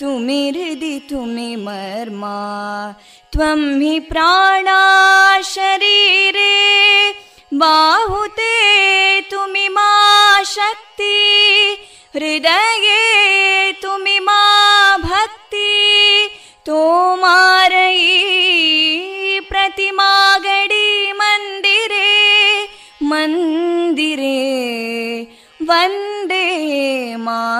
तुमि हृदि तुमि मर्मा त्वं हि प्राणा शरीरे बाहुते तुमि मा शक्ति हृदये तुमि मा भक्ति तोमारयी प्रतिमा गडी मन्दिरे। मन्दिरे वंदे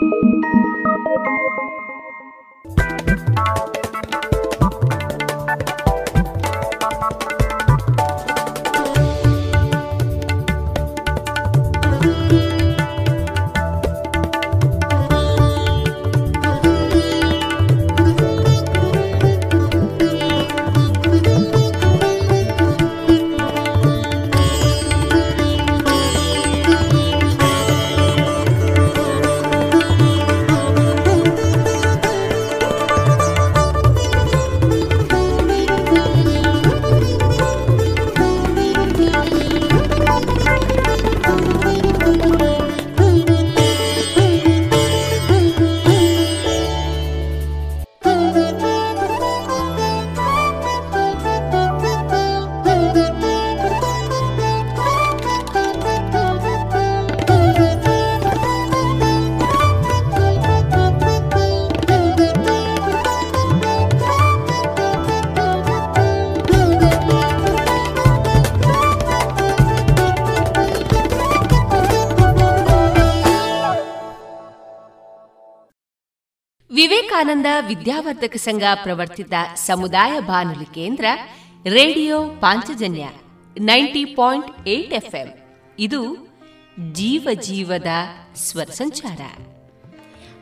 Thank you. ವಿವೇಕಾನಂದ ವಿದ್ಯಾವರ್ಧಕ ಸಂಘ ಪ್ರವರ್ತಿತ ಸಮುದಾಯ ಬಾನುಲಿ ಕೇಂದ್ರ, radio Panchajanya ninety point eight FM. ಇದು ಜೀವ ಜೀವದ ಸ್ವರ ಸಂಚಾರ.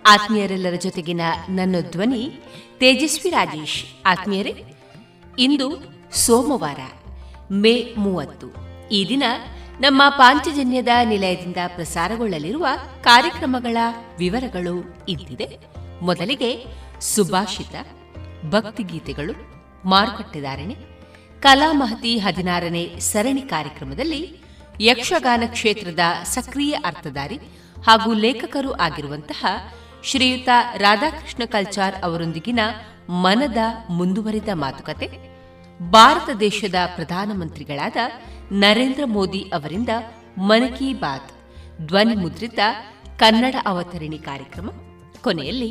ಆತ್ಮೀಯರೆಲ್ಲರ ಜೊತೆಗಿನ ನನ್ನ ಧ್ವನಿ ತೇಜಸ್ವಿ ರಾಜೇಶ್. ಆತ್ಮೀಯರೇ, ಇಂದು ಸೋಮವಾರ, ಮೇ ಮೂವತ್ತು. ಈ ದಿನ ನಮ್ಮ ಪಾಂಚಜನ್ಯದ ನಿಲಯದಿಂದ ಪ್ರಸಾರಗೊಳ್ಳಲಿರುವ ಕಾರ್ಯಕ್ರಮಗಳ ವಿವರಗಳು ಇದ್ದಿದೆ ಮೊದಲಿಗೆ ಸುಭಾಷಿತ, ಭಕ್ತಿಗೀತೆಗಳು ಮಾರುಕಟ್ಟೆದಾರಣೆ ಕಲಾಮಹತಿ ಹದಿನಾರನೇ ಸರಣಿ ಕಾರ್ಯಕ್ರಮದಲ್ಲಿ ಯಕ್ಷಗಾನ ಕ್ಷೇತ್ರದ ಸಕ್ರಿಯ ಅರ್ಥಧಾರಿ ಹಾಗೂ ಲೇಖಕರು ಆಗಿರುವಂತಹ ಶ್ರೀಯುತ ರಾಧಾಕೃಷ್ಣ ಕಲ್ಚಾರ್ ಅವರೊಂದಿಗಿನ ಮನದ ಮುಂದುವರಿದ ಮಾತುಕತೆ, ಭಾರತ ದೇಶದ ಪ್ರಧಾನಮಂತ್ರಿಗಳಾದ ನರೇಂದ್ರ ಮೋದಿ ಅವರಿಂದ ಮನ್ ಕಿ ಬಾತ್ ಧ್ವನಿ ಮುದ್ರಿತ ಕನ್ನಡ ಅವತರಣಿ ಕಾರ್ಯಕ್ರಮ, ಕೊನೆಯಲ್ಲಿ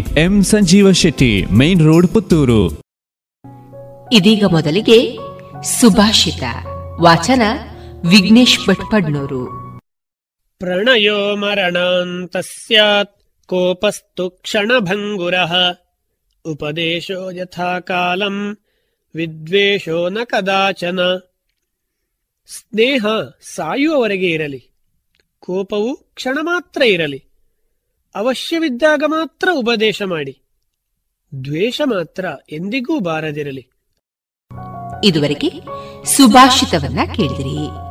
M Sanjeeva Shetty main road Puttur. ಇದೀಗ ಮೊದಲಿಗೆ ಸುಭಾಷಿತ ವಾಚನ ವಿಘ್ನೇಶ್ ಭಟ್ಪಡ್ನೂರು. ಪ್ರಣಯೋ ಮರಣಾಂತ ಸ್ಯಾತ್ ಕೋಪಸ್ತು ಕ್ಷಣಭಂಗುರಃ. ಉಪದೇಶೋ ಯಥಾ ಕಾಲಂ ವಿದ್ವೇಷೋ ನ ಕದಾಚನ. ಸ್ನೇಹ ಸಾಯುವವರೆಗೆ ಇರಲಿ ಕೋಪವು ಕ್ಷಣ ಮಾತ್ರ ಇರಲಿ. ಅವಶ್ಯವಿದ್ದಾಗ ಮಾತ್ರ ಉಪದೇಶ ಮಾಡಿ. ದ್ವೇಷ ಮಾತ್ರ ಎಂದಿಗೂ ಬಾರದಿರಲಿ. ಇದುವರೆಗೆ ಸುಭಾಷಿತವನ್ನ ಕೇಳಿದಿರಿ.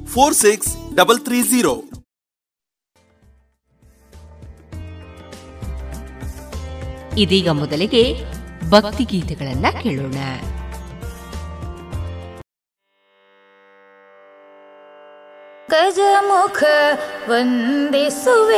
four six double three zero. ಇದೀಗ ಮೊದಲಿಗೆ ಭಕ್ತಿ ಗೀತೆಗಳನ್ನ ಕೇಳೋಣ. ಗಜಮುಖ ವಂದಿಸುವೆ.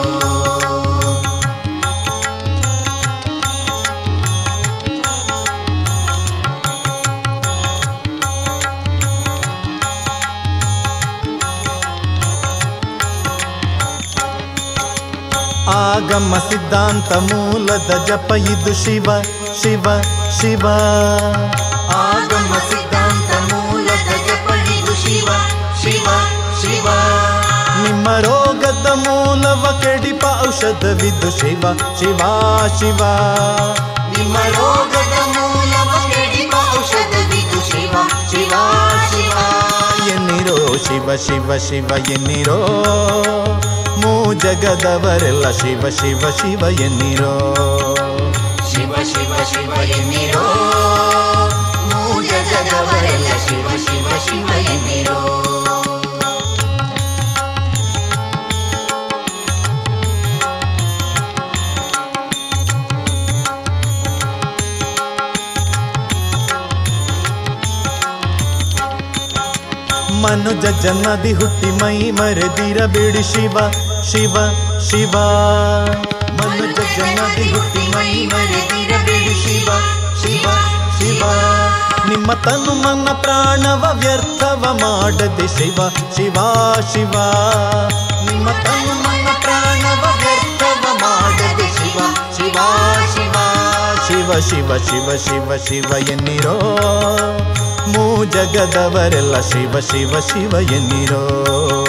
ಆಗಮ ಸಿದ್ಧಾಂತ ಮೂಲದ ಜಪ ಇದು ಶಿವ ಶಿವ ಶಿವ. ಆಗಮ ಸಿದ್ಧಾಂತ ಮೂಲದ ಜಪ ಇದು ಶಿವ ಶಿವ ಶಿವ. ನಿಮ್ಮ ರೋಗದ ಮೂಲವ ಕೆಡಿಪ ಔಷಧವಿದು ಶಿವ ಶಿವ ಶಿವ. ನಿಮ್ಮ ರೋಗದ ಮೂಲವ ಕೆಡಿಪ ಔಷಧವಿದು ಶಿವ ಶಿವ ಶಿವ. ಎನ್ನಿರೋ ಶಿವ ಶಿವ ಶಿವ ಎನ್ನಿರೋ ಜಗದವರೆಲ್ಲ ಶಿವ ಶಿವ ಶಿವ ಎನ್ನಿರೋ? ಶಿವ ಶಿವ ಶಿವ ಎನ್ನಿರೋ? ಜಗದವರೆಲ್ಲ ಶಿವ ಶಿವ ಶಿವ ಎನ್ನಿರೋ? ಮನುಜ ಜನ್ಮದಿ ಹುಟ್ಟಿ ಮೈ ಮರೆದಿರಬೇಡಿ ಶಿವ. ಶಿವ ಶಿವ. ಮನುಜ ಜನ್ಮದಿ ಹುಟ್ಟಿ ಮೈ ಮರೆದಿರಬೇಡಿ ಶಿವ ಶಿವ ಶಿವ. ನಿಮ್ಮ ತನು ಮನ ಪ್ರಾಣವ ವ್ಯರ್ಥವ ಮಾಡದೆ ಶಿವ ಶಿವ ಶಿವ. ನಿಮ್ಮ ತನು ಮನ ಪ್ರಾಣವ ವ್ಯರ್ಥವ ಮಾಡದೆ ಶಿವ ಶಿವ ಶಿವ. ಶಿವ ಶಿವ ಶಿವ ಶಿವ ಶಿವ ಎನ್ನಿರೋ. ಮೂ ಜಗದವರೆಲ್ಲ ಶಿವ ಶಿವ ಶಿವ ಎನ್ನಿರೋ.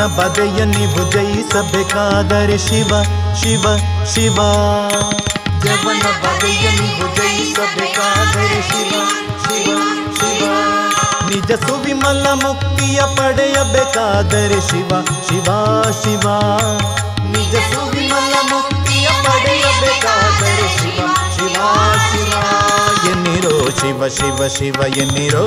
ಜವನ ಬದೆಯ ನೀವು ಜಯಿಸಬೇಕಾದರೆ ಶಿವ ಶಿವ ಶಿವ. ಜವನ ಬದೆಯ ನೀವು ಜಯಿಸಬೇಕಾದರೆ ಶಿವ ಶಿವ ಶಿವ. ನಿಜ ಸುವಿಮಲ ಮುಕ್ತಿಯ ಪಡೆಯಬೇಕಾದರೆ ಶಿವ ಶಿವ ಶಿವ. ನಿಜ ಸುವಿಮಲ ಮುಕ್ತಿಯ ಪಡೆಯಬೇಕಾದರೆ ಶಿವ ಶಿವ ಶಿವ. ಎನ್ನಿರೋ ಶಿವ ಶಿವ ಶಿವ ಎನ್ನಿರೋ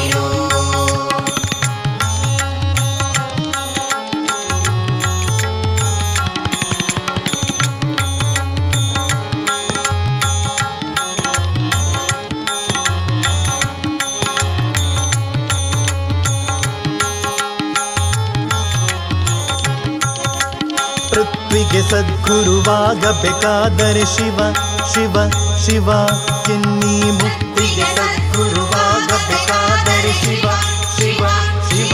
ಪೃಥ್ವಿಗೆ ಸದ್ಗುರುವಾಗಬೇಕಾದರೆ ಶಿವ ಶಿವ ಶಿವ. ಎನ್ನಿ ಮುಕ್ತಿಗೆ ಸದ್ಗುರುವಾಗಬೇಕಾದರೆ ಶಿವ ಶಿವ ಶಿವ.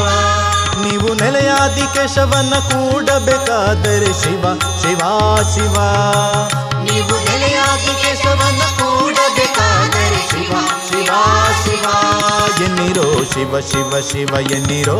ನೀವು ನೆಲೆಯಾದಿ ಕೇಶವನ್ನ ಕೂಡಬೇಕಾದರೆ ಶಿವ ಶಿವ ಶಿವ. ನೀವು ನೆಲೆಯಾದಿ ಕೇಶವನ್ನ ಕೂಡಬೇಕಾದರೆ ಶಿವ ಶಿವ ಶಿವ. ಎನ್ನಿರೋ ಶಿವ ಶಿವ ಶಿವ ಎನ್ನಿರೋ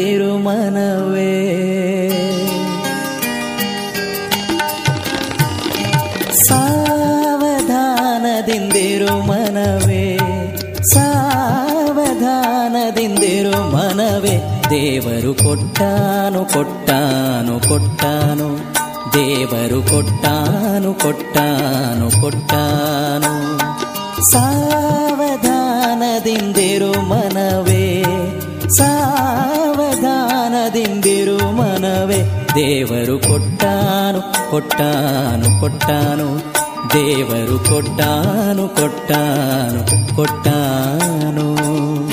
ಸಾವಧಾನದಿಂದಿರು ಮನವೇ ಸಾವಧಾನದಿಂದಿರು ಮನವೇ ಸಾವಧಾನದಿಂದಿರು ಮನವೇ ದೇವರು ಕೊಟ್ಟಾನು ಕೊಟ್ಟಾನು ಕೊಟ್ಟಾನು. ದೇವರು ಕೊಟ್ಟಾನು ಕೊಟ್ಟಾನು ಕೊಟ್ಟಾನು. ಸಾವಧಾನದಿಂದಿರು ಮನವೇ ಸಾವಧಾನದಿಂದಿರು ಮನವೇ. ದೇವರು ಕೊಟ್ಟಾನು ಕೊಟ್ಟಾನು ಕೊಟ್ಟಾನು. ದೇವರು ಕೊಟ್ಟಾನು ಕೊಟ್ಟಾನು ಕೊಟ್ಟಾನು.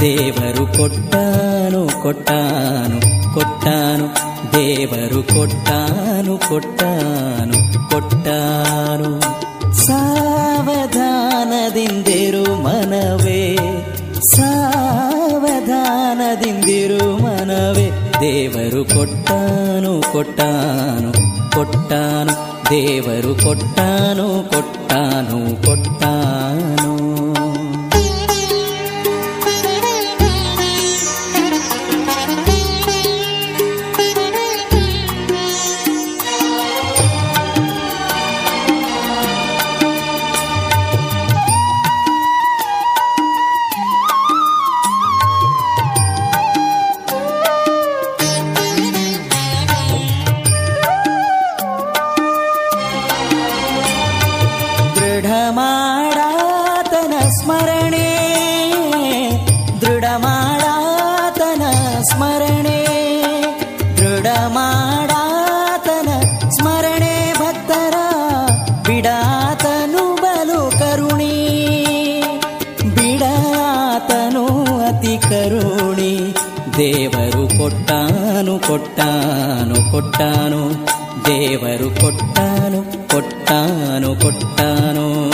ದೇವರು ಕೊಟ್ಟಾನು ಕೊಟ್ಟಾನು ಕೊಟ್ಟಾನು. ದೇವರು ಕೊಟ್ಟಾನು ಕೊಟ್ಟಾನು ಕೊಟ್ಟಾನು. ಸಾವಧಾನದಿಂದಿರು ಮನವೇ ಸಾವಧಾನದಿಂದಿರು ಮನವೇ. ದೇವರು ಕೊಟ್ಟಾನು ಕೊಟ್ಟಾನು ಕೊಟ್ಟಾನು. ದೇವರು ಕೊಟ್ಟಾನು ಕೊಟ್ಟಾನು ಕೊಟ್ಟಾನು. ಕೊಟ್ಟಾನು? ದೇವರು ಕೊಟ್ಟಾನು? ಕೊಟ್ಟಾನು ಕೊಟ್ಟಾನು?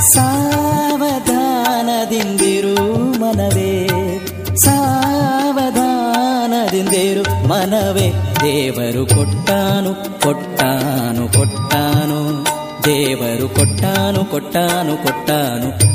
ಸಾವಧಾನದಿಂದಿರು ಮನವೇ? ಸಾವಧಾನದಿಂದಿರು ಮನವೇ? ದೇವರು ಕೊಟ್ಟಾನು? ಕೊಟ್ಟಾನು ಕೊಟ್ಟಾನು? ದೇವರು ಕೊಟ್ಟಾನು? ಕೊಟ್ಟಾನು? ಕೊಟ್ಟಾನು?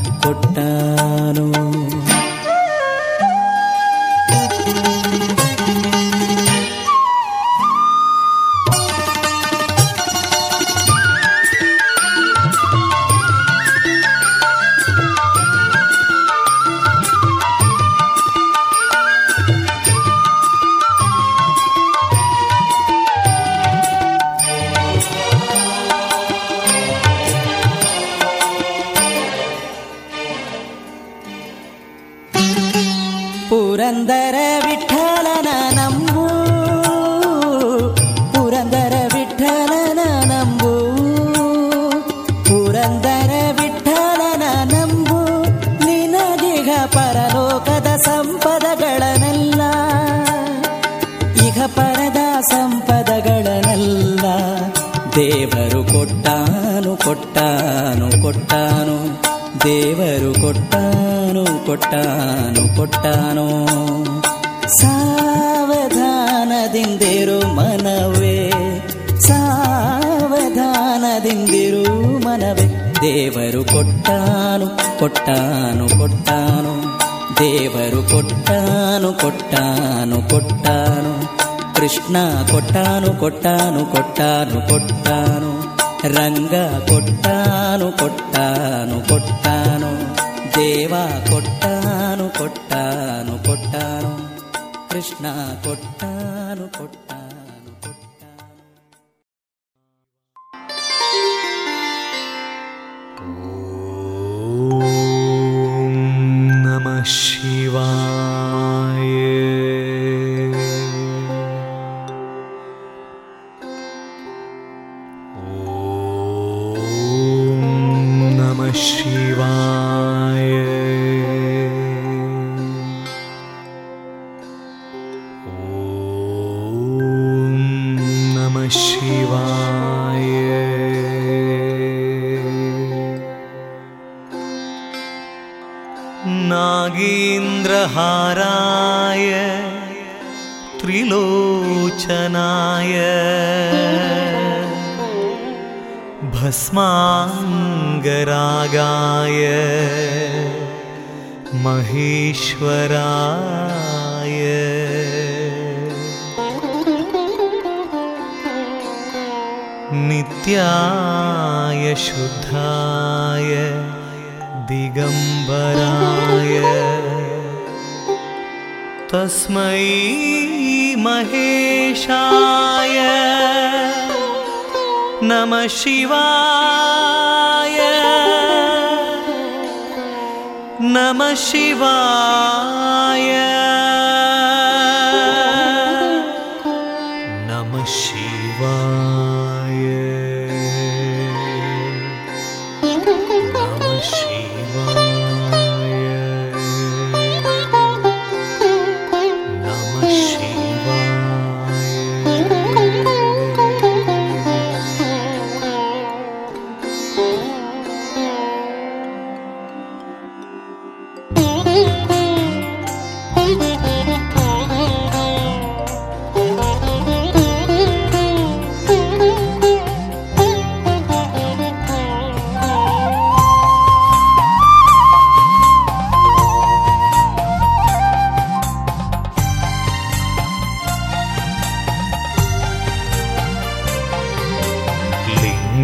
కొట్టాను కొట్టాను కొట్టాను. రంగా కొట్టాను కొట్టాను.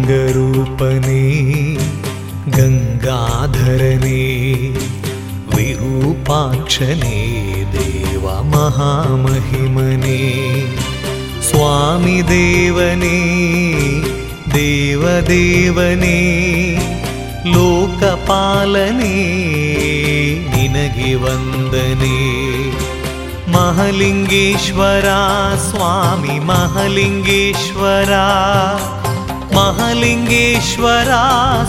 गङ्गरूपने गङ्गाधरने विरूपाक्षने देव महामहिमने स्वामी देवने देवदेवने लोकपालने दिनगि वन्दने महलिङ्गेश्वरा स्वामि महलिङ्गेश्वरा महलिङ्गेश्वरा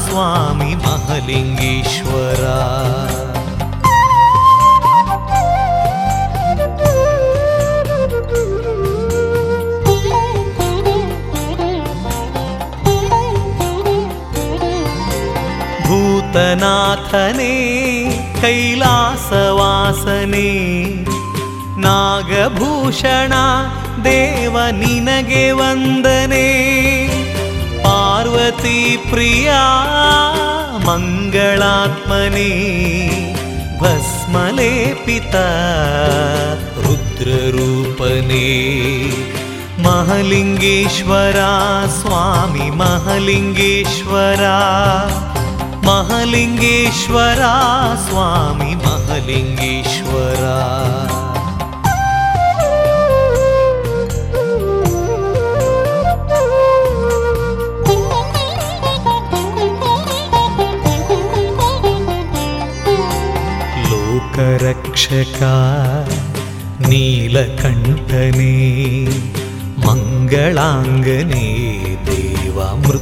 स्वामी महलिङ्गेश्वरा। भूतनाथने कैलासवासने नागभूषणा देवनि न वन्दने। पार्वती प्रिया मङ्गलात्मने भस्मले पिता रुद्ररूपने महलिङ्गेश्वरा स्वामि महलिङ्गेश्वरा महलिङ्गेश्वरा स्वामि महलिङ्गेश्वरा रक्षका नीलकण्ठने मङ्गलाङ्गने देवमृत्युञ्जयने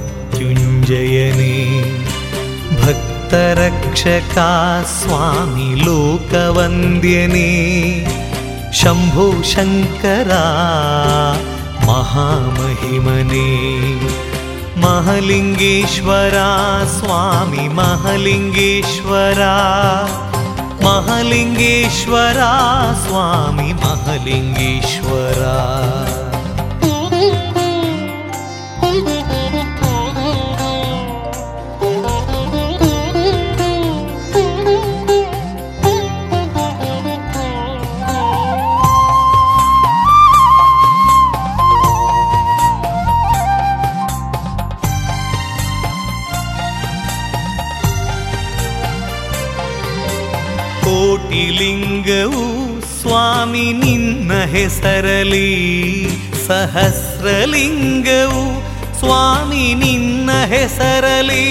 भक्तरक्षका स्वामि लोकवन्द्यने शम्भो शङ्करा महामहिमने महलिङ्गेश्वरा स्वामि महलिङ्गेश्वरा महलिङ्गेश्वरा स्वामी महलिङ्गेश्वरा। ಹೆಸರಲಿ, ಸಹಸ್ರಲಿಂಗವು ಸ್ವಾಮಿ ನಿನ್ನ ಹೆಸರಲಿ.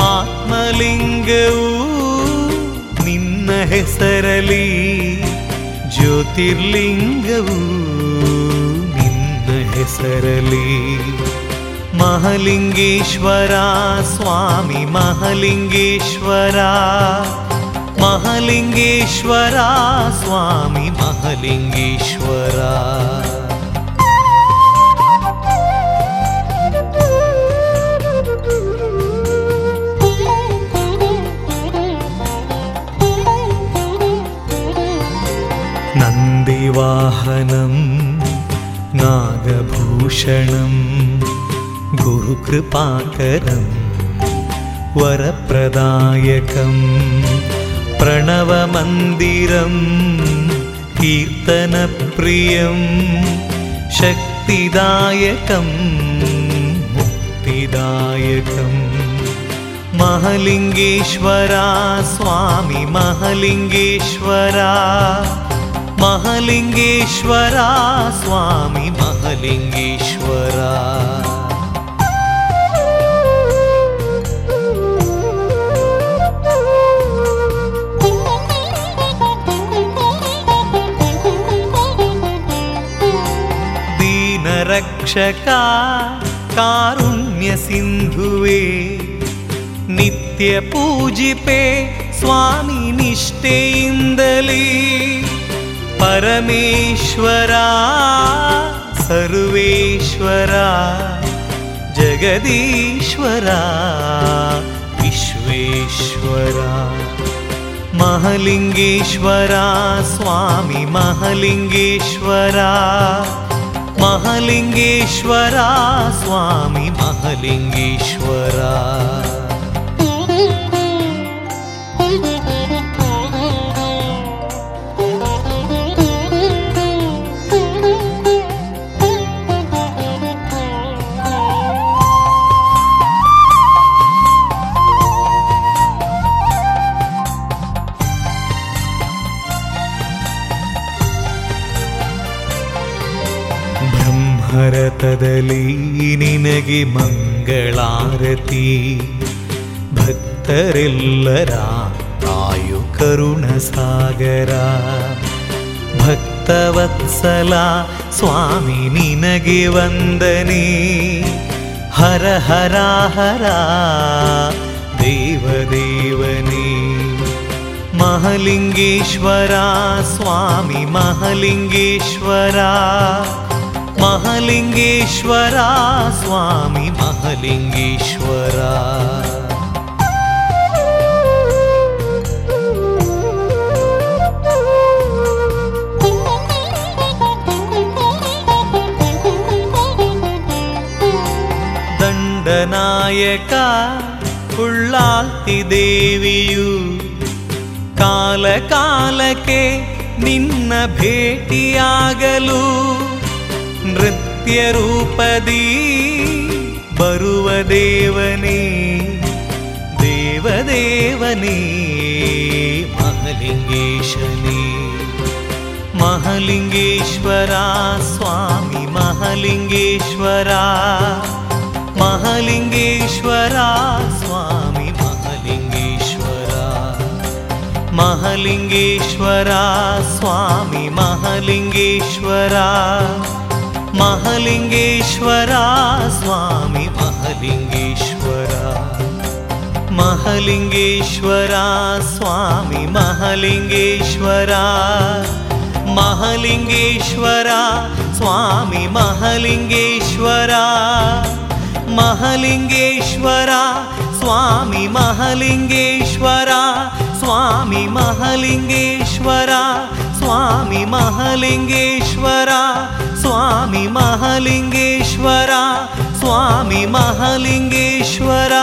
ಆತ್ಮಲಿಂಗವು ನಿನ್ನ ಹೆಸರಲಿ, ಜ್ಯೋತಿರ್ಲಿಂಗವು ನಿನ್ನ ಹೆಸರಲಿ. ಮಹಲಿಂಗೇಶ್ವರ, ಸ್ವಾಮಿ ಮಹಲಿಂಗೇಶ್ವರ ಮಹಲಿಂಗೇಶ್ವರ, ಸ್ವಾಮಿ மகாலிங்கீஸ்வரா नन्दिवाहनं नागभूषणं गुरुकृपाकरं वरप्रदायकं प्रणवमन्दिरम् कीर्तनप्रियं शक्तिदायकं मुक्तिदायकम् महलिङ्गेश्वरा स्वामि महलिङ्गेश्वरा महलिङ्गेश्वरा स्वामि महलिङ्गेश्वरा ರಕ್ಷಕ ಕಾರುಣ್ಯ ಸಿಂಧುವೆ ನಿತ್ಯ ಪೂಜಿಪೆ ಸ್ವಾಮಿ ನಿಷ್ಠೆಯಿಂದಲೇ. ಪರಮೇಶ್ವರ ಸರ್ವೇಶ್ವರ ಜಗದೀಶ್ವರ ವಿಶ್ವೇಶ್ವರ. ಮಹಲಿಂಗೇಶ್ವರ ಸ್ವಾಮಿ ಮಹಲಿಂಗೇಶ್ವರ. महलिङ्गेश्वरा स्वामी महलिङ्गेश्वरा। ಬ್ರಹ್ಮರಥದಲ್ಲಿ ನಿನಗೆ ಮಂಗಳಾರತಿ. ಭಕ್ತರೆಲ್ಲರ ಆಯು ಕರುಣ ಸಾಗರ ಭಕ್ತವತ್ಸಲ ಸ್ವಾಮಿ ನಿನಗೆ ವಂದನೆ. ಹರ ಹರ ಹರ ದೇವದೇವನೇ ಮಹಲಿಂಗೇಶ್ವರ ಸ್ವಾಮಿ ಮಹಲಿಂಗೇಶ್ವರ. महलिङ्गेश्वरा स्वामी महलिङ्गेश्वरा ದণ্ডನಾಯಕ ಉಳ್ಳಾಲ್ತಿ ದೇವಿಯು ಕಾಲ ಕಾಲಕ್ಕೆ ನಿನ್ನ ಭೇಟಿಯಾಗಲು ನೃತ್ಯ ರೂಪದಿ ಬರುವ ದೇವನೇ ದೇವದೇವನೇ ಮಹಲಿಂಗೇಶನೇ ಮಹಲಿಂಗೇಶ್ವರ ಸ್ವಾಮಿ ಮಹಲಿಂಗೇಶ್ವರ ಮಹಲಿಂಗೇಶ್ವರ ಸ್ವಾಮಿ ಮಹಲಿಂಗೇಶ್ವರ ಮಹಲಿಂಗೇಶ್ವರ ಸ್ವಾಮಿ ಮಹಲಿಂಗೇಶ್ವರ महलिङ्गेश्वरा स्वामी महलिङ्गेश्वरा। महलिङ्गेश्वरा स्वामी महलिङ्गेश्वरा। महलिङ्गेश्वरा स्वामी महलिङ्गेश्वरा। महलिङ्गेश्वरा स्वामी महलिङ्गेश्वरा। स्वामी महलिङ्गेश्वरा स्वामी महलिङ्गेश्वरा। स्वामी महलिङ्गेश्वरा स्वामी महलिङ्गेश्वरा।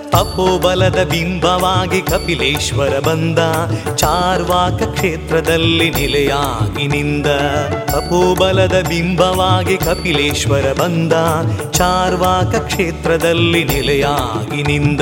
ತಪೋಬಲದ ಬಿಂಬವಾಗಿ ಕಪಿಲೇಶ್ವರ ಬಂದ. ಚಾರ್ವಾಕ ಕ್ಷೇತ್ರದಲ್ಲಿ ನಿಲೆಯಾಗಿ ನಿಂದ. ತಪೋಬಲದ ಬಿಂಬವಾಗಿ ಕಪಿಲೇಶ್ವರ ಬಂದ. ಚಾರ್ವಾಕ ಕ್ಷೇತ್ರದಲ್ಲಿ ನಿಲೆಯಾಗಿ ನಿಂದ.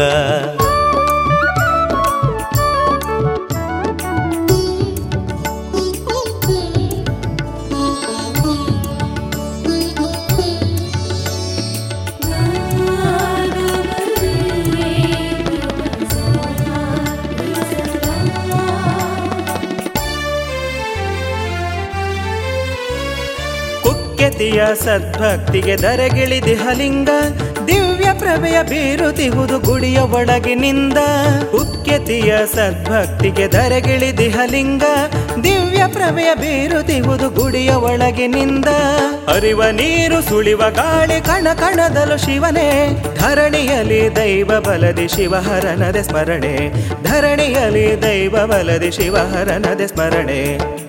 ಕುಖ್ಯತಿಯ ಸದ್ಭಕ್ತಿಗೆ ದರಗಿಳಿದಿಹಲಿಂಗ ದಿವ್ಯ ಪ್ರಭೆಯ ಬೀರುತಿಹುದು ಗುಡಿಯ ಒಳಗಿನಿಂದ. ಉಕ್ಕೆತಿಯ ಸದ್ಭಕ್ತಿಗೆ ದರಗಿಳಿದಿಹಲಿಂಗ ದಿವ್ಯ ಪ್ರಭೆಯ ಬೀರುತಿಹುದು ಗುಡಿಯ ಒಳಗಿನಿಂದ. ಅರಿವ ನೀರು ಸುಳಿವ ಗಾಳಿ ಕಣ ಕಣದಲು ಶಿವನೇ. ಧರಣಿಯಲ್ಲಿ ದೈವ ಬಲದಿ ಶಿವಹರನದೆ ಸ್ಮರಣೆ. ಧರಣಿಯಲ್ಲಿ ದೈವ ಬಲದಿ ಶಿವಹರನದೆ ಸ್ಮರಣೆ.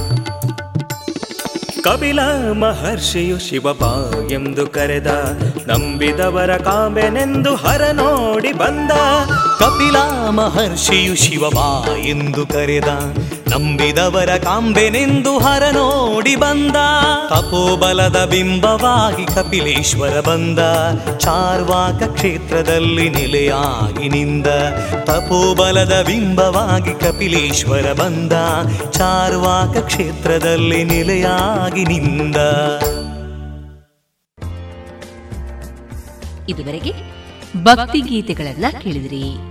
ಕಪಿಲ ಮಹರ್ಷಿಯು ಶಿವಪ ಎಂದು ಕರೆದ, ನಂಬಿದವರ ಕಾಂಬೆನೆಂದು ಹರ ನೋಡಿ ಬಂದ. ಕಪಿಲ ಮಹರ್ಷಿಯು ಶಿವಬಾ ಎಂದು ಕರೆದ ನಂಬಿದವರ ಕಾಂಬೆನೆಂದು ಹರ ನೋಡಿ ಬಂದ. ತಪೋಬಲದ ಬಿಂಬವಾಗಿ ಕಪಿಲೇಶ್ವರ ಬಂದ. ಚಾರ್ವಾಕ ಕ್ಷೇತ್ರದಲ್ಲಿ ನೆಲೆಯಾಗಿ ನಿಂದ. ತಪೋಬಲದ ಬಿಂಬವಾಗಿ ಕಪಿಲೇಶ್ವರ ಬಂದ. ಚಾರ್ವಾಕ ಕ್ಷೇತ್ರದಲ್ಲಿ ನೆಲೆಯಾಗಿ ನಿಂದ. ಇದುವರೆಗೆ ಭಕ್ತಿ ಗೀತೆಗಳನ್ನ ಕೇಳಿದಿರಿ.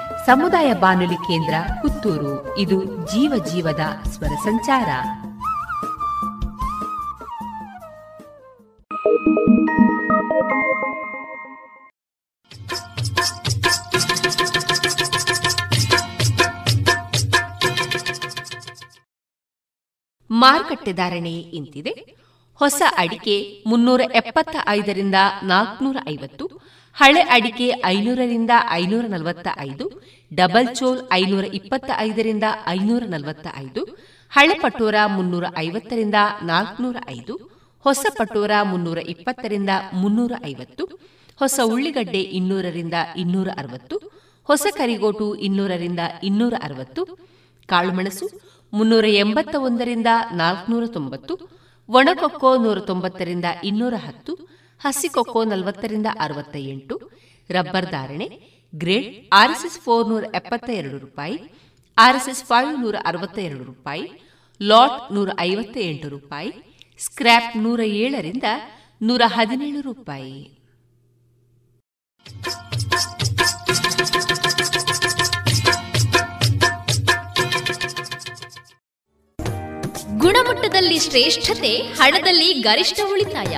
ಸಮುದಾಯ ಬಾನುಲಿ ಕೇಂದ್ರ ಪುತ್ತೂರು. ಇದು ಜೀವ ಜೀವದ ಸ್ವರ ಸಂಚಾರ. ಮಾರುಕಟ್ಟೆ ಧಾರಣೆ ಇಂತಿದೆ. ಹೊಸ ಅಡಿಕೆ ಮುನ್ನೂರ ಎಪ್ಪತ್ತ ಐದರಿಂದ ನಾಲ್ಕನೂರ ಐವತ್ತು ಹಳೆ ಅಡಿಕೆ ಐನೂರರಿಂದ ಐನೂರ ನಲವತ್ತ ಐದು ಡಬಲ್ ಚೋಲ್ ಐನೂರ ಇಪ್ಪತ್ತ ಐದರಿಂದ ಐನೂರ ನಲವತ್ತ ಐದು ಹಳೆ ಪಟೋರ ಮುನ್ನೂರ ಐವತ್ತರಿಂದ ನಾಲ್ಕನೂರ ಐದು ಹೊಸ ಪಟೋರ ಮುನ್ನೂರ ಇಪ್ಪತ್ತರಿಂದ ಮುನ್ನೂರ ಐವತ್ತು ಹೊಸ ಉಳ್ಳಿಗಡ್ಡೆ ಇನ್ನೂರರಿಂದ ಇನ್ನೂರ ಅರವತ್ತು ಹೊಸ ಕರಿಗೋಟು ಇನ್ನೂರರಿಂದ ಇನ್ನೂರ ಅರವತ್ತು ಕಾಳುಮೆಣಸು ಮುನ್ನೂರ ಎಂಬತ್ತ ಒಂದರಿಂದ ನಾಲ್ಕನೂರ ತೊಂಬತ್ತು ಒಣಕೊಕ್ಕೋ ನೂರ ತೊಂಬತ್ತರಿಂದ ಇನ್ನೂರ ಹತ್ತು ಹಸಿಕೊಕ್ಕೋ ನಲವತ್ತರಿಂದ ಅರವತ್ತ ಎಂಟು ರಬ್ಬರ್ ಧಾರಣೆ, ಗ್ರೇಡ್, ಆರ್ಎಸ್ಎಸ್ ಫೋರ್ ನೂರ ಎಪ್ಪತ್ತ ಎರಡು ರೂಪಾಯಿ, ಆರ್ಎಸ್ಎಸ್ ಫೈವ್ ನೂರ ಅರವತ್ತ ಎರಡು ರೂಪಾಯಿ, ಲಾಟ್ ನೂರ ಐವತ್ತ ಎಂಟು ರೂಪಾಯಿ, ಸ್ಕ್ರ್ಯಾಪ್ ನೂರ ಏಳರಿಂದ ನೂರ ಹದಿನೇಳು ರೂಪಾಯಿ. ಗುಣಮಟ್ಟದಲ್ಲಿ ಶ್ರೇಷ್ಠತೆ, ಹಣದಲ್ಲಿ ಗರಿಷ್ಠ ಉಳಿತಾಯ.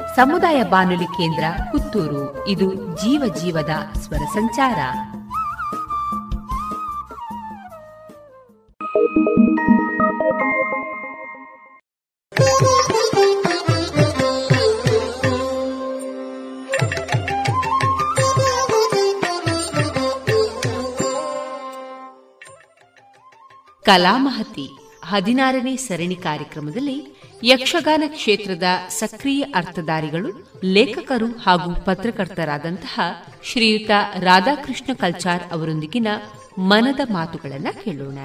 ಸಮುದಾಯ ಬಾನುಲಿ ಕೇಂದ್ರ ಪುತ್ತೂರು. ಇದು ಜೀವ ಜೀವದ ಸ್ವರ ಸಂಚಾರ. ಕಲಾಮಹತಿ ಹದಿನಾರನೇ ಸರಣಿ ಕಾರ್ಯಕ್ರಮದಲ್ಲಿ ಯಕ್ಷಗಾನ ಕ್ಷೇತ್ರದ ಸಕ್ರಿಯ ಅರ್ಥಧಾರಿಗಳು, ಲೇಖಕರು ಹಾಗೂ ಪತ್ರಕರ್ತರಾದಂತಹ ಶ್ರೀಯುತ ರಾಧಾಕೃಷ್ಣ ಕಲ್ಚಾರ್ ಅವರೊಂದಿಗಿನ ಮನದ ಮಾತುಗಳನ್ನು ಕೇಳೋಣ.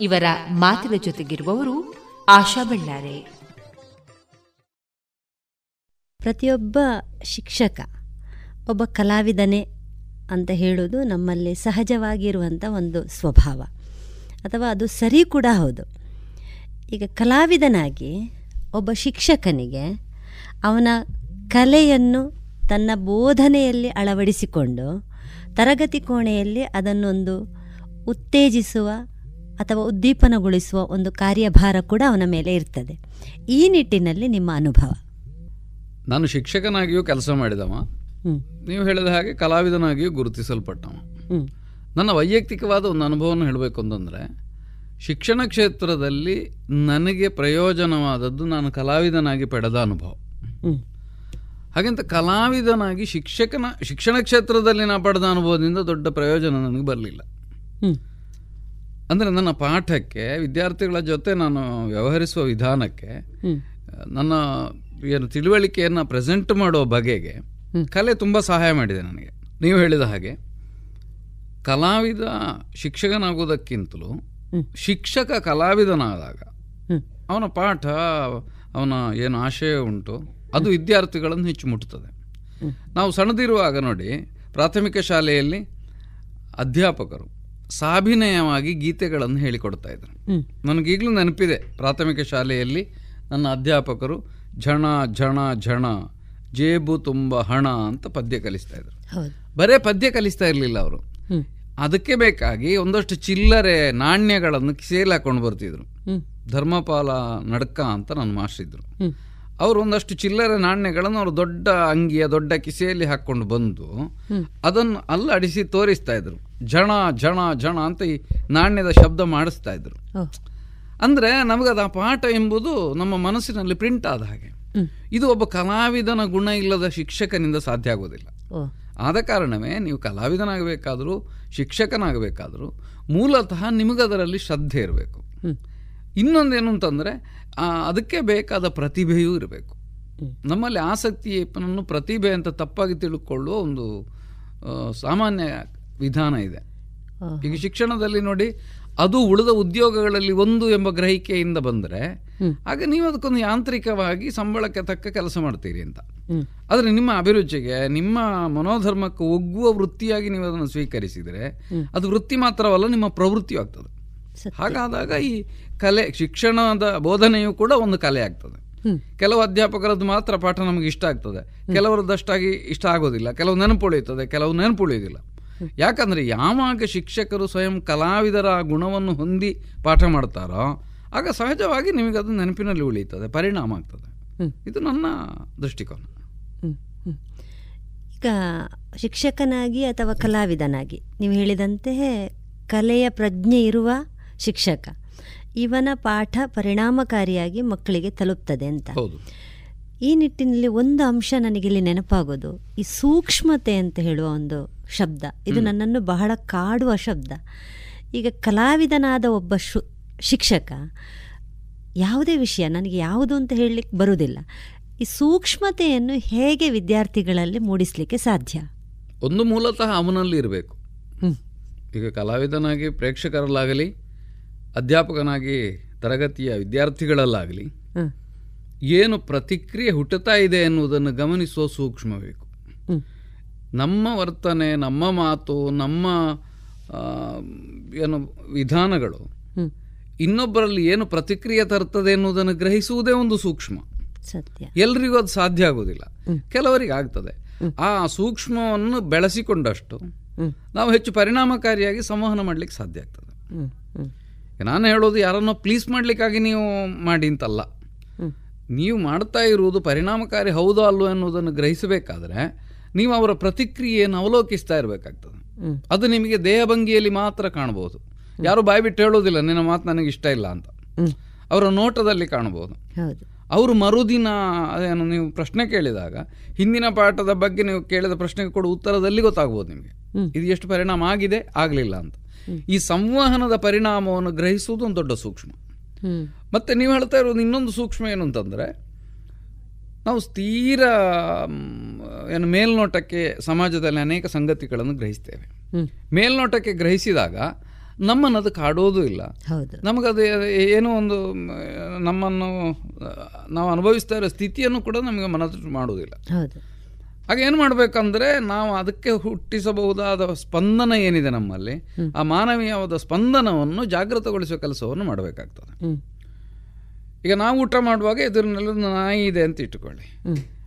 ಇವರ ಮಾತಿನ ಜೊತೆಗಿರುವವರು ಆಶಾ ಬಳ್ಳಾರೆ. ಪ್ರತಿಯೊಬ್ಬ ಶಿಕ್ಷಕ, ಒಬ್ಬ ಕಲಾವಿದನೇ ಅಂತ ಹೇಳೋದು ನಮ್ಮಲ್ಲಿ ಸಹಜವಾಗಿರುವಂಥ ಒಂದು ಸ್ವಭಾವ. ಅಥವಾ ಅದು ಸರಿ ಕೂಡ ಹೌದು. ಈಗ ಕಲಾವಿದನಾಗಿ ಒಬ್ಬ ಶಿಕ್ಷಕನಿಗೆ ಅವನ ಕಲೆಯನ್ನು ತನ್ನ ಬೋಧನೆಯಲ್ಲಿ ಅಳವಡಿಸಿಕೊಂಡು ತರಗತಿ ಕೋಣೆಯಲ್ಲಿ ಅದನ್ನೊಂದು ಉತ್ತೇಜಿಸುವ ಅಥವಾ ಉದ್ದೀಪನಗೊಳಿಸುವ ಒಂದು ಕಾರ್ಯಭಾರ ಕೂಡ ಅವನ ಮೇಲೆ ಇರ್ತದೆ. ಈ ನಿಟ್ಟಿನಲ್ಲಿ ನಿಮ್ಮ ಅನುಭವ. ನಾನು ಶಿಕ್ಷಕನಾಗಿಯೂ ಕೆಲಸ ಮಾಡಿದವ. ನೀವು ಹೇಳಿದ ಹಾಗೆ ಕಲಾವಿದನಾಗಿಯೂ ಗುರುತಿಸಲ್ಪಟ್ಟವ. ನನ್ನ ವೈಯಕ್ತಿಕವಾದ ಒಂದು ಅನುಭವವನ್ನು ಹೇಳಬೇಕು ಅಂತಂದರೆ ಶಿಕ್ಷಣ ಕ್ಷೇತ್ರದಲ್ಲಿ ನನಗೆ ಪ್ರಯೋಜನವಾದದ್ದು ನಾನು ಕಲಾವಿದನಾಗಿ ಪಡೆದ ಅನುಭವ. ಹಾಗೆಂತ ಕಲಾವಿದನಾಗಿ ಶಿಕ್ಷಕನ ಶಿಕ್ಷಣ ಕ್ಷೇತ್ರದಲ್ಲಿ ನಾನು ಪಡೆದ ಅನುಭವದಿಂದ ದೊಡ್ಡ ಪ್ರಯೋಜನ ನನಗೆ ಬರಲಿಲ್ಲ. ಅಂದರೆ ನನ್ನ ಪಾಠಕ್ಕೆ ವಿದ್ಯಾರ್ಥಿಗಳ ಜೊತೆ ನಾನು ವ್ಯವಹರಿಸುವ ವಿಧಾನಕ್ಕೆ ನನ್ನ ಏನು ತಿಳುವಳಿಕೆಯನ್ನು ಪ್ರೆಸೆಂಟ್ ಮಾಡುವ ಬಗೆಗೆ ಕಲೆ ತುಂಬ ಸಹಾಯ ಮಾಡಿದೆ ನನಗೆ. ನೀವು ಹೇಳಿದ ಹಾಗೆ ಕಲಾವಿದ ಶಿಕ್ಷಕನಾಗುವುದಕ್ಕಿಂತಲೂ ಶಿಕ್ಷಕ ಕಲಾವಿದನಾದಾಗ ಅವನ ಪಾಠ ಅವನ ಏನು ಆಶಯ ಉಂಟು ಅದು ವಿದ್ಯಾರ್ಥಿಗಳನ್ನು ಹೆಚ್ಚು ಮುಟ್ಟುತ್ತದೆ ನಾವು ಸಣ್ಣದಿರುವಾಗ ನೋಡಿ ಪ್ರಾಥಮಿಕ ಶಾಲೆಯಲ್ಲಿ ಅಧ್ಯಾಪಕರು ಸಾಭಿನಯವಾಗಿ ಗೀತೆಗಳನ್ನು ಹೇಳಿಕೊಡ್ತಾ ಇದ್ರು. ನನಗೀಗಲೂ ನೆನಪಿದೆ ಪ್ರಾಥಮಿಕ ಶಾಲೆಯಲ್ಲಿ ನನ್ನ ಅಧ್ಯಾಪಕರು ಝಣ ಝಣ ಝಣ ಜೇಬು ತುಂಬ ಹಣ ಅಂತ ಪದ್ಯ ಕಲಿಸ್ತಾ ಇದ್ರು. ಬರೇ ಪದ್ಯ ಕಲಿಸ್ತಾ ಇರಲಿಲ್ಲ ಅವರು. ಅದಕ್ಕೆ ಬೇಕಾಗಿ ಒಂದಷ್ಟು ಚಿಲ್ಲರೆ ನಾಣ್ಯಗಳನ್ನು ಕಿಸೆಯಲ್ಲಿ ಹಾಕೊಂಡು ಬರ್ತಿದ್ರು. ಧರ್ಮಪಾಲ ನಡ್ಕ ಅಂತ ನನ್ನ ಮಾಸ್ಟರ್ ಇದ್ರು. ಅವರು ಒಂದಷ್ಟು ಚಿಲ್ಲರೆ ನಾಣ್ಯಗಳನ್ನು ಅವರು ದೊಡ್ಡ ಅಂಗಿಯ ದೊಡ್ಡ ಕಿಸೆಯಲ್ಲಿ ಹಾಕೊಂಡು ಬಂದು ಅದನ್ನ ಅಲ್ಲಾಡಿಸಿ ತೋರಿಸ್ತಾ ಇದ್ರು. ಜಣ ಜಣ ಜಣ ಅಂತ ಈ ನಾಣ್ಯದ ಶಬ್ದ ಮಾಡಿಸ್ತಾ ಇದ್ರು. ಅಂದ್ರೆ ನಮಗದ ಆ ಪಾಠ ಎಂಬುದು ನಮ್ಮ ಮನಸ್ಸಿನಲ್ಲಿ ಪ್ರಿಂಟ್ ಆದ ಹಾಗೆ. ಇದು ಒಬ್ಬ ಕಲಾವಿದನ ಗುಣ ಇಲ್ಲದ ಶಿಕ್ಷಕನಿಂದ ಸಾಧ್ಯ ಆಗೋದಿಲ್ಲ. ಆದ ಕಾರಣವೇ ನೀವು ಕಲಾವಿದನಾಗಬೇಕಾದರೂ ಶಿಕ್ಷಕನಾಗಬೇಕಾದರೂ ಮೂಲತಃ ನಿಮಗದರಲ್ಲಿ ಶ್ರದ್ಧೆ ಇರಬೇಕು. ಇನ್ನೊಂದೇನು ಅಂತಂದರೆ ಅದಕ್ಕೆ ಬೇಕಾದ ಪ್ರತಿಭೆಯೂ ಇರಬೇಕು. ನಮ್ಮಲ್ಲಿ ಆಸಕ್ತಿಯನ್ನು ಪ್ರತಿಭೆ ಅಂತ ತಪ್ಪಾಗಿ ತಿಳ್ಕೊಳ್ಳುವ ಒಂದು ಸಾಮಾನ್ಯ ವಿಧಾನ ಇದೆ. ಈಗ ಶಿಕ್ಷಣದಲ್ಲಿ ನೋಡಿ ಅದು ಉಳಿದ ಉದ್ಯೋಗಗಳಲ್ಲಿ ಒಂದು ಎಂಬ ಗ್ರಹಿಕೆಯಿಂದ ಬಂದರೆ ಆಗ ನೀವು ಅದಕ್ಕೊಂದು ಯಾಂತ್ರಿಕವಾಗಿ ಸಂಬಳಕ್ಕೆ ತಕ್ಕ ಕೆಲಸ ಮಾಡ್ತೀರಿ ಅಂತ. ಆದರೆ ನಿಮ್ಮ ಅಭಿರುಚಿಗೆ ನಿಮ್ಮ ಮನೋಧರ್ಮಕ್ಕೆ ಒಗ್ಗುವ ವೃತ್ತಿಯಾಗಿ ನೀವು ಅದನ್ನು ಸ್ವೀಕರಿಸಿದರೆ ಅದು ವೃತ್ತಿ ಮಾತ್ರವಲ್ಲ ನಿಮ್ಮ ಪ್ರವೃತ್ತಿಯೂ ಆಗ್ತದೆ. ಹಾಗಾದಾಗ ಈ ಕಲೆ ಶಿಕ್ಷಣದ ಬೋಧನೆಯು ಕೂಡ ಒಂದು ಕಲೆ ಆಗ್ತದೆ. ಕೆಲವು ಅಧ್ಯಾಪಕರದ್ದು ಮಾತ್ರ ಪಾಠ ನಮಗೆ ಇಷ್ಟ ಆಗ್ತದೆ. ಕೆಲವರದ್ದಷ್ಟಾಗಿ ಇಷ್ಟ ಆಗೋದಿಲ್ಲ. ಕೆಲವು ನೆನಪುಳಿಯುತ್ತದೆ ಕೆಲವು ನೆನಪುಳಿಯುವುದಿಲ್ಲ. ಯಾಕಂದ್ರೆ ಯಾವಾಗ ಶಿಕ್ಷಕರು ಸ್ವಯಂ ಕಲಾವಿದರ ಆ ಗುಣವನ್ನು ಹೊಂದಿ ಪಾಠ ಮಾಡ್ತಾರೋ ಆಗ ಸಹಜವಾಗಿ ನಿಮಗೆ ಅದು ನೆನಪಿನಲ್ಲಿ ಉಳಿಯುತ್ತದೆ ಪರಿಣಾಮ ಆಗ್ತದೆ. ಇದು ನನ್ನ ದೃಷ್ಟಿಕೋನ. ಈಗ ಶಿಕ್ಷಕನಾಗಿ ಅಥವಾ ಕಲಾವಿದನಾಗಿ ನೀವು ಹೇಳಿದಂತೆ ಕಲೆಯ ಪ್ರಜ್ಞೆ ಇರುವ ಶಿಕ್ಷಕ. ಇವನ ಪಾಠ ಪರಿಣಾಮಕಾರಿಯಾಗಿ ಮಕ್ಕಳಿಗೆ ತಲುಪ್ತದೆ ಅಂತ. ಹೌದು. ಈ ನಿಟ್ಟಿನಲ್ಲಿ ಒಂದು ಅಂಶ ನನಗೆ ಇಲ್ಲಿ ನೆನಪಾಗೋದು ಈ ಸೂಕ್ಷ್ಮತೆ ಅಂತ ಹೇಳುವ ಒಂದು ಶಬ್ದ. ಇದು ನನ್ನನ್ನು ಬಹಳ ಕಾಡುವ ಶಬ್ದ. ಈಗ ಕಲಾವಿದನಾದ ಒಬ್ಬ ಶು ಶಿಕ್ಷಕ ಯಾವುದೇ ವಿಷಯ ನನಗೆ ಯಾವುದು ಅಂತ ಹೇಳಲಿಕ್ಕೆ ಬರುವುದಿಲ್ಲ. ಈ ಸೂಕ್ಷ್ಮತೆಯನ್ನು ಹೇಗೆ ವಿದ್ಯಾರ್ಥಿಗಳಲ್ಲಿ ಮೂಡಿಸಲಿಕ್ಕೆ ಸಾಧ್ಯ? ಒಂದು ಮೂಲತಃ ಅವನಲ್ಲಿ ಇರಬೇಕು. ಈಗ ಕಲಾವಿದನಾಗಿ ಪ್ರೇಕ್ಷಕರಲ್ಲಾಗಲಿ ಅಧ್ಯಾಪಕನಾಗಿ ತರಗತಿಯ ವಿದ್ಯಾರ್ಥಿಗಳಲ್ಲಾಗಲಿ. ಏನು ಪ್ರತಿಕ್ರಿಯೆ ಹುಟ್ಟುತ್ತಾ ಇದೆ ಎನ್ನುವುದನ್ನು ಗಮನಿಸುವ ಸೂಕ್ಷ್ಮ ಬೇಕು ನಮ್ಮ ವರ್ತನೆ ನಮ್ಮ ಮಾತು ನಮ್ಮ ಏನು ವಿಧಾನಗಳು. ಇನ್ನೊಬ್ಬರಲ್ಲಿ ಏನು ಪ್ರತಿಕ್ರಿಯೆ ತರ್ತದೆ ಎನ್ನುವುದನ್ನು ಗ್ರಹಿಸುವುದೇ ಒಂದು ಸೂಕ್ಷ್ಮ. ಸತ್ಯ. ಎಲ್ರಿಗೂ ಅದು ಸಾಧ್ಯ ಆಗೋದಿಲ್ಲ ಕೆಲವರಿಗೆ ಆಗ್ತದೆ. ಆ ಸೂಕ್ಷ್ಮವನ್ನು ಬೆಳೆಸಿಕೊಂಡಷ್ಟು ನಾವು ಹೆಚ್ಚು ಪರಿಣಾಮಕಾರಿಯಾಗಿ ಸಂವಹನ ಮಾಡಲಿಕ್ಕೆ ಸಾಧ್ಯ ಆಗ್ತದೆ. ನಾನು ಹೇಳೋದು ಯಾರನ್ನೋ ಪ್ಲೀಸ್ ಮಾಡಲಿಕ್ಕಾಗಿ ನೀವು ಮಾಡಿ ಅಂತಲ್ಲ. ನೀವು ಮಾಡ್ತಾ ಇರುವುದು ಪರಿಣಾಮಕಾರಿ ಹೌದೋ ಅಲ್ವೋ ಎನ್ನುವುದನ್ನು ಗ್ರಹಿಸಬೇಕಾದ್ರೆ ನೀವು ಅವರ ಪ್ರತಿಕ್ರಿಯೆಯನ್ನು ಅವಲೋಕಿಸ್ತಾ ಇರಬೇಕಾಗ್ತದೆ. ಅದು ನಿಮಗೆ ದೇಹಭಂಗಿಯಲ್ಲಿ ಮಾತ್ರ ಕಾಣಬಹುದು. ಯಾರು ಬಾಯಿ ಬಿಟ್ಟು ಹೇಳೋದಿಲ್ಲ ನಿನ್ನ ಮಾತು ನನಗೆ ಇಷ್ಟ ಇಲ್ಲ ಅಂತ. ಅವರ ನೋಟದಲ್ಲಿ ಕಾಣಬಹುದು. ಹೌದು. ಅವರು ಮರುದಿನ ಅದೇನು ನೀವು ಪ್ರಶ್ನೆ ಕೇಳಿದಾಗ ಹಿಂದಿನ ಪಾಠದ ಬಗ್ಗೆ ನೀವು ಕೇಳಿದ ಪ್ರಶ್ನೆಗೆ ಕೊಡುವ ಉತ್ತರದಲ್ಲಿ ಗೊತ್ತಾಗ್ಬೋದು ನಿಮಗೆ. ಇದು ಎಷ್ಟು ಪರಿಣಾಮ ಆಗಿದೆ ಆಗಲಿಲ್ಲ ಅಂತ. ಈ ಸಂವಹನದ ಪರಿಣಾಮವನ್ನು ಗ್ರಹಿಸುವುದು ಒಂದು ದೊಡ್ಡ ಸೂಕ್ಷ್ಮ. ಮತ್ತೆ ನೀವು ಹೇಳ್ತಾ ಇರೋದು ಇನ್ನೊಂದು ಸೂಕ್ಷ್ಮ ಏನು ಅಂತಂದರೆ ನಾವು ಸ್ಥಿರ ಏನು ಮೇಲ್ನೋಟಕ್ಕೆ ಸಮಾಜದಲ್ಲಿ ಅನೇಕ ಸಂಗತಿಗಳನ್ನು ಗ್ರಹಿಸ್ತೇವೆ. ಮೇಲ್ನೋಟಕ್ಕೆ ಗ್ರಹಿಸಿದಾಗ ನಮ್ಮನ್ನು ಅದು ಕಾಡೋದು ಇಲ್ಲ. ನಮಗದು ಏನೋ ಒಂದು ನಮ್ಮನ್ನು ನಾವು ಅನುಭವಿಸ್ತಾ ಇರೋ ಸ್ಥಿತಿಯನ್ನು ಕೂಡ ನಮಗೆ ಮನದಟ್ಟು ಮಾಡುವುದಿಲ್ಲ ಹೌದು ಆಗ ಏನು ಮಾಡಬೇಕಂದ್ರೆ ನಾವು ಅದಕ್ಕೆ ಹುಟ್ಟಿಸಬಹುದಾದ ಸ್ಪಂದನ ಏನಿದೆ ನಮ್ಮಲ್ಲಿ ಆ ಮಾನವೀಯವಾದ ಸ್ಪಂದನವನ್ನು ಜಾಗೃತಗೊಳಿಸುವ ಕೆಲಸವನ್ನು ಮಾಡಬೇಕಾಗ್ತದೆ. ಈಗ ನಾವು ಊಟ ಮಾಡುವಾಗ ಎದುರಿನಲ್ಲಿ ಒಂದು ನಾಯಿ ಇದೆ ಅಂತ ಇಟ್ಟುಕೊಳ್ಳಿ.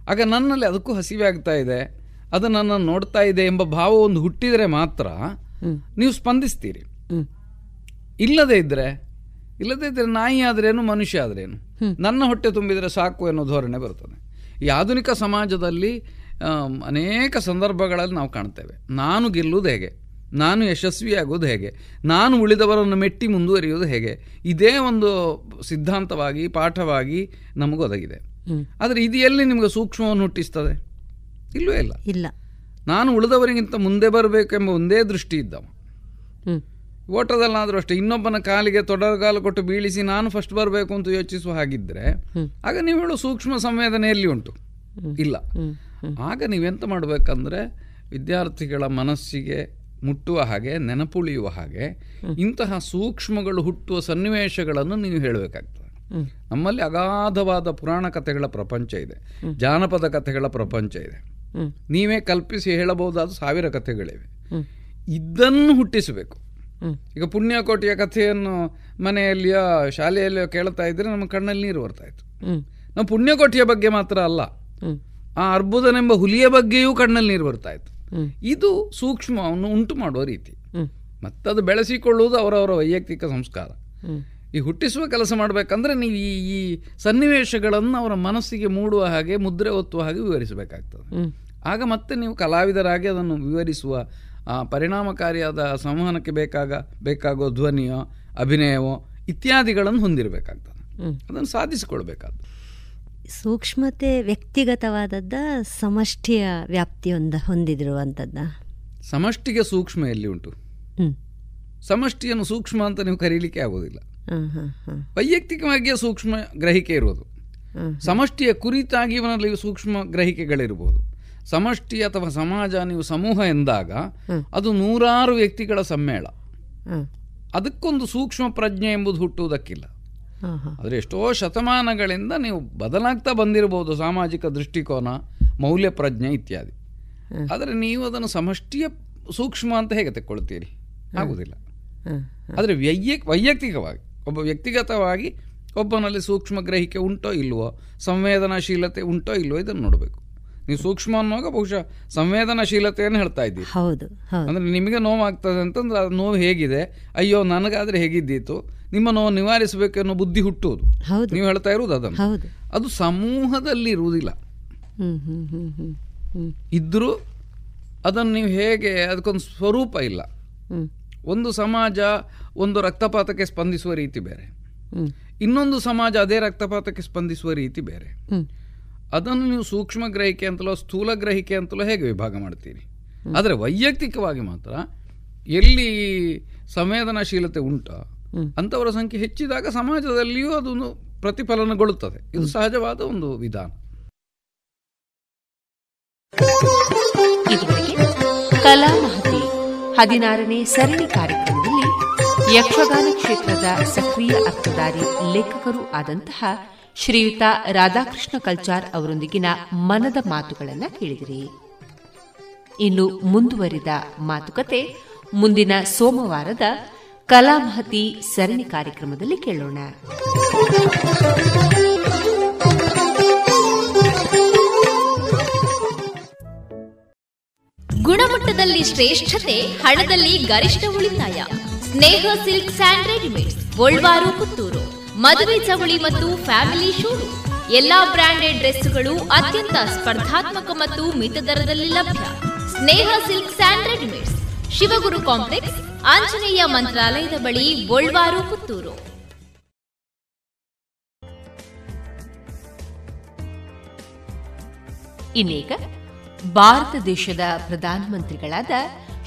ಆಗ ನನ್ನಲ್ಲಿ ಅದಕ್ಕೂ ಹಸಿವೆ ಆಗ್ತಾ ಇದೆ ಅದು ನನ್ನನ್ನು ನೋಡ್ತಾ ಇದೆ ಎಂಬ ಭಾವ ಒಂದು ಹುಟ್ಟಿದರೆ ಮಾತ್ರ ನೀವು ಸ್ಪಂದಿಸ್ತೀರಿ. ಇಲ್ಲದೇ ಇದ್ದರೆ ಇಲ್ಲದೇ ಇದ್ದರೆ ನಾಯಿ ಆದ್ರೇನು ಮನುಷ್ಯ ಆದ್ರೇನು. ನನ್ನ ಹೊಟ್ಟೆ ತುಂಬಿದರೆ ಸಾಕು ಅನ್ನೋ ಧೋರಣೆ ಬರ್ತದೆ ಈ ಆಧುನಿಕ ಸಮಾಜದಲ್ಲಿ ಅನೇಕ ಸಂದರ್ಭಗಳಲ್ಲಿ ನಾವು ಕಾಣ್ತೇವೆ ನಾನು ಗೆಲ್ಲುವುದು ಹೇಗೆ? ನಾನು ಯಶಸ್ವಿಯಾಗೋದು ಹೇಗೆ? ನಾನು ಉಳಿದವರನ್ನು ಮೆಟ್ಟಿ ಮುಂದುವರಿಯೋದು ಹೇಗೆ? ಇದೇ ಒಂದು ಸಿದ್ಧಾಂತವಾಗಿ ಪಾಠವಾಗಿ ನಮಗೊದಗಿದೆ. ಆದರೆ ಇದು ಎಲ್ಲಿ ನಿಮಗೆ ಸೂಕ್ಷ್ಮವನ್ನು ಹುಟ್ಟಿಸ್ತದೆ? ಇಲ್ಲವೇ ಇಲ್ಲ. ಇಲ್ಲ. ನಾನು ಉಳಿದವರಿಗಿಂತ ಮುಂದೆ ಬರಬೇಕೆಂಬ ಒಂದೇ ದೃಷ್ಟಿ ಇದ್ದವ. ಓಟದಲ್ಲಾದರೂ ಅಷ್ಟೇ ಇನ್ನೊಬ್ಬನ ಕಾಲಿಗೆ ತೊಡಗಾಲು ಕೊಟ್ಟು ಬೀಳಿಸಿ ನಾನು ಫಸ್ಟ್ ಬರಬೇಕು ಅಂತ ಯೋಚಿಸುವ ಹಾಗಿದ್ದರೆ ಆಗ ನೀವು ಹೇಳೋ ಸೂಕ್ಷ್ಮ ಸಂವೇದನೆ ಎಲ್ಲಿ ಉಂಟು? ಇಲ್ಲ. ಆಗ ನೀವೆಂತ ಮಾಡಬೇಕಂದ್ರೆ ವಿದ್ಯಾರ್ಥಿಗಳ ಮನಸ್ಸಿಗೆ ಮುಟ್ಟುವ ಹಾಗೆ ನೆನಪುಳಿಯುವ ಹಾಗೆ ಇಂತಹ ಸೂಕ್ಷ್ಮಗಳು ಹುಟ್ಟುವ ಸನ್ನಿವೇಶಗಳನ್ನು ನೀವು ಹೇಳಬೇಕಾಗ್ತದೆ. ನಮ್ಮಲ್ಲಿ ಅಗಾಧವಾದ ಪುರಾಣ ಕಥೆಗಳ ಪ್ರಪಂಚ ಇದೆ. ಜಾನಪದ ಕಥೆಗಳ ಪ್ರಪಂಚ ಇದೆ. ನೀವೇ ಕಲ್ಪಿಸಿ ಹೇಳಬಹುದಾದ ಸಾವಿರ ಕಥೆಗಳಿವೆ. ಇದನ್ನು ಹುಟ್ಟಿಸಬೇಕು. ಈಗ ಪುಣ್ಯಕೋಟಿಯ ಕಥೆಯನ್ನು ಮನೆಯಲ್ಲಿಯೋ ಶಾಲೆಯಲ್ಲಿಯೋ ಕೇಳ್ತಾ ಇದ್ರೆ ನಮ್ಮ ಕಣ್ಣಲ್ಲಿ ನೀರು ಬರ್ತಾ ಇತ್ತು. ನಾವು ಪುಣ್ಯಕೋಟಿಯ ಬಗ್ಗೆ ಮಾತ್ರ ಅಲ್ಲ. ಆ ಅರ್ಬುದನೆಂಬ ಹುಲಿಯ ಬಗ್ಗೆಯೂ ಕಣ್ಣಲ್ಲಿ ನೀರು ಬರ್ತಾ ಇತ್ತು. ಇದು ಸೂಕ್ಷ್ಮವನ್ನು ಉಂಟು ಮಾಡುವ ರೀತಿ. ಮತ್ತದು ಬೆಳೆಸಿಕೊಳ್ಳುವುದು ಅವರವರ ವೈಯಕ್ತಿಕ ಸಂಸ್ಕಾರ. ಈ ಹುಟ್ಟಿಸುವ ಕೆಲಸ ಮಾಡಬೇಕಂದ್ರೆ ನೀವು ಈ ಈ ಸನ್ನಿವೇಶಗಳನ್ನು ಅವರ ಮನಸ್ಸಿಗೆ ಮೂಡುವ ಹಾಗೆ ಮುದ್ರೆ ಒತ್ತುವ ಹಾಗೆ ವಿವರಿಸಬೇಕಾಗ್ತದೆ. ಆಗ ಮತ್ತೆ ನೀವು ಕಲಾವಿದರಾಗಿ ಅದನ್ನು ವಿವರಿಸುವ ಆ, ಪರಿಣಾಮಕಾರಿಯಾದ ಸಂವಹನಕ್ಕೆ ಬೇಕಾಗ ಬೇಕಾಗೋ ಧ್ವನಿಯೋ ಅಭಿನಯವೋ ಇತ್ಯಾದಿಗಳನ್ನು ಹೊಂದಿರಬೇಕಾಗ್ತದೆ. ಅದನ್ನು ಸಾಧಿಸಿಕೊಳ್ಬೇಕಾಗ್ತದೆ. ಸೂಕ್ಷ್ಮತೆ ವ್ಯಕ್ತಿಗತವಾದದ್ದ ಸಮಷ್ಟಿಯ ವ್ಯಾಪ್ತಿಯೊಂದ ಹೊಂದಿದಿರುವಂಥದ್ದ ಸಮಷ್ಟಿಗೆ ಸೂಕ್ಷ್ಮ ಎಲ್ಲಿ ಉಂಟು. ಸಮಷ್ಟಿಯನ್ನು ಸೂಕ್ಷ್ಮ ಅಂತ ನೀವು ಕರೀಲಿಕ್ಕೆ ಆಗೋದಿಲ್ಲ ವೈಯಕ್ತಿಕವಾಗಿಯೇ ಸೂಕ್ಷ್ಮ ಗ್ರಹಿಕೆ ಇರುವುದು. ಸಮಷ್ಟಿಯ ಕುರಿತಾಗಿ ಇವನಲ್ಲಿ ಸೂಕ್ಷ್ಮ ಗ್ರಹಿಕೆಗಳಿರಬಹುದು ಸಮಷ್ಟಿ ಅಥವಾ ಸಮಾಜ ನೀವು ಸಮೂಹ ಎಂದಾಗ ಅದು ನೂರಾರು ವ್ಯಕ್ತಿಗಳ ಸಮ್ಮೇಳ. ಅದಕ್ಕೊಂದು ಸೂಕ್ಷ್ಮ ಪ್ರಜ್ಞೆ ಎಂಬುದು ಹುಟ್ಟುವುದಕ್ಕಿಲ್ಲ. ಆದರೆ ಎಷ್ಟೋ ಶತಮಾನಗಳಿಂದ ನೀವು ಬದಲಾಗ್ತಾ ಬಂದಿರಬಹುದು ಸಾಮಾಜಿಕ ದೃಷ್ಟಿಕೋನ ಮೌಲ್ಯ ಪ್ರಜ್ಞೆ ಇತ್ಯಾದಿ. ಆದರೆ ನೀವು ಅದನ್ನು ಸಮಷ್ಟಿಯ ಸೂಕ್ಷ್ಮ ಅಂತ ಹೇಗೆ ತೆಕ್ಕೊಳ್ತೀರಿ? ಆಗುವುದಿಲ್ಲ ಆದರೆ ವೈಯಕ್ ವೈಯಕ್ತಿಕವಾಗಿ ಒಬ್ಬ ವ್ಯಕ್ತಿಗತವಾಗಿ ಒಬ್ಬನಲ್ಲಿ ಸೂಕ್ಷ್ಮ ಗ್ರಹಿಕೆ ಉಂಟೋ ಇಲ್ವೋ ಸಂವೇದನಾಶೀಲತೆ ಉಂಟೋ ಇಲ್ವೋ ಇದನ್ನು ನೋಡಬೇಕು. ನೀವು ಸೂಕ್ಷ್ಮ ಅನ್ನುವಾಗ ಬಹುಶಃ ಸಂವೇದನಾಶೀಲತೆಯನ್ನು ಹೇಳ್ತಾ ಇದ್ದೀವಿ ಹೌದು ಅಂದ್ರೆ ನಿಮಗೆ ನೋವಾಗ್ತದೆ ಅಂತಂದ್ರೆ ಅದು ನೋವು ಹೇಗಿದೆ ಅಯ್ಯೋ ನನಗಾದ್ರೆ ಹೇಗಿದ್ದೀತು ನಿಮ್ಮ ನೋವು ನಿವಾರಿಸಬೇಕು ಅನ್ನೋ ಬುದ್ಧಿ ಹುಟ್ಟುವುದು. ನೀವು ಹೇಳ್ತಾ ಇರುವುದು ಅದನ್ನು. ಅದು ಸಮೂಹದಲ್ಲಿ ಇರುವುದಿಲ್ಲ. ಇದ್ರೂ ಅದನ್ನು ನೀವು ಹೇಗೆ ಅದಕ್ಕೊಂದು ಸ್ವರೂಪ ಇಲ್ಲ. ಒಂದು ಸಮಾಜ ಒಂದು ರಕ್ತಪಾತಕ್ಕೆ ಸ್ಪಂದಿಸುವ ರೀತಿ ಬೇರೆ. ಇನ್ನೊಂದು ಸಮಾಜ ಅದೇ ರಕ್ತಪಾತಕ್ಕೆ ಸ್ಪಂದಿಸುವ ರೀತಿ ಬೇರೆ. ಅದನ್ನು ನೀವು ಸೂಕ್ಷ್ಮ ಗ್ರಹಿಕೆ ಅಂತಲೋ ಸ್ಥೂಲ ಗ್ರಹಿಕೆ ಅಂತಲೋ ಹೇಗೆ ವಿಭಾಗ ಮಾಡ್ತೀರಿ? ಆದರೆ ವೈಯಕ್ತಿಕವಾಗಿ ಮಾತ್ರ ಎಲ್ಲಿ ಸಂವೇದನಾಶೀಲತೆ ಉಂಟಾ ಅಂಥವರ ಸಂಖ್ಯೆ ಹೆಚ್ಚಿದಾಗ ಸಮಾಜದಲ್ಲಿಯೂ ಅದೊಂದು ಪ್ರತಿಫಲನಗೊಳ್ಳುತ್ತದೆ. ಇದು ಸಹಜವಾದ ಒಂದು ವಿಧಾನ. ಕಲಾ ಮಹತಿ ಹದಿನಾರನೇ ಸರಣಿ ಕಾರ್ಯಕ್ರಮದಲ್ಲಿ ಯಕ್ಷಗಾನ ಕ್ಷೇತ್ರದ ಸಕ್ರಿಯ ಅರ್ಥಧಾರಿ ಲೇಖಕರು ಆದಂತಹ ಶ್ರೀಯುತ ರಾಧಾಕೃಷ್ಣ ಕಲ್ಚಾರ್ ಅವರೊಂದಿಗಿನ ಮನದ ಮಾತುಗಳನ್ನು ಕೇಳಿದಿರಿ. ಇನ್ನು ಮುಂದುವರಿದ ಮಾತುಕತೆ ಮುಂದಿನ ಸೋಮವಾರದ ಕಲಾಮಹತಿ ಸರಣಿ ಕಾರ್ಯಕ್ರಮದಲ್ಲಿ ಕೇಳೋಣ. ಗುಣಮಟ್ಟದಲ್ಲಿ ಶ್ರೇಷ್ಠತೆ, ಹಣದಲ್ಲಿ ಗರಿಷ್ಠ ಉಳಿತಾಯ. Sneha silk sand readymades, Golwar, Puttur. ಮದುವೆ ಚವಳಿ ಮತ್ತು ಫ್ಯಾಮಿಲಿ ಶೋರು ಎಲ್ಲಾ ಬ್ರಾಂಡೆಡ್ ಡ್ರೆಸ್ಗಳು ಅತ್ಯಂತ ಸ್ಪರ್ಧಾತ್ಮಕ ಮತ್ತು ಮಿತ ದರದಲ್ಲಿ ಲಭ್ಯ. Sneha silk and readymades. Shivaguru complex, Anjaneya ಮಂತ್ರಾಲಯದ ಬಳಿ, ಗೋಲ್ವಾರು, ಪುತ್ತೂರು. ಇನ್ನೀಗ ಭಾರತ ದೇಶದ ಪ್ರಧಾನಮಂತ್ರಿಗಳಾದ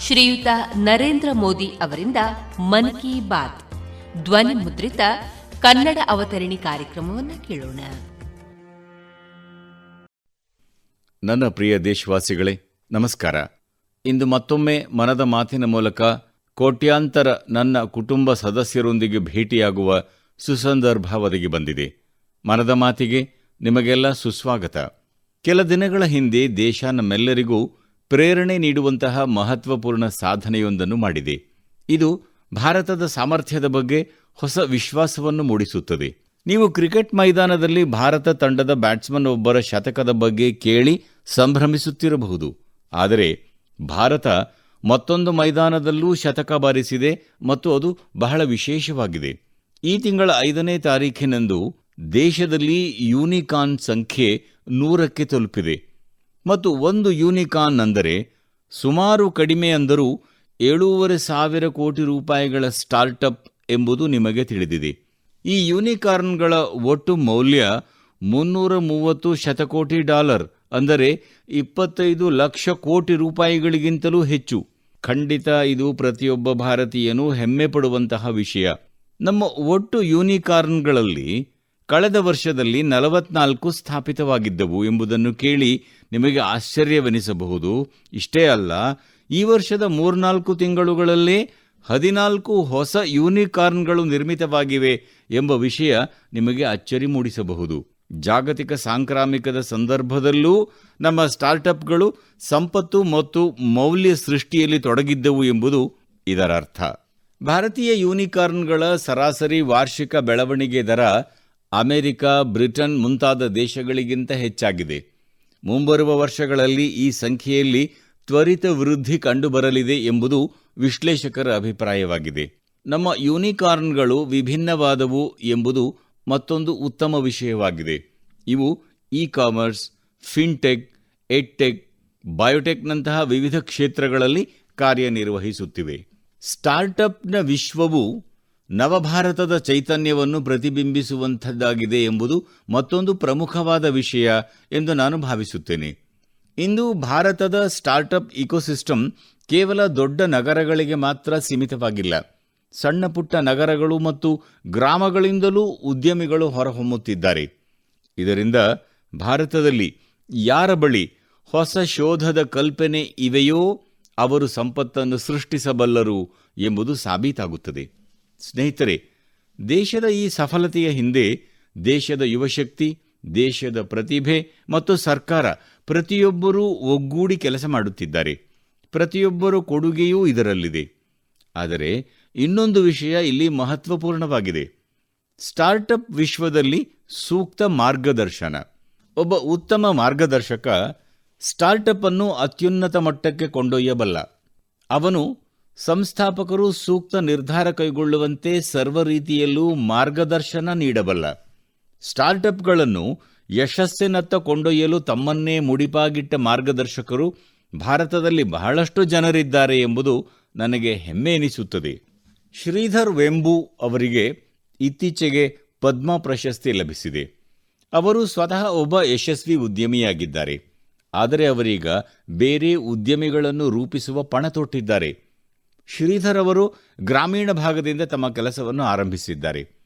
ಶ್ರೀಯುತ ನರೇಂದ್ರ ಮೋದಿ ಅವರಿಂದ ಮನ್ ಕಿ ಬಾತ್. ಧ್ವನಿ ಮುದ್ರಿತ ಕನ್ನಡ ಅವತರಣಿ ಕಾರ್ಯಕ್ರಮವನ್ನು ಕೇಳೋಣ. ನನ್ನ ಪ್ರಿಯ ದೇಶವಾಸಿಗಳೇ, ನಮಸ್ಕಾರ. ಇಂದು ಮತ್ತೊಮ್ಮೆ ಮನದ ಮಾತಿನ ಮೂಲಕ ಕೋಟ್ಯಾಂತರ ನನ್ನ ಕುಟುಂಬ ಸದಸ್ಯರೊಂದಿಗೆ ಭೇಟಿಯಾಗುವ ಸುಸಂದರ್ಭ ಒದಗಿ ಬಂದಿದೆ. ಮನದ ಮಾತಿಗೆ ನಿಮಗೆಲ್ಲ ಸುಸ್ವಾಗತ. ಕೆಲ ದಿನಗಳ ಹಿಂದೆ ದೇಶ ನಮ್ಮೆಲ್ಲರಿಗೂ ಪ್ರೇರಣೆ ನೀಡುವಂತಹ ಮಹತ್ವಪೂರ್ಣ ಸಾಧನೆಯೊಂದನ್ನು ಮಾಡಿದೆ. ಇದು ಭಾರತದ ಸಾಮರ್ಥ್ಯದ ಬಗ್ಗೆ ಹೊಸ ವಿಶ್ವಾಸವನ್ನು ಮೂಡಿಸುತ್ತದೆ. ನೀವು ಕ್ರಿಕೆಟ್ ಮೈದಾನದಲ್ಲಿ ಭಾರತ ತಂಡದ ಬ್ಯಾಟ್ಸ್ಮನ್ ಒಬ್ಬರ ಶತಕದ ಬಗ್ಗೆ ಕೇಳಿ ಸಂಭ್ರಮಿಸುತ್ತಿರಬಹುದು. ಆದರೆ ಭಾರತ ಮತ್ತೊಂದು ಮೈದಾನದಲ್ಲೂ ಶತಕ ಬಾರಿಸಿದೆ ಮತ್ತು ಅದು ಬಹಳ ವಿಶೇಷವಾಗಿದೆ. ಈ ತಿಂಗಳ ಐದನೇ ತಾರೀಖಿನಂದು ದೇಶದಲ್ಲಿ ಯೂನಿಕಾನ್ ಸಂಖ್ಯೆ ನೂರಕ್ಕೆ ತಲುಪಿದೆ. ಮತ್ತು ಒಂದು ಯೂನಿಕಾನ್ ಅಂದರೆ ಸುಮಾರು ಕಡಿಮೆ ಅಂದರೂ ಏಳೂವರೆ ಸಾವಿರ ಕೋಟಿ ರೂಪಾಯಿಗಳ ಸ್ಟಾರ್ಟಪ್ ಎಂಬುದು ನಿಮಗೆ ತಿಳಿದಿದೆ. ಈ ಯೂನಿಕಾರ್ನ್ಗಳ ಒಟ್ಟು ಮೌಲ್ಯ ಮುನ್ನೂರ ಮೂವತ್ತು ಶತಕೋಟಿ ಡಾಲರ್, ಅಂದರೆ ಇಪ್ಪತ್ತೈದು ಲಕ್ಷ ಕೋಟಿ ರೂಪಾಯಿಗಳಿಗಿಂತಲೂ ಹೆಚ್ಚು. ಖಂಡಿತ ಇದು ಪ್ರತಿಯೊಬ್ಬ ಭಾರತೀಯನೂ ಹೆಮ್ಮೆ ಪಡುವಂತಹ ವಿಷಯ. ನಮ್ಮ ಒಟ್ಟು ಯೂನಿಕಾರ್ನ್ಗಳಲ್ಲಿ ಕಳೆದ ವರ್ಷದಲ್ಲಿ ನಲವತ್ನಾಲ್ಕು ಸ್ಥಾಪಿತವಾಗಿದ್ದವು ಎಂಬುದನ್ನು ಕೇಳಿ ನಿಮಗೆ ಆಶ್ಚರ್ಯವೆನಿಸಬಹುದು. ಇಷ್ಟೇ ಅಲ್ಲ, ಈ ವರ್ಷದ ಮೂರ್ನಾಲ್ಕು ತಿಂಗಳುಗಳಲ್ಲೇ ಹದಿನಾಲ್ಕು ಹೊಸ ಯೂನಿಕಾರ್ನ್ಗಳು ನಿರ್ಮಿತವಾಗಿವೆ ಎಂಬ ವಿಷಯ ನಿಮಗೆ ಅಚ್ಚರಿ ಮೂಡಿಸಬಹುದು. ಜಾಗತಿಕ ಸಾಂಕ್ರಾಮಿಕದ ಸಂದರ್ಭದಲ್ಲೂ ನಮ್ಮ ಸ್ಟಾರ್ಟಪ್ಗಳು ಸಂಪತ್ತು ಮತ್ತು ಮೌಲ್ಯ ಸೃಷ್ಟಿಯಲ್ಲಿ ತೊಡಗಿದ್ದವು ಎಂಬುದು ಇದರ ಅರ್ಥ ಭಾರತೀಯ ಯೂನಿಕಾರ್ನ್ಗಳ ಸರಾಸರಿ ವಾರ್ಷಿಕ ಬೆಳವಣಿಗೆ ದರ ಅಮೆರಿಕ, ಬ್ರಿಟನ್ ಮುಂತಾದ ದೇಶಗಳಿಗಿಂತ ಹೆಚ್ಚಾಗಿದೆ. ಮುಂಬರುವ ವರ್ಷಗಳಲ್ಲಿ ಈ ಸಂಖ್ಯೆಯಲ್ಲಿ ತ್ವರಿತ ವೃದ್ಧಿ ಕಂಡುಬರಲಿದೆ ಎಂಬುದು ವಿಶ್ಲೇಷಕರ ಅಭಿಪ್ರಾಯವಾಗಿದೆ. ನಮ್ಮ ಯೂನಿಕಾರ್ನ್ಗಳು ವಿಭಿನ್ನವಾದವು ಎಂಬುದು ಮತ್ತೊಂದು ಉತ್ತಮ ವಿಷಯವಾಗಿದೆ. ಇವು ಇ ಕಾಮರ್ಸ್ ಫಿನ್ಟೆಕ್, ಎಡ್ಟೆಕ್, ಬಯೋಟೆಕ್ನಂತಹ ವಿವಿಧ ಕ್ಷೇತ್ರಗಳಲ್ಲಿ ಕಾರ್ಯನಿರ್ವಹಿಸುತ್ತಿವೆ. ಸ್ಟಾರ್ಟ್ಅಪ್ನ ವಿಶ್ವವು ನವಭಾರತದ ಚೈತನ್ಯವನ್ನು ಪ್ರತಿಬಿಂಬಿಸುವಂಥದ್ದಾಗಿದೆ ಎಂಬುದು ಮತ್ತೊಂದು ಪ್ರಮುಖವಾದ ವಿಷಯ ಎಂದು ನಾನು ಭಾವಿಸುತ್ತೇನೆ. ಇಂದು ಭಾರತದ ಸ್ಟಾರ್ಟಪ್ ಇಕೋಸಿಸ್ಟಮ್ ಕೇವಲ ದೊಡ್ಡ ನಗರಗಳಿಗೆ ಮಾತ್ರ ಸೀಮಿತವಾಗಿಲ್ಲ. ಸಣ್ಣ ಪುಟ್ಟ ನಗರಗಳು ಮತ್ತು ಗ್ರಾಮಗಳಿಂದಲೂ ಉದ್ಯಮಿಗಳು ಹೊರಹೊಮ್ಮುತ್ತಿದ್ದಾರೆ. ಇದರಿಂದ ಭಾರತದಲ್ಲಿ ಯಾರ ಬಳಿ ಹೊಸ ಶೋಧದ ಕಲ್ಪನೆ ಇವೆಯೋ ಅವರು ಸಂಪತ್ತನ್ನು ಸೃಷ್ಟಿಸಬಲ್ಲರು ಎಂಬುದು ಸಾಬೀತಾಗುತ್ತದೆ. ಸ್ನೇಹಿತರೆ, ದೇಶದ ಈ ಸಫಲತೆಯ ಹಿಂದೆ ದೇಶದ ಯುವಶಕ್ತಿ, ದೇಶದ ಪ್ರತಿಭೆ ಮತ್ತು ಸರ್ಕಾರ ಪ್ರತಿಯೊಬ್ಬರೂ ಒಗ್ಗೂಡಿ ಕೆಲಸ ಮಾಡುತ್ತಿದ್ದಾರೆ. ಪ್ರತಿಯೊಬ್ಬರ ಕೊಡುಗೆಯೂ ಇದರಲ್ಲಿದೆ. ಆದರೆ ಇನ್ನೊಂದು ವಿಷಯ ಇಲ್ಲಿ ಮಹತ್ವಪೂರ್ಣವಾಗಿದೆ. ಸ್ಟಾರ್ಟಪ್ ವಿಶ್ವದಲ್ಲಿ ಸೂಕ್ತ ಮಾರ್ಗದರ್ಶನ. ಒಬ್ಬ ಉತ್ತಮ ಮಾರ್ಗದರ್ಶಕ ಸ್ಟಾರ್ಟಪ್ ಅನ್ನು ಅತ್ಯುನ್ನತ ಮಟ್ಟಕ್ಕೆ ಕೊಂಡೊಯ್ಯಬಲ್ಲ. ಅವನು ಸಂಸ್ಥಾಪಕರು ಸೂಕ್ತ ನಿರ್ಧಾರ ಕೈಗೊಳ್ಳುವಂತೆ ಸರ್ವ ರೀತಿಯಲ್ಲೂ ಮಾರ್ಗದರ್ಶನ ನೀಡಬಲ್ಲ. ಸ್ಟಾರ್ಟಪ್ಗಳನ್ನು ಯಶಸ್ಸಿನತ್ತ ಕೊಂಡೊಯ್ಯಲು ತಮ್ಮನ್ನೇ ಮುಡಿಪಾಗಿಟ್ಟ ಮಾರ್ಗದರ್ಶಕರು ಭಾರತದಲ್ಲಿ ಬಹಳಷ್ಟು ಜನರಿದ್ದಾರೆ ಎಂಬುದು ನನಗೆ ಹೆಮ್ಮೆ ಎನಿಸುತ್ತದೆ. ಶ್ರೀಧರ್ ವೆಂಬು ಅವರಿಗೆ ಇತ್ತೀಚೆಗೆ ಪದ್ಮ ಪ್ರಶಸ್ತಿ ಲಭಿಸಿದೆ. ಅವರು ಸ್ವತಃ ಒಬ್ಬ ಯಶಸ್ವಿ ಉದ್ಯಮಿಯಾಗಿದ್ದಾರೆ. ಆದರೆ ಅವರೀಗ ಬೇರೆ ಉದ್ಯಮಿಗಳನ್ನು ರೂಪಿಸುವ ಪಣ ತೊಟ್ಟಿದ್ದಾರೆ. ಶ್ರೀಧರ್ ಅವರು ಗ್ರಾಮೀಣ ಭಾಗದಿಂದ ತಮ್ಮ ಕೆಲಸವನ್ನು ಆರಂಭಿಸಿದ್ದಾರೆ.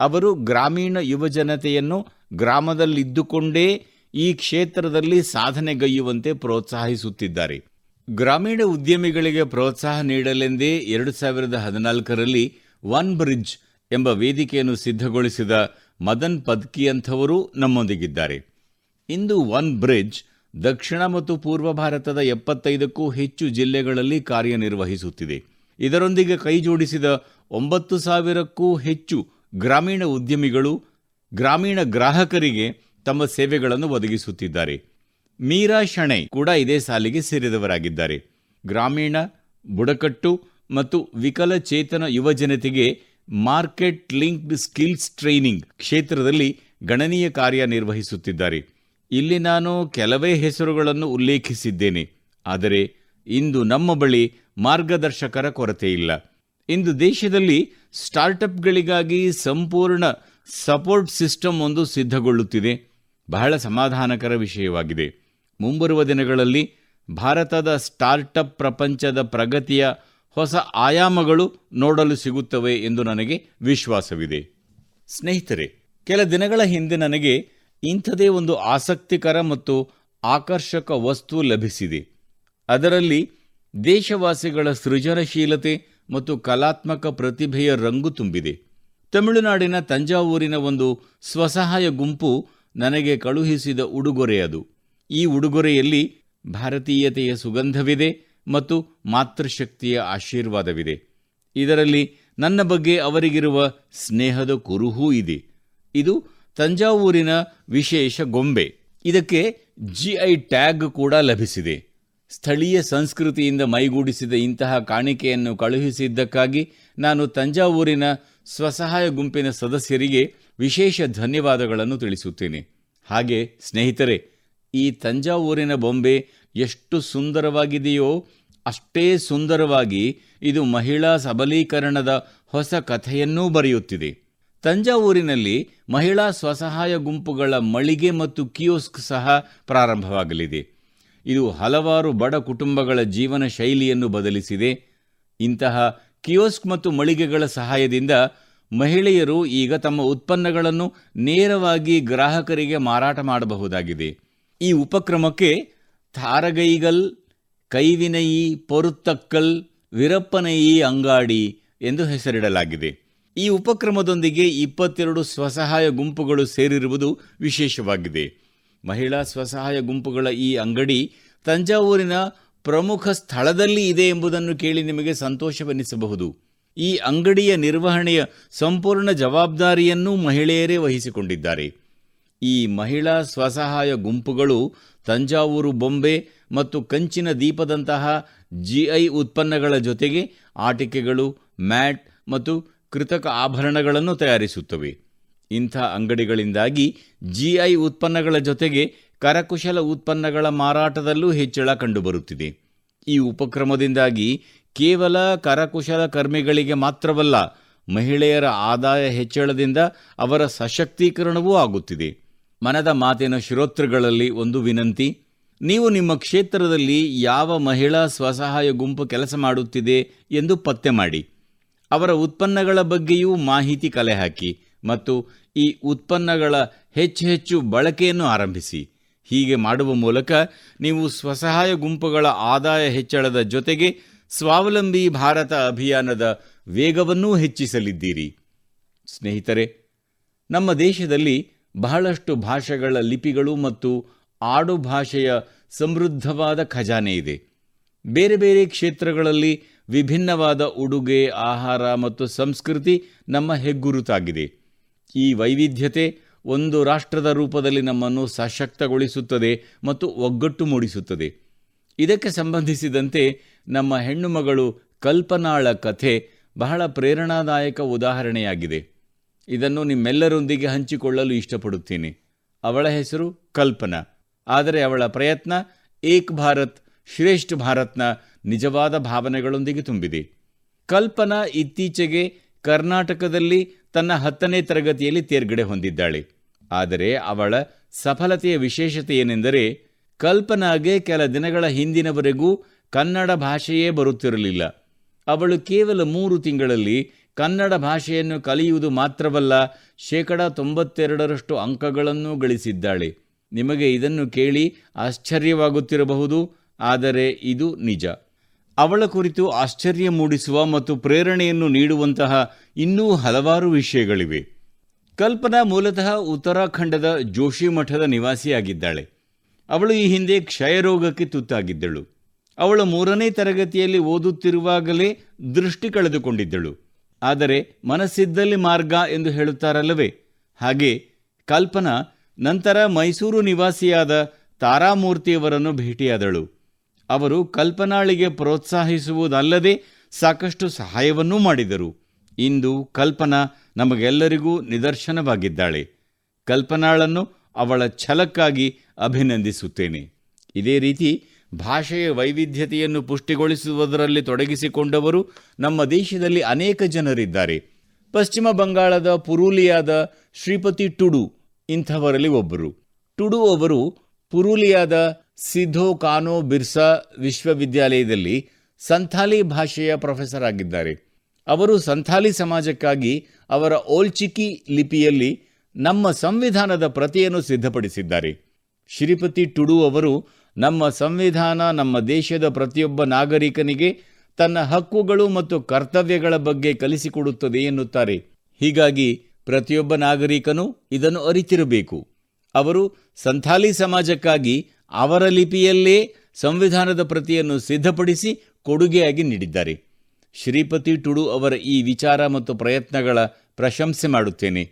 ಅವರು ಗ್ರಾಮೀಣ ಯುವಜನತೆಯನ್ನು ಗ್ರಾಮದಲ್ಲಿದ್ದುಕೊಂಡೇ ಈ ಕ್ಷೇತ್ರದಲ್ಲಿ ಸಾಧನೆಗೈಯುವಂತೆ ಪ್ರೋತ್ಸಾಹಿಸುತ್ತಿದ್ದಾರೆ. ಗ್ರಾಮೀಣ ಉದ್ಯಮಿಗಳಿಗೆ ಪ್ರೋತ್ಸಾಹ ನೀಡಲೆಂದೇ ಎರಡು ಸಾವಿರದ ಹದಿನಾಲ್ಕರಲ್ಲಿ ಒನ್ ಬ್ರಿಡ್ಜ್ ಎಂಬ ವೇದಿಕೆಯನ್ನು ಸಿದ್ಧಗೊಳಿಸಿದ ಮದನ್ ಪದ್ಕಿಯಂಥವರು ನಮ್ಮೊಂದಿಗಿದ್ದಾರೆ. ಇಂದು ಒನ್ ಬ್ರಿಡ್ಜ್ ದಕ್ಷಿಣ ಮತ್ತು ಪೂರ್ವ ಭಾರತದ ಎಪ್ಪತ್ತೈದಕ್ಕೂ ಹೆಚ್ಚು ಜಿಲ್ಲೆಗಳಲ್ಲಿ ಕಾರ್ಯನಿರ್ವಹಿಸುತ್ತಿದೆ. ಇದರೊಂದಿಗೆ ಕೈಜೋಡಿಸಿದ ಒಂಬತ್ತು ಸಾವಿರಕ್ಕೂ ಹೆಚ್ಚು ಗ್ರಾಮೀಣ ಉದ್ಯಮಿಗಳು, ಗ್ರಾಮೀಣ ಗ್ರಾಹಕರಿಗೆ ತಮ್ಮ ಸೇವೆಗಳನ್ನು ಒದಗಿಸುತ್ತಿದ್ದಾರೆ. ಮೀರಾ ಶಣೈ ಕೂಡ ಇದೇ ಸಾಲಿಗೆ ಸೇರಿದವರಾಗಿದ್ದಾರೆ. ಗ್ರಾಮೀಣ, ಬುಡಕಟ್ಟು ಮತ್ತು ವಿಕಲಚೇತನ ಯುವಜನತೆಗೆ ಮಾರ್ಕೆಟ್ ಲಿಂಕ್ಡ್ ಸ್ಕಿಲ್ಸ್ ಟ್ರೈನಿಂಗ್ ಕ್ಷೇತ್ರದಲ್ಲಿ ಗಣನೀಯ ಕಾರ್ಯನಿರ್ವಹಿಸುತ್ತಿದ್ದಾರೆ ಇಲ್ಲಿ ನಾನು ಕೆಲವೇ ಹೆಸರುಗಳನ್ನು ಉಲ್ಲೇಖಿಸಿದ್ದೇನೆ, ಆದರೆ ಇಂದು ನಮ್ಮ ಬಳಿ ಮಾರ್ಗದರ್ಶಕರ ಕೊರತೆಯಿಲ್ಲ. ಇಂದು ದೇಶದಲ್ಲಿ ಸ್ಟಾರ್ಟಪ್ಗಳಿಗಾಗಿ ಸಂಪೂರ್ಣ ಸಪೋರ್ಟ್ ಸಿಸ್ಟಮ್ ಒಂದು ಸಿದ್ಧಗೊಳ್ಳುತ್ತಿದೆ. ಬಹಳ ಸಮಾಧಾನಕರ ವಿಷಯವಾಗಿದೆ. ಮುಂಬರುವ ದಿನಗಳಲ್ಲಿ ಭಾರತದ ಸ್ಟಾರ್ಟಪ್ ಪ್ರಪಂಚದ ಪ್ರಗತಿಯ ಹೊಸ ಆಯಾಮಗಳು ನೋಡಲು ಸಿಗುತ್ತವೆ ಎಂದು ನನಗೆ ವಿಶ್ವಾಸವಿದೆ. ಸ್ನೇಹಿತರೆ, ಕೆಲ ದಿನಗಳ ಹಿಂದೆ ನನಗೆ ಇಂಥದೇ ಒಂದು ಆಸಕ್ತಿಕರ ಮತ್ತು ಆಕರ್ಷಕ ವಸ್ತು ಲಭಿಸಿದೆ. ಅದರಲ್ಲಿ ದೇಶವಾಸಿಗಳ ಸೃಜನಶೀಲತೆ ಮತ್ತು ಕಲಾತ್ಮಕ ಪ್ರತಿಭೆಯ ರಂಗು ತುಂಬಿದೆ. ತಮಿಳುನಾಡಿನ ತಂಜಾವೂರಿನ ಒಂದು ಸ್ವಸಹಾಯ ಗುಂಪು ನನಗೆ ಕಳುಹಿಸಿದ ಉಡುಗೊರೆ ಅದು. ಈ ಉಡುಗೊರೆಯಲ್ಲಿ ಭಾರತೀಯತೆಯ ಸುಗಂಧವಿದೆ ಮತ್ತು ಮಾತೃಶಕ್ತಿಯ ಆಶೀರ್ವಾದವಿದೆ. ಇದರಲ್ಲಿ ನನ್ನ ಬಗ್ಗೆ ಅವರಿಗಿರುವ ಸ್ನೇಹದ ಕುರುಹೂ ಇದೆ. ಇದು ತಂಜಾವೂರಿನ ವಿಶೇಷ ಗೊಂಬೆ. ಇದಕ್ಕೆ ಜಿಐ ಟ್ಯಾಗ್ ಕೂಡ ಲಭಿಸಿದೆ. ಸ್ಥಳೀಯ ಸಂಸ್ಕೃತಿಯಿಂದ ಮೈಗೂಡಿಸಿದ ಇಂತಹ ಕಾಣಿಕೆಯನ್ನು ಕಳುಹಿಸಿದ್ದಕ್ಕಾಗಿ ನಾನು ತಂಜಾವೂರಿನ ಸ್ವಸಹಾಯ ಗುಂಪಿನ ಸದಸ್ಯರಿಗೆ ವಿಶೇಷ ಧನ್ಯವಾದಗಳನ್ನು ತಿಳಿಸುತ್ತೇನೆ. ಹಾಗೆ, ಸ್ನೇಹಿತರೆ, ಈ ತಂಜಾವೂರಿನ ಬೊಂಬೆ ಎಷ್ಟು ಸುಂದರವಾಗಿದೆಯೋ ಅಷ್ಟೇ ಸುಂದರವಾಗಿ ಇದು ಮಹಿಳಾ ಸಬಲೀಕರಣದ ಹೊಸ ಕಥೆಯನ್ನೂ ಬರೆಯುತ್ತಿದೆ. ತಂಜಾವೂರಿನಲ್ಲಿ ಮಹಿಳಾ ಸ್ವಸಹಾಯ ಗುಂಪುಗಳ ಮಳಿಗೆ ಮತ್ತು ಕಿಯೋಸ್ಕ್ ಸಹ ಪ್ರಾರಂಭವಾಗಲಿದೆ. ಇದು ಹಲವಾರು ಬಡ ಕುಟುಂಬಗಳ ಜೀವನ ಶೈಲಿಯನ್ನು ಬದಲಿಸಿದೆ. ಇಂತಹ ಕಿಯೋಸ್ಕ್ ಮತ್ತು ಮಳಿಗೆಗಳ ಸಹಾಯದಿಂದ ಮಹಿಳೆಯರು ಈಗ ತಮ್ಮ ಉತ್ಪನ್ನಗಳನ್ನು ನೇರವಾಗಿ ಗ್ರಾಹಕರಿಗೆ ಮಾರಾಟ ಮಾಡಬಹುದಾಗಿದೆ. ಈ ಉಪಕ್ರಮಕ್ಕೆ ಥಾರಗೈಗಲ್ ಕೈವಿನಯಿ ಪೊರುತ್ತಕ್ಕಲ್ ವಿರಪ್ಪನಯಿ ಅಂಗಾಡಿ ಎಂದು ಹೆಸರಿಡಲಾಗಿದೆ. ಈ ಉಪಕ್ರಮದೊಂದಿಗೆ ಇಪ್ಪತ್ತೆರಡು ಸ್ವಸಹಾಯ ಗುಂಪುಗಳು ಸೇರಿರುವುದು ವಿಶೇಷವಾಗಿದೆ. ಮಹಿಳಾ ಸ್ವಸಹಾಯ ಗುಂಪುಗಳ ಈ ಅಂಗಡಿ ತಂಜಾವೂರಿನ ಪ್ರಮುಖ ಸ್ಥಳದಲ್ಲಿ ಇದೆ ಎಂಬುದನ್ನು ಕೇಳಿ ನಿಮಗೆ ಸಂತೋಷವೆನಿಸಬಹುದು. ಈ ಅಂಗಡಿಯ ನಿರ್ವಹಣೆಯ ಸಂಪೂರ್ಣ ಜವಾಬ್ದಾರಿಯನ್ನು ಮಹಿಳೆಯರೇ ವಹಿಸಿಕೊಂಡಿದ್ದಾರೆ. ಈ ಮಹಿಳಾ ಸ್ವಸಹಾಯ ಗುಂಪುಗಳು ತಂಜಾವೂರು ಬೊಂಬೆ ಮತ್ತು ಕಂಚಿನ ದೀಪದಂತಹ ಜಿಐ ಉತ್ಪನ್ನಗಳ ಜೊತೆಗೆ ಆಟಿಕೆಗಳು, ಮ್ಯಾಟ್ ಮತ್ತು ಕೃತಕ ಆಭರಣಗಳನ್ನು ತಯಾರಿಸುತ್ತವೆ. ಇಂಥ ಅಂಗಡಿಗಳಿಂದಾಗಿ ಜಿಐ ಉತ್ಪನ್ನಗಳ ಜೊತೆಗೆ ಕರಕುಶಲ ಉತ್ಪನ್ನಗಳ ಮಾರಾಟದಲ್ಲೂ ಹೆಚ್ಚಳ ಕಂಡುಬರುತ್ತಿದೆ. ಈ ಉಪಕ್ರಮದಿಂದಾಗಿ ಕೇವಲ ಕರಕುಶಲ ಕರ್ಮಿಗಳಿಗೆ ಮಾತ್ರವಲ್ಲ, ಮಹಿಳೆಯರ ಆದಾಯ ಹೆಚ್ಚಳದಿಂದ ಅವರ ಸಶಕ್ತೀಕರಣವೂ ಆಗುತ್ತಿದೆ. ಮನದ ಮಾತಿನ ಶ್ರೋತೃಗಳಲ್ಲಿ ಒಂದು ವಿನಂತಿ, ನೀವು ನಿಮ್ಮ ಕ್ಷೇತ್ರದಲ್ಲಿ ಯಾವ ಮಹಿಳಾ ಸ್ವಸಹಾಯ ಗುಂಪು ಕೆಲಸ ಮಾಡುತ್ತಿದೆ ಎಂದು ಪತ್ತೆ ಮಾಡಿ. ಅವರ ಉತ್ಪನ್ನಗಳ ಬಗ್ಗೆಯೂ ಮಾಹಿತಿ ಕಲೆ ಹಾಕಿ. ಮತ್ತು ಈ ಉತ್ಪನ್ನಗಳ ಹೆಚ್ಚು ಹೆಚ್ಚು ಬಳಕೆಯನ್ನು ಆರಂಭಿಸಿ. ಹೀಗೆ ಮಾಡುವ ಮೂಲಕ ನೀವು ಸ್ವಸಹಾಯ ಗುಂಪುಗಳ ಆದಾಯ ಹೆಚ್ಚಳದ ಜೊತೆಗೆ ಸ್ವಾವಲಂಬಿ ಭಾರತ ಅಭಿಯಾನದ ವೇಗವನ್ನೂ ಹೆಚ್ಚಿಸಲಿದ್ದೀರಿ. ಸ್ನೇಹಿತರೆ, ನಮ್ಮ ದೇಶದಲ್ಲಿ ಬಹಳಷ್ಟು ಭಾಷೆಗಳ ಲಿಪಿಗಳು ಮತ್ತು ಆಡು ಭಾಷೆಯ ಸಮೃದ್ಧವಾದ ಖಜಾನೆ ಇದೆ. ಬೇರೆ ಬೇರೆ ಕ್ಷೇತ್ರಗಳಲ್ಲಿ ವಿಭಿನ್ನವಾದ ಉಡುಗೆ, ಆಹಾರ ಮತ್ತು ಸಂಸ್ಕೃತಿ ನಮ್ಮ ಹೆಗ್ಗುರುತಾಗಿದೆ. ಈ ವೈವಿಧ್ಯತೆ ಒಂದು ರಾಷ್ಟ್ರದ ರೂಪದಲ್ಲಿ ನಮ್ಮನ್ನು ಸಶಕ್ತಗೊಳಿಸುತ್ತದೆ ಮತ್ತು ಒಗ್ಗಟ್ಟು ಮೂಡಿಸುತ್ತದೆ. ಇದಕ್ಕೆ ಸಂಬಂಧಿಸಿದಂತೆ ನಮ್ಮ ಹೆಣ್ಣುಮಗಳು ಕಲ್ಪನಾಳ ಕಥೆ ಬಹಳ ಪ್ರೇರಣಾದಾಯಕ ಉದಾಹರಣೆಯಾಗಿದೆ. ಇದನ್ನು ನಿಮ್ಮೆಲ್ಲರೊಂದಿಗೆ ಹಂಚಿಕೊಳ್ಳಲು ಇಷ್ಟಪಡುತ್ತೇನೆ. ಅವಳ ಹೆಸರು ಕಲ್ಪನಾ. ಆದರೆ ಅವಳ ಪ್ರಯತ್ನ ಏಕ್ ಭಾರತ್, ಶ್ರೇಷ್ಠ ಭಾರತ್ನ ನಿಜವಾದ ಭಾವನೆಗಳೊಂದಿಗೆ ತುಂಬಿದೆ. ಕಲ್ಪನಾ ಇತ್ತೀಚೆಗೆ ಕರ್ನಾಟಕದಲ್ಲಿ ತನ್ನ ಹತ್ತನೇ ತರಗತಿಯಲ್ಲಿ ತೇರ್ಗಡೆ ಹೊಂದಿದ್ದಾಳೆ. ಆದರೆ ಅವಳ ಸಫಲತೆಯ ವಿಶೇಷತೆ ಏನೆಂದರೆ, ಕಲ್ಪನಾಗೆ ಕೆಲ ದಿನಗಳ ಹಿಂದಿನವರೆಗೂ ಕನ್ನಡ ಭಾಷೆಯೇ ಬರುತ್ತಿರಲಿಲ್ಲ. ಅವಳು ಕೇವಲ ಮೂರು ತಿಂಗಳಲ್ಲಿ ಕನ್ನಡ ಭಾಷೆಯನ್ನು ಕಲಿಯುವುದು ಮಾತ್ರವಲ್ಲ, ಶೇಕಡ ತೊಂಬತ್ತೆರಡರಷ್ಟು ಅಂಕಗಳನ್ನು ಗಳಿಸಿದ್ದಾಳೆ. ನಿಮಗೆ ಇದನ್ನು ಕೇಳಿ ಆಶ್ಚರ್ಯವಾಗುತ್ತಿರಬಹುದು, ಆದರೆ ಇದು ನಿಜ. ಅವಳ ಕುರಿತು ಆಶ್ಚರ್ಯ ಮೂಡಿಸುವ ಮತ್ತು ಪ್ರೇರಣೆಯನ್ನು ನೀಡುವಂತಹ ಇನ್ನೂ ಹಲವಾರು ವಿಷಯಗಳಿವೆ. ಕಲ್ಪನಾ ಮೂಲತಃ ಉತ್ತರಾಖಂಡದ ಜೋಶಿ ಮಠದ ನಿವಾಸಿಯಾಗಿದ್ದಾಳೆ. ಅವಳು ಈ ಹಿಂದೆ ಕ್ಷಯರೋಗಕ್ಕೆ ತುತ್ತಾಗಿದ್ದಳು. ಅವಳು ಮೂರನೇ ತರಗತಿಯಲ್ಲಿ ಓದುತ್ತಿರುವಾಗಲೇ ದೃಷ್ಟಿ ಕಳೆದುಕೊಂಡಿದ್ದಳು. ಆದರೆ ಮನಸ್ಸಿದ್ದಲ್ಲಿ ಮಾರ್ಗ ಎಂದು ಹೇಳುತ್ತಾರಲ್ಲವೇ? ಹಾಗೆ ಕಲ್ಪನಾ ನಂತರ ಮೈಸೂರು ನಿವಾಸಿಯಾದ ತಾರಾಮೂರ್ತಿಯವರನ್ನು ಭೇಟಿಯಾದಳು. ಅವರು ಕಲ್ಪನಾಳಿಗೆ ಪ್ರೋತ್ಸಾಹಿಸುವುದಲ್ಲದೆ ಸಾಕಷ್ಟು ಸಹಾಯವನ್ನೂ ಮಾಡಿದರು. ಇಂದು ಕಲ್ಪನಾ ನಮಗೆಲ್ಲರಿಗೂ ನಿದರ್ಶನವಾಗಿದ್ದಾಳೆ. ಕಲ್ಪನಾಳನ್ನು ಅವಳ ಛಲಕ್ಕಾಗಿ ಅಭಿನಂದಿಸುತ್ತೇನೆ. ಇದೇ ರೀತಿ ಭಾಷೆಯ ವೈವಿಧ್ಯತೆಯನ್ನು ಪುಷ್ಟಿಗೊಳಿಸುವುದರಲ್ಲಿ ತೊಡಗಿಸಿಕೊಂಡವರು ನಮ್ಮ ದೇಶದಲ್ಲಿ ಅನೇಕ ಜನರಿದ್ದಾರೆ. ಪಶ್ಚಿಮ ಬಂಗಾಳದ ಪುರುಲಿಯಾದ ಶ್ರೀಪತಿ ಟುಡು ಇಂಥವರಲ್ಲಿ ಒಬ್ಬರು. ಟುಡು ಅವರು ಪುರುಲಿಯಾದ ಸಿಧೋ ಕಾನೋ ಬಿರ್ಸಾ ವಿಶ್ವವಿದ್ಯಾಲಯದಲ್ಲಿ ಸಂಥಾಲಿ ಭಾಷೆಯ ಪ್ರೊಫೆಸರ್ ಆಗಿದ್ದಾರೆ. ಅವರು ಸಂಥಾಲಿ ಸಮಾಜಕ್ಕಾಗಿ ಅವರ ಓಲ್ಚಿಕಿ ಲಿಪಿಯಲ್ಲಿ ನಮ್ಮ ಸಂವಿಧಾನದ ಪ್ರತಿಯನ್ನು ಸಿದ್ಧಪಡಿಸಿದ್ದಾರೆ. ಶ್ರೀಪತಿ ಟುಡು ಅವರು ನಮ್ಮ ಸಂವಿಧಾನ ನಮ್ಮ ದೇಶದ ಪ್ರತಿಯೊಬ್ಬ ನಾಗರಿಕನಿಗೆ ತನ್ನ ಹಕ್ಕುಗಳು ಮತ್ತು ಕರ್ತವ್ಯಗಳ ಬಗ್ಗೆ ಕಲಿಸಿಕೊಡುತ್ತದೆ ಎನ್ನುತ್ತಾರೆ. ಹೀಗಾಗಿ ಪ್ರತಿಯೊಬ್ಬ ನಾಗರಿಕನು ಇದನ್ನು ಅರಿತಿರಬೇಕು. ಅವರು ಸಂಥಾಲಿ ಸಮಾಜಕ್ಕಾಗಿ ಅವರ ಲಿಪಿಯಲ್ಲೇ ಸಂವಿಧಾನದ ಪ್ರತಿಯನ್ನು ಸಿದ್ಧಪಡಿಸಿ ಕೊಡುಗೆಯಾಗಿ ನೀಡಿದ್ದಾರೆ. ಶ್ರೀಪತಿ ಟುಡು ಅವರ ಈ ವಿಚಾರ ಮತ್ತು ಪ್ರಯತ್ನಗಳ ಪ್ರಶಂಸೆ ಮಾಡುತ್ತೇನೆ.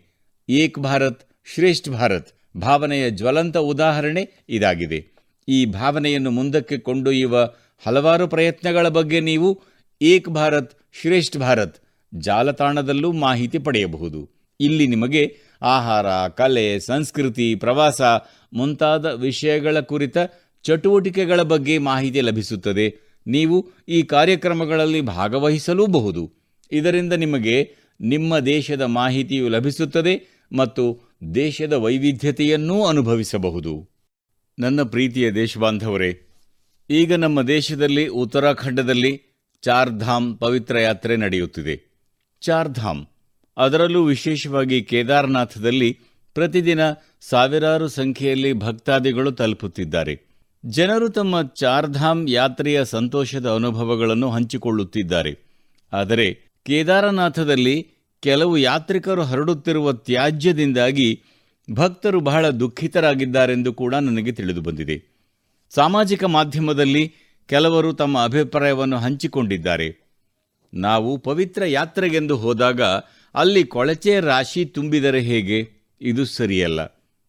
ಏಕ್ ಭಾರತ್, ಶ್ರೇಷ್ಠ ಭಾರತ್ ಭಾವನೆಯ ಜ್ವಲಂತ ಉದಾಹರಣೆ ಇದಾಗಿದೆ. ಈ ಭಾವನೆಯನ್ನು ಮುಂದಕ್ಕೆ ಕೊಂಡೊಯ್ಯುವ ಹಲವಾರು ಪ್ರಯತ್ನಗಳ ಬಗ್ಗೆ ನೀವು ಏಕ್ ಭಾರತ್, ಶ್ರೇಷ್ಠ ಭಾರತ್ ಜಾಲತಾಣದಲ್ಲೂ ಮಾಹಿತಿ ಪಡೆಯಬಹುದು. ಇಲ್ಲಿ ನಿಮಗೆ ಆಹಾರ, ಕಲೆ, ಸಂಸ್ಕೃತಿ, ಪ್ರವಾಸ ಮುಂತಾದ ವಿಷಯಗಳ ಕುರಿತ ಚಟುವಟಿಕೆಗಳ ಬಗ್ಗೆ ಮಾಹಿತಿ ಲಭಿಸುತ್ತದೆ. ನೀವು ಈ ಕಾರ್ಯಕ್ರಮಗಳಲ್ಲಿ ಭಾಗವಹಿಸಲೂಬಹುದು. ಇದರಿಂದ ನಿಮಗೆ ನಿಮ್ಮ ದೇಶದ ಮಾಹಿತಿಯು ಲಭಿಸುತ್ತದೆ ಮತ್ತು ದೇಶದ ವೈವಿಧ್ಯತೆಯನ್ನೂ ಅನುಭವಿಸಬಹುದು. ನನ್ನ ಪ್ರೀತಿಯ ದೇಶಬಾಂಧವರೇ, ಈಗ ನಮ್ಮ ದೇಶದಲ್ಲಿ ಉತ್ತರಾಖಂಡದಲ್ಲಿ ಚಾರ್ಧಾಮ್ ಪವಿತ್ರ ಯಾತ್ರೆ ನಡೆಯುತ್ತಿದೆ. ಚಾರ್ಧಾಮ್, ಅದರಲ್ಲೂ ವಿಶೇಷವಾಗಿ ಕೇದಾರನಾಥದಲ್ಲಿ ಪ್ರತಿದಿನ ಸಾವಿರಾರು ಸಂಖ್ಯೆಯಲ್ಲಿ ಭಕ್ತಾದಿಗಳು ತಲುಪುತ್ತಿದ್ದಾರೆ. ಜನರು ತಮ್ಮ ಚಾರ್ಧಾಮ್ ಯಾತ್ರೆಯ ಸಂತೋಷದ ಅನುಭವಗಳನ್ನು ಹಂಚಿಕೊಳ್ಳುತ್ತಿದ್ದಾರೆ. ಆದರೆ ಕೇದಾರನಾಥದಲ್ಲಿ ಕೆಲವು ಯಾತ್ರಿಕರು ಹರಡುತ್ತಿರುವ ತ್ಯಾಜ್ಯದಿಂದಾಗಿ ಭಕ್ತರು ಬಹಳ ದುಃಖಿತರಾಗಿದ್ದಾರೆಂದು ಕೂಡ ನನಗೆ ತಿಳಿದು ಬಂದಿದೆ ಸಾಮಾಜಿಕ ಮಾಧ್ಯಮದಲ್ಲಿ ಕೆಲವರು ತಮ್ಮ ಅಭಿಪ್ರಾಯವನ್ನು ಹಂಚಿಕೊಂಡಿದ್ದಾರೆ. ನಾವು ಪವಿತ್ರ ಯಾತ್ರೆಗೆಂದು ಹೋದಾಗ ಅಲ್ಲಿ ಕೊಳಚೆ ರಾಶಿ ತುಂಬಿದರೆ ಹೇಗೆ? ಇದು ಸರಿಯಲ್ಲ.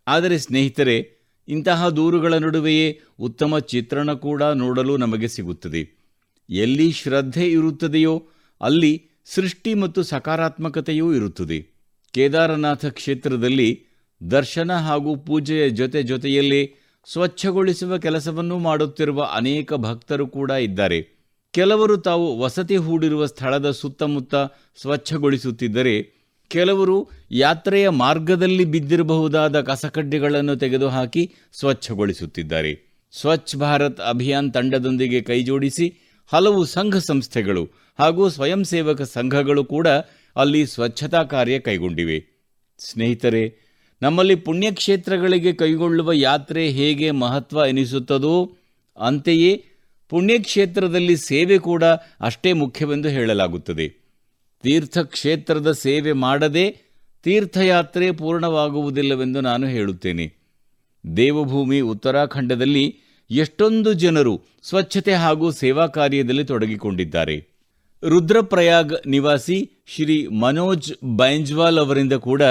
ಆದರೆ ಸ್ನೇಹಿತರೆ ಇಂತಹ ದೂರುಗಳ ನಡುವೆಯೇ ಉತ್ತಮ ಚಿತ್ರಣ ಕೂಡ ನೋಡಲು ನಮಗೆ ಸಿಗುತ್ತದೆ. ಎಲ್ಲಿ ಶ್ರದ್ಧೆ ಇರುತ್ತದೆಯೋ ಅಲ್ಲಿ ಸೃಷ್ಟಿ ಮತ್ತು ಸಕಾರಾತ್ಮಕತೆಯೂ ಇರುತ್ತದೆ. ಕೇದಾರನಾಥ ಕ್ಷೇತ್ರದಲ್ಲಿ ದರ್ಶನ ಹಾಗೂ ಪೂಜೆಯ ಜೊತೆ ಜೊತೆಯಲ್ಲೇ ಸ್ವಚ್ಛಗೊಳಿಸುವ ಕೆಲಸವನ್ನು ಮಾಡುತ್ತಿರುವ ಅನೇಕ ಭಕ್ತರು ಕೂಡ ಇದ್ದಾರೆ. ಕೆಲವರು ತಾವು ವಸತಿ ಹೂಡಿರುವ ಸ್ಥಳದ ಸುತ್ತಮುತ್ತ ಸ್ವಚ್ಛಗೊಳಿಸುತ್ತಿದ್ದರೆ ಕೆಲವರು ಯಾತ್ರೆಯ ಮಾರ್ಗದಲ್ಲಿ ಬಿದ್ದಿರಬಹುದಾದ ಕಸಕಡ್ಡಿಗಳನ್ನು ತೆಗೆದುಹಾಕಿ ಸ್ವಚ್ಛಗೊಳಿಸುತ್ತಿದ್ದಾರೆ. ಸ್ವಚ್ಛ ಭಾರತ್ ಅಭಿಯಾನ್ ತಂಡದೊಂದಿಗೆ ಕೈಜೋಡಿಸಿ ಹಲವು ಸಂಘ ಸಂಸ್ಥೆಗಳು ಹಾಗೂ ಸ್ವಯಂ ಸೇವಕ ಸಂಘಗಳು ಕೂಡ ಅಲ್ಲಿ ಸ್ವಚ್ಛತಾ ಕಾರ್ಯ ಕೈಗೊಂಡಿವೆ. ಸ್ನೇಹಿತರೆ, ನಮ್ಮಲ್ಲಿ ಪುಣ್ಯಕ್ಷೇತ್ರಗಳಿಗೆ ಕೈಗೊಳ್ಳುವ ಯಾತ್ರೆ ಹೇಗೆ ಮಹತ್ವ ಎನಿಸುತ್ತದೋ, ಅಂತೆಯೇ ಪುಣ್ಯಕ್ಷೇತ್ರದಲ್ಲಿ ಸೇವೆ ಕೂಡ ಅಷ್ಟೇ ಮುಖ್ಯವೆಂದು ಹೇಳಲಾಗುತ್ತದೆ. ತೀರ್ಥಕ್ಷೇತ್ರದ ಸೇವೆ ಮಾಡದೆ ತೀರ್ಥಯಾತ್ರೆ ಪೂರ್ಣವಾಗುವುದಿಲ್ಲವೆಂದು ನಾನು ಹೇಳುತ್ತೇನೆ. ದೇವಭೂಮಿ ಉತ್ತರಾಖಂಡದಲ್ಲಿ ಎಷ್ಟೊಂದು ಜನರು ಸ್ವಚ್ಛತೆ ಹಾಗೂ ಸೇವಾ ಕಾರ್ಯದಲ್ಲಿ ತೊಡಗಿಕೊಂಡಿದ್ದಾರೆ. ರುದ್ರಪ್ರಯಾಗ್ ನಿವಾಸಿ ಶ್ರೀ ಮನೋಜ್ ಬೈಂಜ್ವಾಲ್ ಅವರಿಂದ ಕೂಡ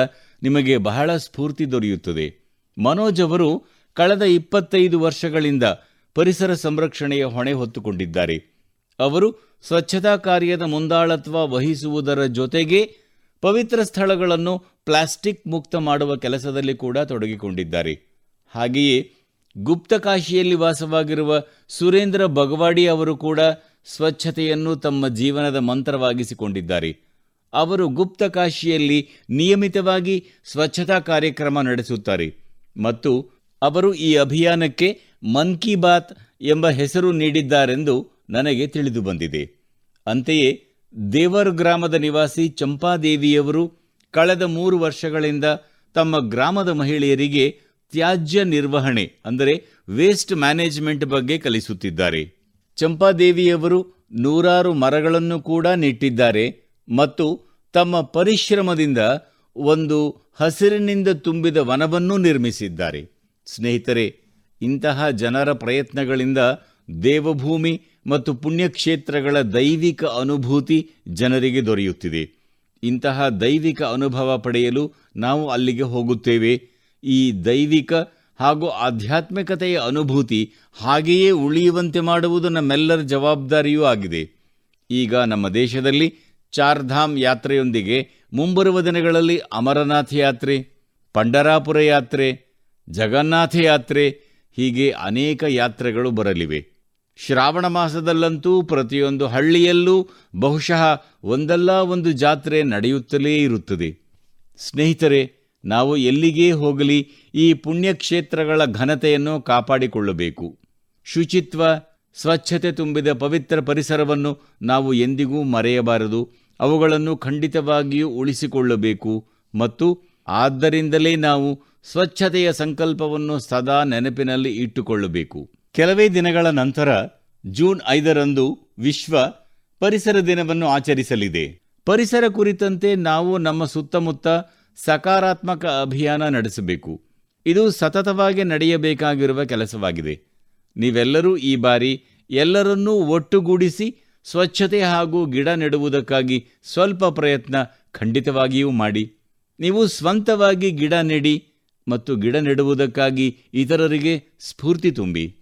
ನಿಮಗೆ ಬಹಳ ಸ್ಫೂರ್ತಿ ದೊರೆಯುತ್ತದೆ. ಮನೋಜ್ ಅವರು ಕಳೆದ ಇಪ್ಪತ್ತೈದು ವರ್ಷಗಳಿಂದ ಪರಿಸರ ಸಂರಕ್ಷಣೆಯ ಹೊಣೆ ಹೊತ್ತುಕೊಂಡಿದ್ದಾರೆ. ಅವರು ಸ್ವಚ್ಛತಾ ಕಾರ್ಯದ ಮುಂದಾಳತ್ವ ವಹಿಸುವುದರ ಜೊತೆಗೆ ಪವಿತ್ರ ಸ್ಥಳಗಳನ್ನು ಪ್ಲಾಸ್ಟಿಕ್ ಮುಕ್ತ ಮಾಡುವ ಕೆಲಸದಲ್ಲಿ ಕೂಡ ತೊಡಗಿಕೊಂಡಿದ್ದಾರೆ. ಹಾಗೆಯೇ ಗುಪ್ತಕಾಶಿಯಲ್ಲಿ ವಾಸವಾಗಿರುವ ಸುರೇಂದ್ರ ಬಗವಾಡಿ ಅವರು ಕೂಡ ಸ್ವಚ್ಛತೆಯನ್ನು ತಮ್ಮ ಜೀವನದ ಮಂತ್ರವಾಗಿಸಿಕೊಂಡಿದ್ದಾರೆ. ಅವರು ಗುಪ್ತಕಾಶಿಯಲ್ಲಿ ನಿಯಮಿತವಾಗಿ ಸ್ವಚ್ಛತಾ ಕಾರ್ಯಕ್ರಮ ನಡೆಸುತ್ತಾರೆ ಮತ್ತು ಅವರು ಈ ಅಭಿಯಾನಕ್ಕೆ ಮನ್ ಕಿ ಬಾತ್ ಎಂಬ ಹೆಸರು ನೀಡಿದ್ದಾರೆಂದು ನನಗೆ ತಿಳಿದು ಬಂದಿದೆ. ಅಂತೆಯೇ ದೇವರ್ ಗ್ರಾಮದ ನಿವಾಸಿ ಚಂಪಾದೇವಿಯವರು ಕಳೆದ ಮೂರು ವರ್ಷಗಳಿಂದ ತಮ್ಮ ಗ್ರಾಮದ ಮಹಿಳೆಯರಿಗೆ ತ್ಯಾಜ್ಯ ನಿರ್ವಹಣೆ, ಅಂದರೆ ವೇಸ್ಟ್ ಮ್ಯಾನೇಜ್ಮೆಂಟ್ ಬಗ್ಗೆ ಕಲಿಸುತ್ತಿದ್ದಾರೆ. ಚಂಪಾದೇವಿಯವರು ನೂರಾರು ಮರಗಳನ್ನು ಕೂಡ ನೆಟ್ಟಿದ್ದಾರೆ ಮತ್ತು ತಮ್ಮ ಪರಿಶ್ರಮದಿಂದ ಒಂದು ಹಸಿರಿನಿಂದ ತುಂಬಿದ ವನವನ್ನೂ ನಿರ್ಮಿಸಿದ್ದಾರೆ. ಸ್ನೇಹಿತರೆ, ಇಂತಹ ಜನರ ಪ್ರಯತ್ನಗಳಿಂದ ದೇವಭೂಮಿ ಮತ್ತು ಪುಣ್ಯಕ್ಷೇತ್ರಗಳ ದೈವಿಕ ಅನುಭೂತಿ ಜನರಿಗೆ ದೊರೆಯುತ್ತಿದೆ. ಇಂತಹ ದೈವಿಕ ಅನುಭವ ಪಡೆಯಲು ನಾವು ಅಲ್ಲಿಗೆ ಹೋಗುತ್ತೇವೆ. ಈ ದೈವಿಕ ಹಾಗೂ ಆಧ್ಯಾತ್ಮಿಕತೆಯ ಅನುಭೂತಿ ಹಾಗೆಯೇ ಉಳಿಯುವಂತೆ ಮಾಡುವುದು ನಮ್ಮೆಲ್ಲರ ಜವಾಬ್ದಾರಿಯೂ ಆಗಿದೆ. ಈಗ ನಮ್ಮ ದೇಶದಲ್ಲಿ ಚಾರ್ಧಾಮ್ ಯಾತ್ರೆಯೊಂದಿಗೆ ಮುಂಬರುವ ದಿನಗಳಲ್ಲಿ ಅಮರನಾಥ ಯಾತ್ರೆ, ಪಂಡರಾಪುರ ಯಾತ್ರೆ, ಜಗನ್ನಾಥ ಯಾತ್ರೆ ಹೀಗೆ ಅನೇಕ ಯಾತ್ರೆಗಳು ಬರಲಿವೆ. ಶ್ರಾವಣ ಮಾಸದಲ್ಲಂತೂ ಪ್ರತಿಯೊಂದು ಹಳ್ಳಿಯಲ್ಲೂ ಬಹುಶಃ ಒಂದಲ್ಲ ಒಂದು ಜಾತ್ರೆ ನಡೆಯುತ್ತಲೇ ಇರುತ್ತದೆ. ಸ್ನೇಹಿತರೆ, ನಾವು ಎಲ್ಲಿಗೇ ಹೋಗಲಿ ಈ ಪುಣ್ಯಕ್ಷೇತ್ರಗಳ ಘನತೆಯನ್ನು ಕಾಪಾಡಿಕೊಳ್ಳಬೇಕು. ಶುಚಿತ್ವ, ಸ್ವಚ್ಛತೆ ತುಂಬಿದ ಪವಿತ್ರ ಪರಿಸರವನ್ನು ನಾವು ಎಂದಿಗೂ ಮರೆಯಬಾರದು. ಅವುಗಳನ್ನು ಖಂಡಿತವಾಗಿಯೂ ಉಳಿಸಿಕೊಳ್ಳಬೇಕು. ಮತ್ತು ಆದ್ದರಿಂದಲೇ ನಾವು ಸ್ವಚ್ಛತೆಯ ಸಂಕಲ್ಪವನ್ನು ಸದಾ ನೆನಪಿನಲ್ಲಿ ಇಟ್ಟುಕೊಳ್ಳಬೇಕು. ಕೆಲವೇ ದಿನಗಳ ನಂತರ ಜೂನ್ ಐದರಂದು ವಿಶ್ವ ಪರಿಸರ ದಿನವನ್ನು ಆಚರಿಸಲಿದೆ. ಪರಿಸರ ಕುರಿತಂತೆ ನಾವು ನಮ್ಮ ಸುತ್ತಮುತ್ತ ಸಕಾರಾತ್ಮಕ ಅಭಿಯಾನ ನಡೆಸಬೇಕು. ಇದು ಸತತವಾಗಿ ನಡೆಯಬೇಕಾಗಿರುವ ಕೆಲಸವಾಗಿದೆ. ನೀವೆಲ್ಲರೂ ಈ ಬಾರಿ ಎಲ್ಲರನ್ನೂ ಒಟ್ಟುಗೂಡಿಸಿ ಸ್ವಚ್ಛತೆ ಹಾಗೂ ಗಿಡ ನೆಡುವುದಕ್ಕಾಗಿ ಸ್ವಲ್ಪ ಪ್ರಯತ್ನ ಖಂಡಿತವಾಗಿಯೂ ಮಾಡಿ. ನೀವು ಸ್ವಂತವಾಗಿ ಗಿಡ ನೆಡಿ ಮತ್ತು ಗಿಡ ನೆಡುವುದಕ್ಕಾಗಿ ಇತರರಿಗೆ ಸ್ಫೂರ್ತಿ ತುಂಬಿ.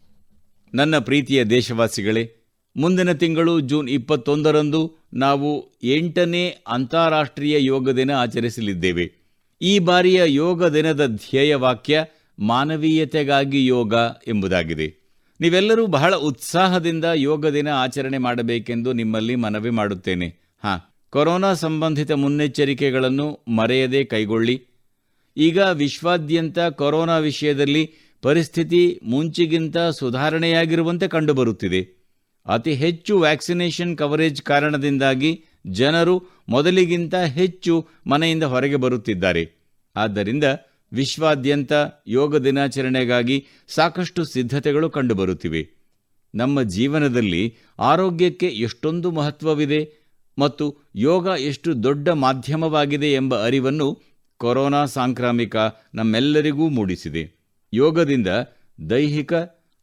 ನನ್ನ ಪ್ರೀತಿಯ ದೇಶವಾಸಿಗಳೇ, ಮುಂದಿನ ತಿಂಗಳು ಜೂನ್ ಇಪ್ಪತ್ತೊಂದರಂದು ನಾವು ಎಂಟನೇ ಅಂತಾರಾಷ್ಟ್ರೀಯ ಯೋಗ ದಿನ ಆಚರಿಸಲಿದ್ದೇವೆ. ಈ ಬಾರಿಯ ಯೋಗ ದಿನದ ಧ್ಯೇಯ ವಾಕ್ಯ, ಮಾನವೀಯತೆಗಾಗಿ ಯೋಗ ಎಂಬುದಾಗಿದೆ. ನೀವೆಲ್ಲರೂ ಬಹಳ ಉತ್ಸಾಹದಿಂದ ಯೋಗ ದಿನ ಆಚರಣೆ ಮಾಡಬೇಕೆಂದು ನಿಮ್ಮಲ್ಲಿ ಮನವಿ ಮಾಡುತ್ತೇನೆ. ಹಾಂ, ಕೊರೋನಾ ಸಂಬಂಧಿತ ಮುನ್ನೆಚ್ಚರಿಕೆಗಳನ್ನು ಮರೆಯದೆ ಕೈಗೊಳ್ಳಿ. ಈಗ ವಿಶ್ವಾದ್ಯಂತ ಕೊರೋನಾ ವಿಷಯದಲ್ಲಿ ಪರಿಸ್ಥಿತಿ ಮುಂಚಿಗಿಂತ ಸುಧಾರಣೆಯಾಗಿರುವಂತೆ ಕಂಡುಬರುತ್ತಿದೆ. ಅತಿ ಹೆಚ್ಚು ವ್ಯಾಕ್ಸಿನೇಷನ್ ಕವರೇಜ್ ಕಾರಣದಿಂದಾಗಿ ಜನರು ಮೊದಲಿಗಿಂತ ಹೆಚ್ಚು ಮನೆಯಿಂದ ಹೊರಗೆ ಬರುತ್ತಿದ್ದಾರೆ. ಆದ್ದರಿಂದ ವಿಶ್ವಾದ್ಯಂತ ಯೋಗ ದಿನಾಚರಣೆಗಾಗಿ ಸಾಕಷ್ಟು ಸಿದ್ಧತೆಗಳು ಕಂಡುಬರುತ್ತಿವೆ. ನಮ್ಮ ಜೀವನದಲ್ಲಿ ಆರೋಗ್ಯಕ್ಕೆ ಎಷ್ಟೊಂದು ಮಹತ್ವವಿದೆ ಮತ್ತು ಯೋಗ ಎಷ್ಟು ದೊಡ್ಡ ಮಾಧ್ಯಮವಾಗಿದೆ ಎಂಬ ಅರಿವನ್ನು ಕೊರೋನಾ ಸಾಂಕ್ರಾಮಿಕ ನಮ್ಮೆಲ್ಲರಿಗೂ ಮೂಡಿಸಿದೆ. ಯೋಗದಿಂದ ದೈಹಿಕ,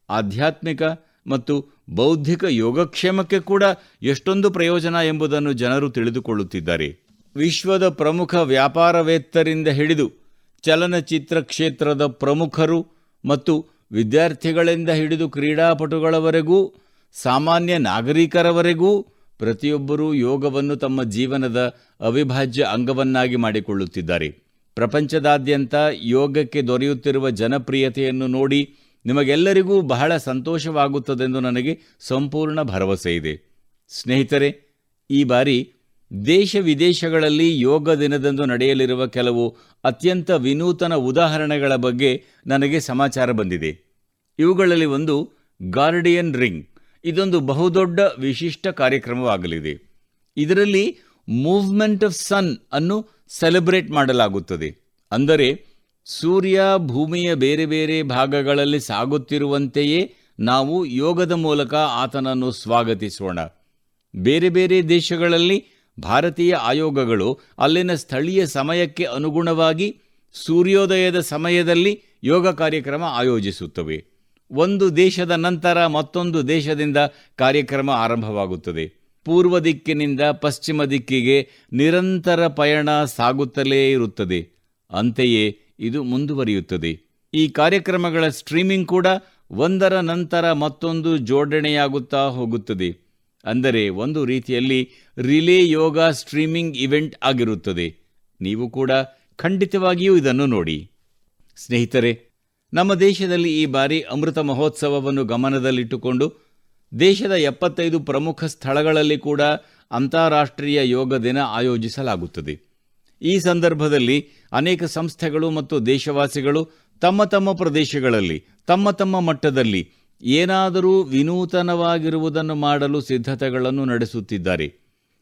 ಆಧ್ಯಾತ್ಮಿಕ ಮತ್ತು ಬೌದ್ಧಿಕ ಯೋಗಕ್ಷೇಮಕ್ಕೆ ಕೂಡ ಎಷ್ಟೊಂದು ಪ್ರಯೋಜನ ಎಂಬುದನ್ನು ಜನರು ತಿಳಿದುಕೊಳ್ಳುತ್ತಿದ್ದಾರೆ. ವಿಶ್ವದ ಪ್ರಮುಖ ವ್ಯಾಪಾರವೇತ್ತರಿಂದ ಹಿಡಿದು ಚಲನಚಿತ್ರ ಕ್ಷೇತ್ರದ ಪ್ರಮುಖರು ಮತ್ತು ವಿದ್ಯಾರ್ಥಿಗಳಿಂದ ಹಿಡಿದು ಕ್ರೀಡಾಪಟುಗಳವರೆಗೂ, ಸಾಮಾನ್ಯ ನಾಗರಿಕರವರೆಗೂ ಪ್ರತಿಯೊಬ್ಬರೂ ಯೋಗವನ್ನು ತಮ್ಮ ಜೀವನದ ಅವಿಭಾಜ್ಯ ಅಂಗವನ್ನಾಗಿ ಮಾಡಿಕೊಳ್ಳುತ್ತಿದ್ದಾರೆ. ಪ್ರಪಂಚದಾದ್ಯಂತ ಯೋಗಕ್ಕೆ ದೊರೆಯುತ್ತಿರುವ ಜನಪ್ರಿಯತೆಯನ್ನು ನೋಡಿ ನಿಮಗೆಲ್ಲರಿಗೂ ಬಹಳ ಸಂತೋಷವಾಗುತ್ತದೆಂದು ನನಗೆ ಸಂಪೂರ್ಣ ಭರವಸೆ ಇದೆ. ಸ್ನೇಹಿತರೆ, ಈ ಬಾರಿ ದೇಶ ವಿದೇಶಗಳಲ್ಲಿ ಯೋಗ ದಿನದಂದು ನಡೆಯಲಿರುವ ಕೆಲವು ಅತ್ಯಂತ ವಿನೂತನ ಉದಾಹರಣೆಗಳ ಬಗ್ಗೆ ನನಗೆ ಸಮಾಚಾರ ಬಂದಿದೆ. ಇವುಗಳಲ್ಲಿ ಒಂದು ಗಾರ್ಡಿಯನ್ ರಿಂಗ್. ಇದೊಂದು ಬಹುದೊಡ್ಡ ವಿಶಿಷ್ಟ ಕಾರ್ಯಕ್ರಮವಾಗಲಿದೆ. ಇದರಲ್ಲಿ ಮೂವ್ಮೆಂಟ್ ಆಫ್ ಸನ್ ಅನ್ನು ಸೆಲೆಬ್ರೇಟ್ ಮಾಡಲಾಗುತ್ತದೆ. ಅಂದರೆ ಸೂರ್ಯ ಭೂಮಿಯ ಬೇರೆ ಬೇರೆ ಭಾಗಗಳಲ್ಲಿ ಸಾಗುತ್ತಿರುವಂತೆಯೇ ನಾವು ಯೋಗದ ಮೂಲಕ ಆತನನ್ನು ಸ್ವಾಗತಿಸೋಣ. ಬೇರೆ ಬೇರೆ ದೇಶಗಳಲ್ಲಿ ಭಾರತೀಯ ಆಯೋಗಗಳು ಅಲ್ಲಿನ ಸ್ಥಳೀಯ ಸಮಯಕ್ಕೆ ಅನುಗುಣವಾಗಿ ಸೂರ್ಯೋದಯದ ಸಮಯದಲ್ಲಿ ಯೋಗ ಕಾರ್ಯಕ್ರಮ ಆಯೋಜಿಸುತ್ತವೆ. ಒಂದು ದೇಶದ ನಂತರ ಮತ್ತೊಂದು ದೇಶದಿಂದ ಕಾರ್ಯಕ್ರಮ ಆರಂಭವಾಗುತ್ತದೆ. ಪೂರ್ವ ದಿಕ್ಕಿನಿಂದ ಪಶ್ಚಿಮ ದಿಕ್ಕಿಗೆ ನಿರಂತರ ಪಯಣ ಸಾಗುತ್ತಲೇ ಇರುತ್ತದೆ. ಅಂತೆಯೇ ಇದು ಮುಂದುವರಿಯುತ್ತದೆ. ಈ ಕಾರ್ಯಕ್ರಮಗಳ ಸ್ಟ್ರೀಮಿಂಗ್ ಕೂಡ ಒಂದರ ನಂತರ ಮತ್ತೊಂದು ಜೋಡಣೆಯಾಗುತ್ತಾ ಹೋಗುತ್ತದೆ. ಅಂದರೆ ಒಂದು ರೀತಿಯಲ್ಲಿ ರಿಲೇ ಯೋಗ ಸ್ಟ್ರೀಮಿಂಗ್ ಇವೆಂಟ್ ಆಗಿರುತ್ತದೆ. ನೀವು ಕೂಡ ಖಂಡಿತವಾಗಿಯೂ ಇದನ್ನು ನೋಡಿ. ಸ್ನೇಹಿತರೆ, ನಮ್ಮ ದೇಶದಲ್ಲಿ ಈ ಬಾರಿ ಅಮೃತ ಮಹೋತ್ಸವವನ್ನು ಗಮನದಲ್ಲಿಟ್ಟುಕೊಂಡು ದೇಶದ ಎಪ್ಪತ್ತೈದು ಪ್ರಮುಖ ಸ್ಥಳಗಳಲ್ಲಿ ಕೂಡ ಅಂತಾರಾಷ್ಟ್ರೀಯ ಯೋಗ ದಿನ ಆಯೋಜಿಸಲಾಗುತ್ತದೆ. ಈ ಸಂದರ್ಭದಲ್ಲಿ ಅನೇಕ ಸಂಸ್ಥೆಗಳು ಮತ್ತು ದೇಶವಾಸಿಗಳು ತಮ್ಮ ತಮ್ಮ ಪ್ರದೇಶಗಳಲ್ಲಿ, ತಮ್ಮ ತಮ್ಮ ಮಟ್ಟದಲ್ಲಿ ಏನಾದರೂ ವಿನೂತನವಾಗಿರುವುದನ್ನು ಮಾಡಲು ಸಿದ್ಧತೆಗಳನ್ನು ನಡೆಸುತ್ತಿದ್ದಾರೆ.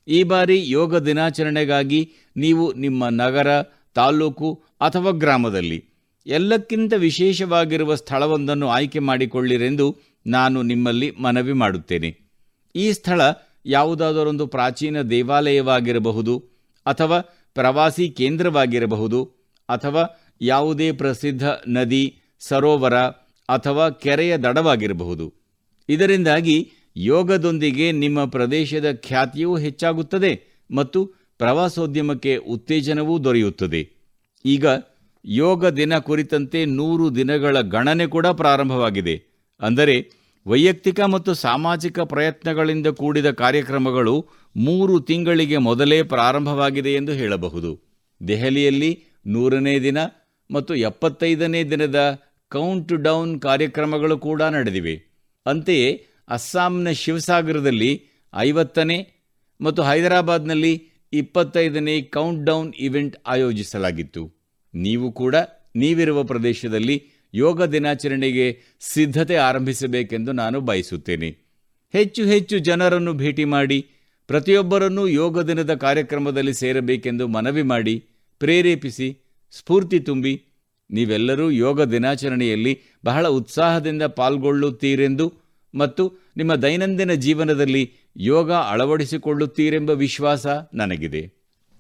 ಈ ಬಾರಿ ಯೋಗ ದಿನಾಚರಣೆಗಾಗಿ ನೀವು ನಿಮ್ಮ ನಗರ ತಾಲ್ಲೂಕು ಅಥವಾ ಗ್ರಾಮದಲ್ಲಿ ಎಲ್ಲಕ್ಕಿಂತ ವಿಶೇಷವಾಗಿರುವ ಸ್ಥಳವೊಂದನ್ನು ಆಯ್ಕೆ ಮಾಡಿಕೊಳ್ಳಿರೆಂದು ನಾನು ನಿಮ್ಮಲ್ಲಿ ಮನವಿ ಮಾಡುತ್ತೇನೆ. ಈ ಸ್ಥಳ ಯಾವುದಾದರೊಂದು ಪ್ರಾಚೀನ ದೇವಾಲಯವಾಗಿರಬಹುದು ಅಥವಾ ಪ್ರವಾಸಿ ಕೇಂದ್ರವಾಗಿರಬಹುದು ಅಥವಾ ಯಾವುದೇ ಪ್ರಸಿದ್ಧ ನದಿ, ಸರೋವರ ಅಥವಾ ಕೆರೆಯ ದಡವಾಗಿರಬಹುದು. ಇದರಿಂದಾಗಿ ಯೋಗದೊಂದಿಗೆ ನಿಮ್ಮ ಪ್ರದೇಶದ ಖ್ಯಾತಿಯೂ ಹೆಚ್ಚಾಗುತ್ತದೆ ಮತ್ತು ಪ್ರವಾಸೋದ್ಯಮಕ್ಕೆ ಉತ್ತೇಜನವೂ ದೊರೆಯುತ್ತದೆ. ಈಗ ಯೋಗ ದಿನ ಕುರಿತಂತೆ ನೂರು ದಿನಗಳ ಗಣನೆ ಕೂಡ ಪ್ರಾರಂಭವಾಗಿದೆ. ಅಂದರೆ ವೈಯಕ್ತಿಕ ಮತ್ತು ಸಾಮಾಜಿಕ ಪ್ರಯತ್ನಗಳಿಂದ ಕೂಡಿದ ಕಾರ್ಯಕ್ರಮಗಳು ಮೂರು ತಿಂಗಳಿಗೆ ಮೊದಲೇ ಪ್ರಾರಂಭವಾಗಿದೆ ಎಂದು ಹೇಳಬಹುದು. ದೆಹಲಿಯಲ್ಲಿ ನೂರನೇ ದಿನ ಮತ್ತು ಎಪ್ಪತ್ತೈದನೇ ದಿನದ ಕೌಂಟ್ ಡೌನ್ ಕಾರ್ಯಕ್ರಮಗಳು ಕೂಡ ನಡೆದಿವೆ. ಅಂತೆಯೇ ಅಸ್ಸಾಂನ ಶಿವಸಾಗರದಲ್ಲಿ ಐವತ್ತನೇ ಮತ್ತು ಹೈದರಾಬಾದ್ನಲ್ಲಿ ಇಪ್ಪತ್ತೈದನೇ ಕೌಂಟ್ ಡೌನ್ ಇವೆಂಟ್ ಆಯೋಜಿಸಲಾಗಿತ್ತು. ನೀವು ಕೂಡ ನೀವಿರುವ ಪ್ರದೇಶದಲ್ಲಿ ಯೋಗ ದಿನಾಚರಣೆಗೆ ಸಿದ್ಧತೆ ಆರಂಭಿಸಬೇಕೆಂದು ನಾನು ಬಯಸುತ್ತೇನೆ. ಹೆಚ್ಚು ಹೆಚ್ಚು ಜನರನ್ನು ಭೇಟಿ ಮಾಡಿ, ಪ್ರತಿಯೊಬ್ಬರನ್ನೂ ಯೋಗ ದಿನದ ಕಾರ್ಯಕ್ರಮದಲ್ಲಿ ಸೇರಬೇಕೆಂದು ಮನವಿ ಮಾಡಿ, ಪ್ರೇರೇಪಿಸಿ, ಸ್ಫೂರ್ತಿ ತುಂಬಿ, ನೀವೆಲ್ಲರೂ ಯೋಗ ದಿನಾಚರಣೆಯಲ್ಲಿ ಬಹಳ ಉತ್ಸಾಹದಿಂದ ಪಾಲ್ಗೊಳ್ಳುತ್ತೀರೆಂದು ಮತ್ತು ನಿಮ್ಮ ದೈನಂದಿನ ಜೀವನದಲ್ಲಿ ಯೋಗ ಅಳವಡಿಸಿಕೊಳ್ಳುತ್ತೀರೆಂಬ ವಿಶ್ವಾಸ ನನಗಿದೆ.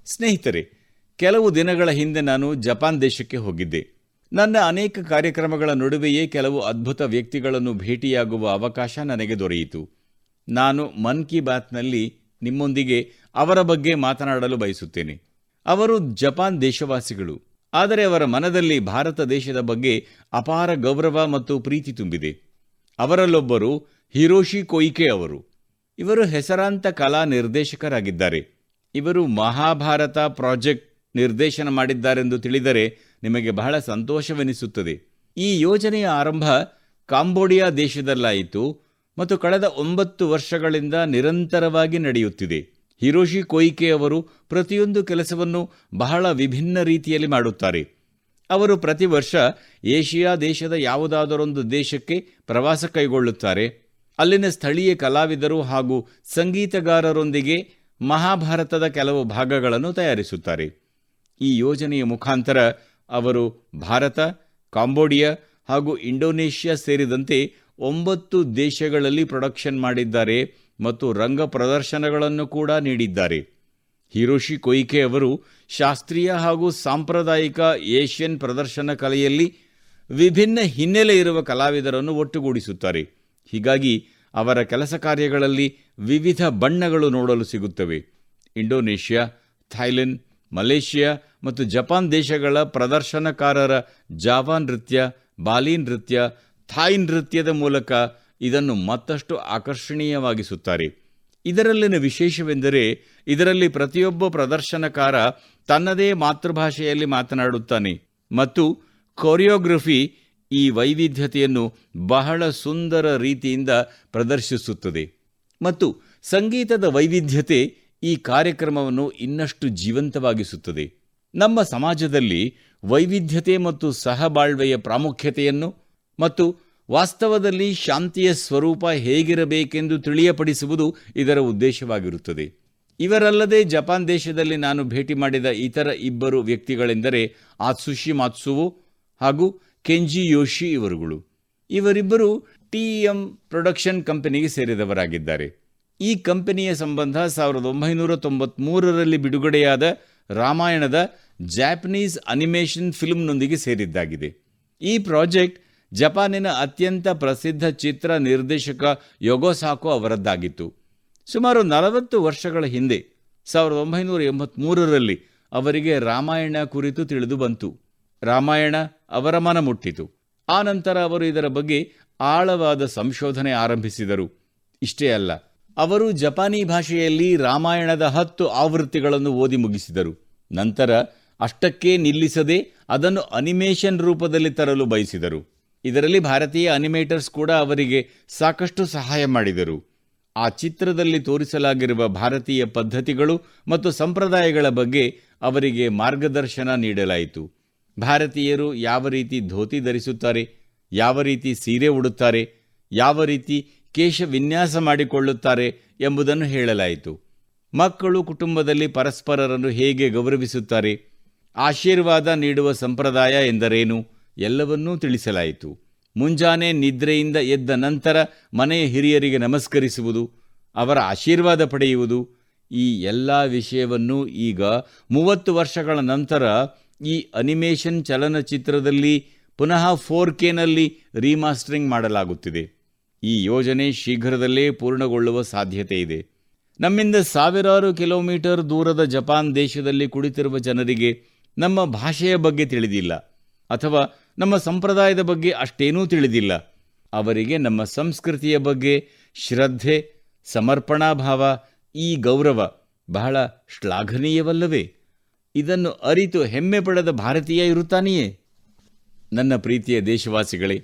ಸ್ನೇಹಿತರೆ, ಕೆಲವು ದಿನಗಳ ಹಿಂದೆ ನಾನು ಜಪಾನ್ ದೇಶಕ್ಕೆ ಹೋಗಿದ್ದೆ. ನನ್ನ ಅನೇಕ ಕಾರ್ಯಕ್ರಮಗಳ ನಡುವೆಯೇ ಕೆಲವು ಅದ್ಭುತ ವ್ಯಕ್ತಿಗಳನ್ನು ಭೇಟಿಯಾಗುವ ಅವಕಾಶ ನನಗೆ ದೊರೆಯಿತು. ನಾನು ಮನ್ ಕಿ ಬಾತ್ನಲ್ಲಿ ನಿಮ್ಮೊಂದಿಗೆ ಅವರ ಬಗ್ಗೆ ಮಾತನಾಡಲು ಬಯಸುತ್ತೇನೆ. ಅವರು ಜಪಾನ್ ದೇಶವಾಸಿಗಳು. ಆದರೆ ಅವರ ಮನದಲ್ಲಿ ಭಾರತ ದೇಶದ ಬಗ್ಗೆ ಅಪಾರ ಗೌರವ ಮತ್ತು ಪ್ರೀತಿ ತುಂಬಿದೆ. ಅವರಲ್ಲೊಬ್ಬರು ಹಿರೋಶಿ ಕೊಯ್ಕೆ ಅವರು. ಇವರು ಹೆಸರಾಂತ ಕಲಾ ನಿರ್ದೇಶಕರಾಗಿದ್ದಾರೆ. ಇವರು ಮಹಾಭಾರತ ಪ್ರಾಜೆಕ್ಟ್ ನಿರ್ದೇಶನ ಮಾಡಿದ್ದಾರೆಂದು ತಿಳಿದರೆ ನಿಮಗೆ ಬಹಳ ಸಂತೋಷವೆನಿಸುತ್ತದೆ. ಈ ಯೋಜನೆಯ ಆರಂಭ ಕಾಂಬೋಡಿಯಾ ದೇಶದಲ್ಲಾಯಿತು ಮತ್ತು ಕಳೆದ ಒಂಬತ್ತು ವರ್ಷಗಳಿಂದ ನಿರಂತರವಾಗಿ ನಡೆಯುತ್ತಿದೆ. ಹಿರೋಶಿ ಕೊಯ್ಕೆ ಅವರು ಪ್ರತಿಯೊಂದು ಕೆಲಸವನ್ನು ಬಹಳ ವಿಭಿನ್ನ ರೀತಿಯಲ್ಲಿ ಮಾಡುತ್ತಾರೆ. ಅವರು ಪ್ರತಿ ವರ್ಷ ಏಷಿಯಾ ದೇಶದ ಯಾವುದಾದರೊಂದು ದೇಶಕ್ಕೆ ಪ್ರವಾಸ ಕೈಗೊಳ್ಳುತ್ತಾರೆ. ಅಲ್ಲಿನ ಸ್ಥಳೀಯ ಕಲಾವಿದರು ಹಾಗೂ ಸಂಗೀತಗಾರರೊಂದಿಗೆ ಮಹಾಭಾರತದ ಕೆಲವು ಭಾಗಗಳನ್ನು ತಯಾರಿಸುತ್ತಾರೆ. ಈ ಯೋಜನೆಯ ಮುಖಾಂತರ ಅವರು ಭಾರತ, ಕಾಂಬೋಡಿಯಾ ಹಾಗೂ ಇಂಡೋನೇಷ್ಯಾ ಸೇರಿದಂತೆ ಒಂಬತ್ತು ದೇಶಗಳಲ್ಲಿ ಪ್ರೊಡಕ್ಷನ್ ಮಾಡಿದ್ದಾರೆ ಮತ್ತು ರಂಗ ಪ್ರದರ್ಶನಗಳನ್ನು ಕೂಡ ನೀಡಿದ್ದಾರೆ. ಹಿರೋಶಿ ಕೊಯ್ಕೆ ಅವರು ಶಾಸ್ತ್ರೀಯ ಹಾಗೂ ಸಾಂಪ್ರದಾಯಿಕ ಏಷ್ಯನ್ ಪ್ರದರ್ಶನ ಕಲೆಯಲ್ಲಿ ವಿಭಿನ್ನ ಹಿನ್ನೆಲೆ ಇರುವ ಕಲಾವಿದರನ್ನು ಒಟ್ಟುಗೂಡಿಸುತ್ತಾರೆ. ಹೀಗಾಗಿ ಅವರ ಕೆಲಸ ಕಾರ್ಯಗಳಲ್ಲಿ ವಿವಿಧ ಬಣ್ಣಗಳು ನೋಡಲು ಸಿಗುತ್ತವೆ. ಇಂಡೋನೇಷ್ಯಾ ಥೈಲೆಂಡ್ ಮಲೇಷ್ಯಾ ಮತ್ತು ಜಪಾನ್ ದೇಶಗಳ ಪ್ರದರ್ಶನಕಾರರ ಜಾವಾ ನೃತ್ಯ, ಬಾಲಿ ನೃತ್ಯ, ಥಾಯ್ ನೃತ್ಯದ ಮೂಲಕ ಇದನ್ನು ಮತ್ತಷ್ಟು ಆಕರ್ಷಣೀಯವಾಗಿಸುತ್ತಾರೆ. ಇದರಲ್ಲಿನ ವಿಶೇಷವೆಂದರೆ ಇದರಲ್ಲಿ ಪ್ರತಿಯೊಬ್ಬ ಪ್ರದರ್ಶನಕಾರ ತನ್ನದೇ ಮಾತೃಭಾಷೆಯಲ್ಲಿ ಮಾತನಾಡುತ್ತಾನೆ ಮತ್ತು ಕೊರಿಯೋಗ್ರಫಿ ಈ ವೈವಿಧ್ಯತೆಯನ್ನು ಬಹಳ ಸುಂದರ ರೀತಿಯಿಂದ ಪ್ರದರ್ಶಿಸುತ್ತದೆ. ಮತ್ತು ಸಂಗೀತದ ವೈವಿಧ್ಯತೆ ಈ ಕಾರ್ಯಕ್ರಮವನ್ನು ಇನ್ನಷ್ಟು ಜೀವಂತವಾಗಿಸುತ್ತದೆ. ನಮ್ಮ ಸಮಾಜದಲ್ಲಿ ವೈವಿಧ್ಯತೆ ಮತ್ತು ಸಹಬಾಳ್ವೆಯ ಪ್ರಾಮುಖ್ಯತೆಯನ್ನು ಮತ್ತು ವಾಸ್ತವದಲ್ಲಿ ಶಾಂತಿಯ ಸ್ವರೂಪ ಹೇಗಿರಬೇಕೆಂದು ತಿಳಿಯಪಡಿಸುವುದು ಇದರ ಉದ್ದೇಶವಾಗಿರುತ್ತದೆ. ಇವರಲ್ಲದೆ ಜಪಾನ್ ದೇಶದಲ್ಲಿ ನಾನು ಭೇಟಿ ಮಾಡಿದ ಇತರ ಇಬ್ಬರು ವ್ಯಕ್ತಿಗಳೆಂದರೆ ಆತ್ಸುಶಿ ಮಾತ್ಸುವು ಹಾಗೂ ಕೆಂಜಿ ಯೋಶಿ ಇವರುಗಳು. ಇವರಿಬ್ಬರು ಟಿ ಎಂ ಪ್ರೊಡಕ್ಷನ್ ಕಂಪನಿಗೆ ಸೇರಿದವರಾಗಿದ್ದಾರೆ. ಈ ಕಂಪನಿಯ ಸಂಬಂಧ ಸಾವಿರದ ಒಂಬೈನೂರ ತೊಂಬತ್ಮೂರರಲ್ಲಿ ಬಿಡುಗಡೆಯಾದ ರಾಮಾಯಣದ ಜಾಪನೀಸ್ ಅನಿಮೇಷನ್ ಫಿಲ್ಮ್ನೊಂದಿಗೆ ಸೇರಿದ್ದಾಗಿದೆ. ಈ ಪ್ರಾಜೆಕ್ಟ್ ಜಪಾನಿನ ಅತ್ಯಂತ ಪ್ರಸಿದ್ಧ ಚಿತ್ರ ನಿರ್ದೇಶಕ ಯೊಗೊಸಾಕೋ ಅವರದ್ದಾಗಿತ್ತು. ಸುಮಾರು ನಲವತ್ತು ವರ್ಷಗಳ ಹಿಂದೆ, ಸಾವಿರದ ಒಂಬೈನೂರ ಎಂಬತ್ಮೂರರಲ್ಲಿ ಅವರಿಗೆ ರಾಮಾಯಣ ಕುರಿತು ತಿಳಿದು ಬಂತು. ರಾಮಾಯಣ ಅವರ ಮನ ಮುಟ್ಟಿತು. ಆ ನಂತರ ಅವರು ಇದರ ಬಗ್ಗೆ ಆಳವಾದ ಸಂಶೋಧನೆ ಆರಂಭಿಸಿದರು. ಇಷ್ಟೇ ಅಲ್ಲ ಅವರು ಜಪಾನಿ ಭಾಷೆಯಲ್ಲಿ ರಾಮಾಯಣದ ಹತ್ತು ಆವೃತ್ತಿಗಳನ್ನು ಓದಿ ಮುಗಿಸಿದರು. ನಂತರ ಅಷ್ಟಕ್ಕೇ ನಿಲ್ಲಿಸದೆ ಅದನ್ನು ಅನಿಮೇಷನ್ ರೂಪದಲ್ಲಿ ತರಲು ಬಯಸಿದರು. ಇದರಲ್ಲಿ ಭಾರತೀಯ ಅನಿಮೇಟರ್ಸ್ ಕೂಡ ಅವರಿಗೆ ಸಾಕಷ್ಟು ಸಹಾಯ ಮಾಡಿದರು. ಆ ಚಿತ್ರದಲ್ಲಿ ತೋರಿಸಲಾಗಿರುವ ಭಾರತೀಯ ಪದ್ಧತಿಗಳು ಮತ್ತು ಸಂಪ್ರದಾಯಗಳ ಬಗ್ಗೆ ಅವರಿಗೆ ಮಾರ್ಗದರ್ಶನ ನೀಡಲಾಯಿತು. ಭಾರತೀಯರು ಯಾವ ರೀತಿ ಧೋತಿ ಧರಿಸುತ್ತಾರೆ, ಯಾವ ರೀತಿ ಸೀರೆ ಉಡುತ್ತಾರೆ, ಯಾವ ರೀತಿ ಕೇಶ ವಿನ್ಯಾಸ ಮಾಡಿಕೊಳ್ಳುತ್ತಾರೆ ಎಂಬುದನ್ನು ಹೇಳಲಾಯಿತು. ಮಕ್ಕಳು ಕುಟುಂಬದಲ್ಲಿ ಪರಸ್ಪರರನ್ನು ಹೇಗೆ ಗೌರವಿಸುತ್ತಾರೆ? ಆಶೀರ್ವಾದ ನೀಡುವ ಸಂಪ್ರದಾಯ ಎಂದರೇನು? ಎಲ್ಲವನ್ನೂ ತಿಳಿಸಲಾಯಿತು. ಮುಂಜಾನೆ ನಿದ್ರೆಯಿಂದ ಎದ್ದ ನಂತರ ಮನೆಯ ಹಿರಿಯರಿಗೆ ನಮಸ್ಕರಿಸುವುದು, ಅವರ ಆಶೀರ್ವಾದ ಪಡೆಯುವುದು, ಈ ಎಲ್ಲ ವಿಷಯವನ್ನು ಈಗ ಮೂವತ್ತು ವರ್ಷಗಳ ನಂತರ ಈ ಅನಿಮೇಷನ್ ಚಲನಚಿತ್ರದಲ್ಲಿ ಪುನಃ ಫೋರ್ ಕೆನಲ್ಲಿ ರೀಮಾಸ್ಟರಿಂಗ್ ಮಾಡಲಾಗುತ್ತಿದೆ. ಈ ಯೋಜನೆ ಶೀಘ್ರದಲ್ಲೇ ಪೂರ್ಣಗೊಳ್ಳುವ ಸಾಧ್ಯತೆ ಇದೆ. ನಮ್ಮಿಂದ ಸಾವಿರಾರು ಕಿಲೋಮೀಟರ್ ದೂರದ ಜಪಾನ್ ದೇಶದಲ್ಲಿ ಕುಳಿತಿರುವ ಜನರಿಗೆ ನಮ್ಮ ಭಾಷೆಯ ಬಗ್ಗೆ ತಿಳಿದಿಲ್ಲ. ಅಥವಾ ನಮ್ಮ ಸಂಪ್ರದಾಯದ ಬಗ್ಗೆ ಅಷ್ಟೇನೂ ತಿಳಿದಿಲ್ಲ. ಅವರಿಗೆ ನಮ್ಮ ಸಂಸ್ಕೃತಿಯ ಬಗ್ಗೆ ಶ್ರದ್ಧೆ, ಸಮರ್ಪಣಾಭಾವ, ಈ ಗೌರವ ಬಹಳ ಶ್ಲಾಘನೀಯವಲ್ಲವೇ? ಇದನ್ನು ಅರಿತು ಹೆಮ್ಮೆ ಪಡೆದ ಭಾರತೀಯ ಇರುತ್ತಾನೆಯೇ? ನನ್ನ ಪ್ರೀತಿಯ ದೇಶವಾಸಿಗಳೇ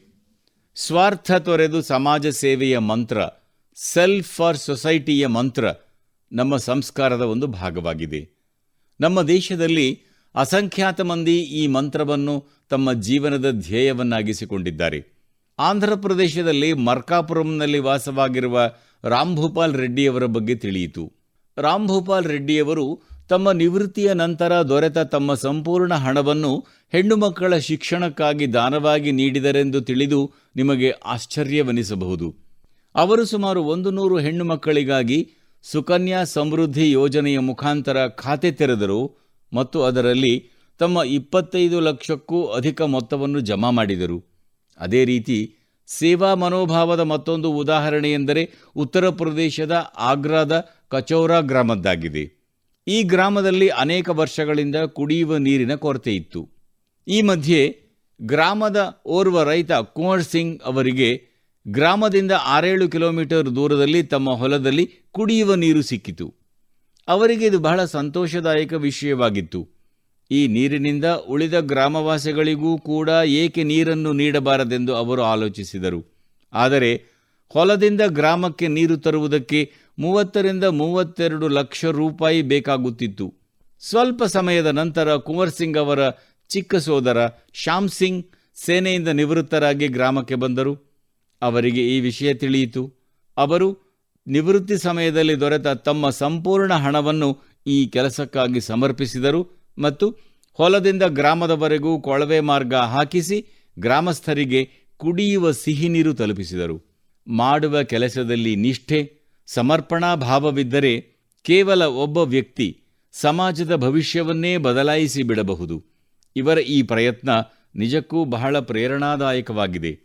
ಸ್ವಾರ್ಥ ತೊರೆದು ಸಮಾಜ ಸೇವೆಯ ಮಂತ್ರ ಸೆಲ್ಫ್ ಫಾರ್ ಸೊಸೈಟಿಯ ಮಂತ್ರ ನಮ್ಮ ಸಂಸ್ಕಾರದ ಒಂದು ಭಾಗವಾಗಿದೆ. ನಮ್ಮ ದೇಶದಲ್ಲಿ ಅಸಂಖ್ಯಾತ ಮಂದಿ ಈ ಮಂತ್ರವನ್ನು ತಮ್ಮ ಜೀವನದ ಧ್ಯೇಯವನ್ನಾಗಿಸಿಕೊಂಡಿದ್ದಾರೆ. ಆಂಧ್ರ ಪ್ರದೇಶದಲ್ಲಿ ಮರ್ಕಾಪುರಂನಲ್ಲಿ ವಾಸವಾಗಿರುವ ರಾಮ್ಭೂಪಾಲ್ ರೆಡ್ಡಿಯವರ ಬಗ್ಗೆ ತಿಳಿಯಿತು. ರಾಮ್ಭೂಪಾಲ್ ರೆಡ್ಡಿಯವರು ತಮ್ಮ ನಿವೃತ್ತಿಯ ನಂತರ ದೊರೆತ ತಮ್ಮ ಸಂಪೂರ್ಣ ಹಣವನ್ನು ಹೆಣ್ಣು ಮಕ್ಕಳ ಶಿಕ್ಷಣಕ್ಕಾಗಿ ದಾನವಾಗಿ ನೀಡಿದರೆಂದು ತಿಳಿದು ನಿಮಗೆ ಆಶ್ಚರ್ಯವೆನಿಸಬಹುದು. ಅವರು ಸುಮಾರು ಒಂದು ನೂರು ಹೆಣ್ಣು ಮಕ್ಕಳಿಗಾಗಿ ಸುಕನ್ಯಾ ಸಮೃದ್ಧಿ ಯೋಜನೆಯ ಮುಖಾಂತರ ಖಾತೆ ತೆರೆದರು ಮತ್ತು ಅದರಲ್ಲಿ ತಮ್ಮ ಇಪ್ಪತ್ತೈದು ಲಕ್ಷಕ್ಕೂ ಅಧಿಕ ಮೊತ್ತವನ್ನು ಜಮಾ ಮಾಡಿದರು. ಅದೇ ರೀತಿ ಸೇವಾ ಮನೋಭಾವದ ಮತ್ತೊಂದು ಉದಾಹರಣೆಯೆಂದರೆ ಉತ್ತರ ಪ್ರದೇಶದ ಆಗ್ರಾದ ಕಚೌರಾ ಗ್ರಾಮದ್ದಾಗಿದೆ. ಈ ಗ್ರಾಮದಲ್ಲಿ ಅನೇಕ ವರ್ಷಗಳಿಂದ ಕುಡಿಯುವ ನೀರಿನ ಕೊರತೆ ಇತ್ತು. ಈ ಮಧ್ಯೆ ಗ್ರಾಮದ ಓರ್ವ ರೈತ ಕುಂವರ್ ಸಿಂಗ್ ಅವರಿಗೆ ಗ್ರಾಮದಿಂದ ಆರೇಳು ಕಿಲೋಮೀಟರ್ ದೂರದಲ್ಲಿ ತಮ್ಮ ಹೊಲದಲ್ಲಿ ಕುಡಿಯುವ ನೀರು ಸಿಕ್ಕಿತು. ಅವರಿಗೆ ಇದು ಬಹಳ ಸಂತೋಷದಾಯಕ ವಿಷಯವಾಗಿತ್ತು. ಈ ನೀರಿನಿಂದ ಉಳಿದ ಗ್ರಾಮವಾಸಿಗಳಿಗೂ ಕೂಡ ಏಕೆ ನೀರನ್ನು ನೀಡಬಾರದೆಂದು ಅವರು ಆಲೋಚಿಸಿದರು. ಆದರೆ ಹೊಲದಿಂದ ಗ್ರಾಮಕ್ಕೆ ನೀರು ತರುವುದಕ್ಕೆ ಮೂವತ್ತರಿಂದ ಮೂವತ್ತೆರಡು ಲಕ್ಷ ರೂಪಾಯಿ ಬೇಕಾಗುತ್ತಿತ್ತು. ಸ್ವಲ್ಪ ಸಮಯದ ನಂತರ ಕುಂವರ್ ಸಿಂಗ್ ಅವರ ಚಿಕ್ಕ ಸೋದರ ಶ್ಯಾಮ್ ಸಿಂಗ್ ಸೇನೆಯಿಂದ ನಿವೃತ್ತರಾಗಿ ಗ್ರಾಮಕ್ಕೆ ಬಂದರು. ಅವರಿಗೆ ಈ ವಿಷಯ ತಿಳಿಯಿತು. ಅವರು ನಿವೃತ್ತಿ ಸಮಯದಲ್ಲಿ ದೊರೆತ ತಮ್ಮ ಸಂಪೂರ್ಣ ಹಣವನ್ನು ಈ ಕೆಲಸಕ್ಕಾಗಿ ಸಮರ್ಪಿಸಿದರು ಮತ್ತು ಹೊಲದಿಂದ ಗ್ರಾಮದವರೆಗೂ ಕೊಳವೆ ಮಾರ್ಗ ಹಾಕಿಸಿ ಗ್ರಾಮಸ್ಥರಿಗೆ ಕುಡಿಯುವ ಸಿಹಿ ನೀರು ತಲುಪಿಸಿದರು. ಮಾಡುವ ಕೆಲಸದಲ್ಲಿ ನಿಷ್ಠೆ, ಸಮರ್ಪಣಾ ಭಾವವಿದ್ದರೆ ಕೇವಲ ಒಬ್ಬ ವ್ಯಕ್ತಿ ಸಮಾಜದ ಭವಿಷ್ಯವನ್ನೇ ಬದಲಾಯಿಸಿ ಬಿಡಬಹುದು. ಇವರ ಈ ಪ್ರಯತ್ನ ನಿಜಕ್ಕೂ ಬಹಳ ಪ್ರೇರಣಾದಾಯಕವಾಗಿದೆ.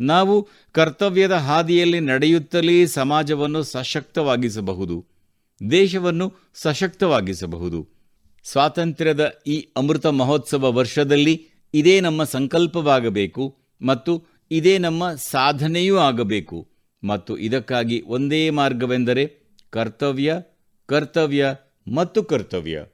ನಾವು ಕರ್ತವ್ಯದ ಹಾದಿಯಲ್ಲಿ ನಡೆಯುತ್ತಲೇ ಸಮಾಜವನ್ನು ಸಶಕ್ತವಾಗಿಸಬಹುದು. ದೇಶವನ್ನು ಸಶಕ್ತವಾಗಿಸಬಹುದು. ಸ್ವಾತಂತ್ರ್ಯದ ಈ ಅಮೃತ ಮಹೋತ್ಸವ ವರ್ಷದಲ್ಲಿ ಇದೇ ನಮ್ಮ ಸಂಕಲ್ಪವಾಗಬೇಕು ಮತ್ತು ಇದೇ ನಮ್ಮ ಸಾಧನೆಯೂ ಆಗಬೇಕು. ಮತ್ತು ಇದಕ್ಕಾಗಿ ಒಂದೇ ಮಾರ್ಗವೆಂದರೆ ಕರ್ತವ್ಯ ಕರ್ತವ್ಯ ಮತ್ತು ಕರ್ತವ್ಯ.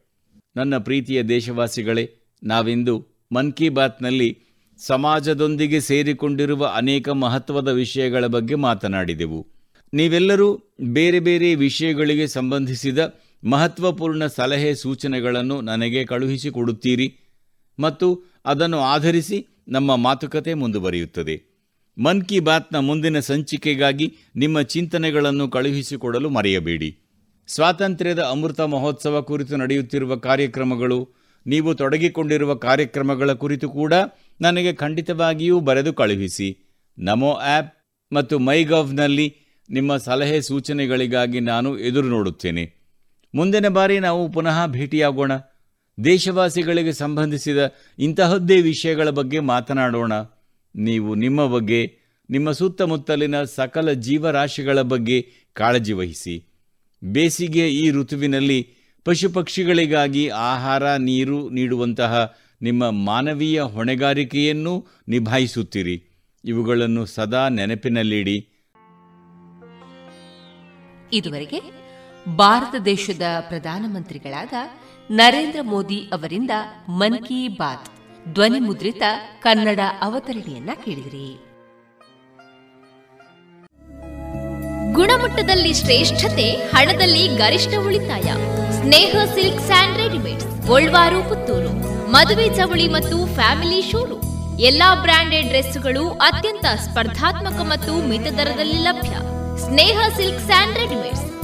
ನನ್ನ ಪ್ರೀತಿಯ ದೇಶವಾಸಿಗಳೇ, ನಾವಿಂದು ಮನ್ ಕಿ ಬಾತ್ನಲ್ಲಿ ಸಮಾಜದೊಂದಿಗೆ ಸೇರಿಕೊಂಡಿರುವ ಅನೇಕ ಮಹತ್ವದ ವಿಷಯಗಳ ಬಗ್ಗೆ ಮಾತನಾಡಿದೆವು. ನೀವೆಲ್ಲರೂ ಬೇರೆ ಬೇರೆ ವಿಷಯಗಳಿಗೆ ಸಂಬಂಧಿಸಿದ ಮಹತ್ವಪೂರ್ಣ ಸಲಹೆ ಸೂಚನೆಗಳನ್ನು ನನಗೆ ಕಳುಹಿಸಿಕೊಡುತ್ತೀರಿ. ಮತ್ತು ಅದನ್ನು ಆಧರಿಸಿ ನಮ್ಮ ಮಾತುಕತೆ ಮುಂದುವರಿಯುತ್ತದೆ. ಮನ್ ಕಿ ಬಾತ್ನ ಮುಂದಿನ ಸಂಚಿಕೆಗಾಗಿ ನಿಮ್ಮ ಚಿಂತನೆಗಳನ್ನು ಕಳುಹಿಸಿಕೊಡಲು ಮರೆಯಬೇಡಿ. ಸ್ವಾತಂತ್ರ್ಯದ ಅಮೃತ ಮಹೋತ್ಸವ ಕುರಿತು ನಡೆಯುತ್ತಿರುವ ಕಾರ್ಯಕ್ರಮಗಳು, ನೀವು ತೊಡಗಿಕೊಂಡಿರುವ ಕಾರ್ಯಕ್ರಮಗಳ ಕುರಿತು ಕೂಡ ನನಗೆ ಖಂಡಿತವಾಗಿಯೂ ಬರೆದು ಕಳುಹಿಸಿ. ನಮೋ ಆ್ಯಪ್ ಮತ್ತು ಮೈಗವ್ನಲ್ಲಿ ನಿಮ್ಮ ಸಲಹೆ ಸೂಚನೆಗಳಿಗಾಗಿ ನಾನು ಎದುರು ನೋಡುತ್ತೇನೆ. ಮುಂದಿನ ಬಾರಿ ನಾವು ಪುನಃ ಭೇಟಿಯಾಗೋಣ. ದೇಶವಾಸಿಗಳಿಗೆ ಸಂಬಂಧಿಸಿದ ಇಂತಹದ್ದೇ ವಿಷಯಗಳ ಬಗ್ಗೆ ಮಾತನಾಡೋಣ. ನೀವು ನಿಮ್ಮ ಬಗ್ಗೆ, ನಿಮ್ಮ ಸುತ್ತಮುತ್ತಲಿನ ಸಕಲ ಜೀವರಾಶಿಗಳ ಬಗ್ಗೆ ಕಾಳಜಿ ವಹಿಸಿ. ಬೇಸಿಗೆಯ ಈ ಋತುವಿನಲ್ಲಿ ಪಶು ಪಕ್ಷಿಗಳಿಗಾಗಿ ಆಹಾರ, ನೀರು ನೀಡುವಂತಹ ನಿಮ್ಮ ಮಾನವೀಯ ಹೊಣೆಗಾರಿಕೆಯನ್ನು ನಿಭಾಯಿಸುತ್ತೀರಿ. ಇವುಗಳನ್ನು ಸದಾ ನೆನಪಿನಲ್ಲಿಡಿ. ಇದುವರೆಗೆ ಭಾರತ ದೇಶದ ಪ್ರಧಾನಮಂತ್ರಿಗಳಾದ ನರೇಂದ್ರ ಮೋದಿ ಅವರಿಂದ ಮನ್ ಕಿ ಬಾತ್, ಧ್ವನಿ ಮುದ್ರಿತ ಕನ್ನಡ ಅವತರಣಿಯನ್ನ ಕೇಳಿದಿರಿ. ಗುಣಮಟ್ಟದಲ್ಲಿ ಶ್ರೇಷ್ಠತೆ, ಹಣದಲ್ಲಿ ಗರಿಷ್ಠ ಉಳಿತಾಯ. Sneha silk sand readymades, Golwar, Puttur. ಮದುವೆ ಚವಳಿ ಮತ್ತು ಫ್ಯಾಮಿಲಿ ಶೋರೂಮ್. ಎಲ್ಲಾ ಬ್ರಾಂಡೆಡ್ ಡ್ರೆಸ್ಗಳು ಅತ್ಯಂತ ಸ್ಪರ್ಧಾತ್ಮಕ ಮತ್ತು ಮಿತ ದರದಲ್ಲಿ ಲಭ್ಯ. Sneha silk and readymades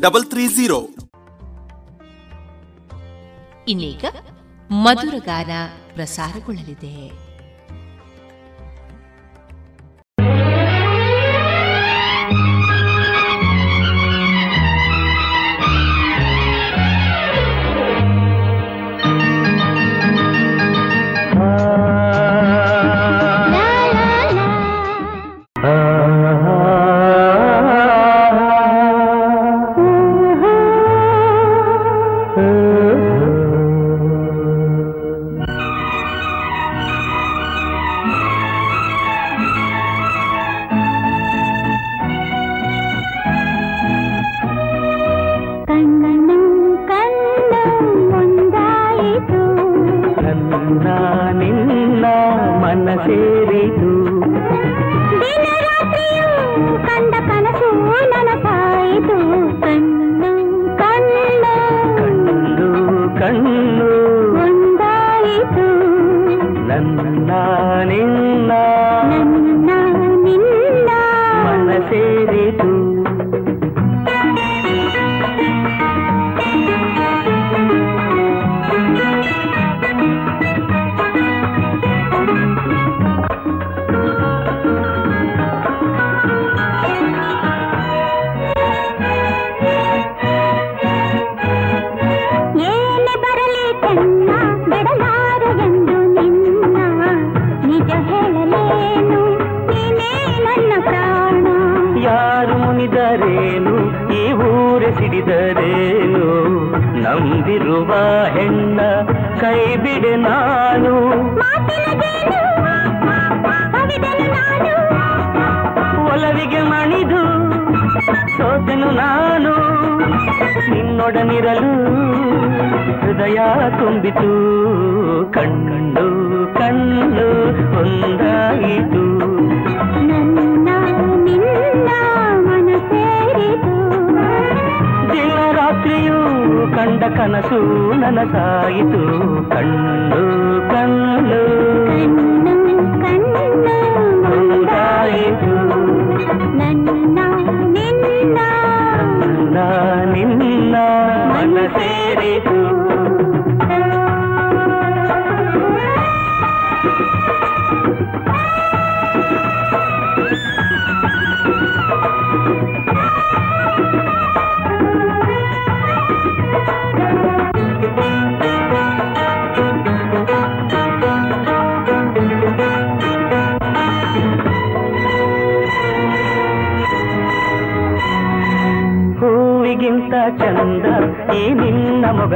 double three zero ಇನ್ನೀಗ ಮಧುರಗಾನ ಪ್ರಸಾರಗೊಳ್ಳಲಿದೆ.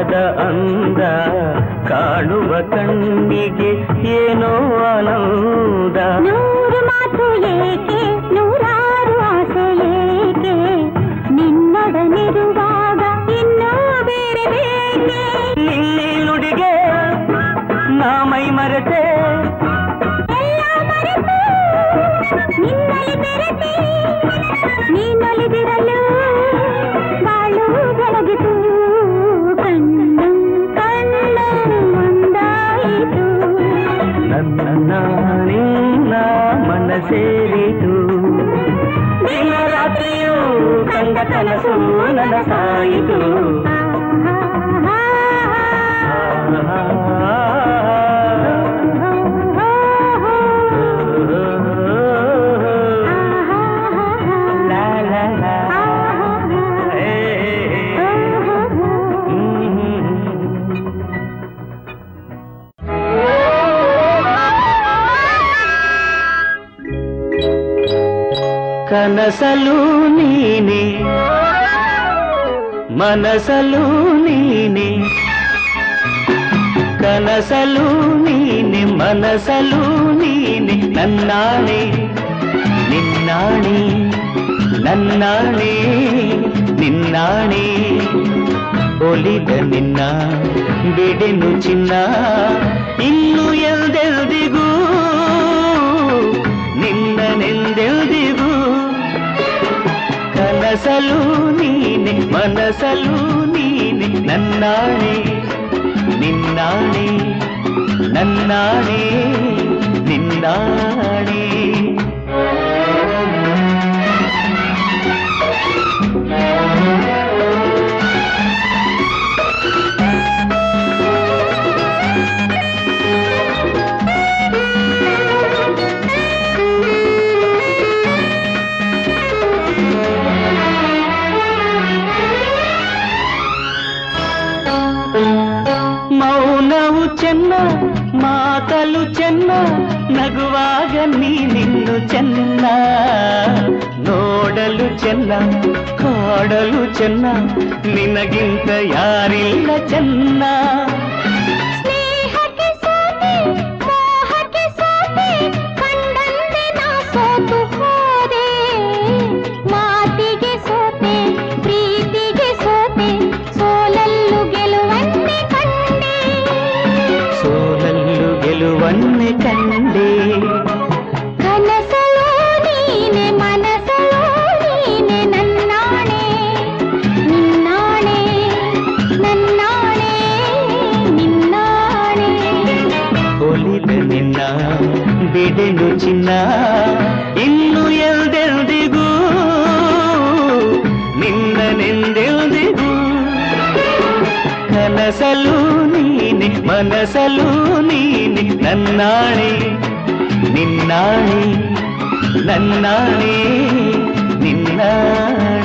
ಲೋಕದ ಅಂದ కనసలు నీనే. కనసలు నీని మనసలు నీని నన్నాణే నిన్నాణే నన్నాణే నిన్నాణే ఒలిద నిన్న ಬಿಡೆನು చిన్న ఇల్లు ಎಲ್ದೆ మనసలు ನೀನೆ ಮನಸಲು ನೀನೆ ನನ್ನಾಣೆ ನಿನ್ನಾಣೆ ನನ್ನಾಣೆ ನಿನ್ನಾಣೆ ಚೆನ್ನ ನೋಡಲು ಚೆನ್ನ ಕಾಡಲು ಚೆನ್ನ ನಿನಗಿಂತ ಯಾರಿಲ್ಲ ಚೆನ್ನಾ. ಯೋಚಿನ ಇನ್ನು ಎಲ್ದೆಲ್ದಿಗೂ ನಿನ್ನನೆಂದೆಲ್ದಿಗೂ ಕನಸಲು ನೀನೆ ಮನಸಲು ನೀನೆ ನನ್ನಾಣೆ ನಿನ್ನಾಣೆ ನನ್ನಾಣೆ ನಿನ್ನಾಣೆ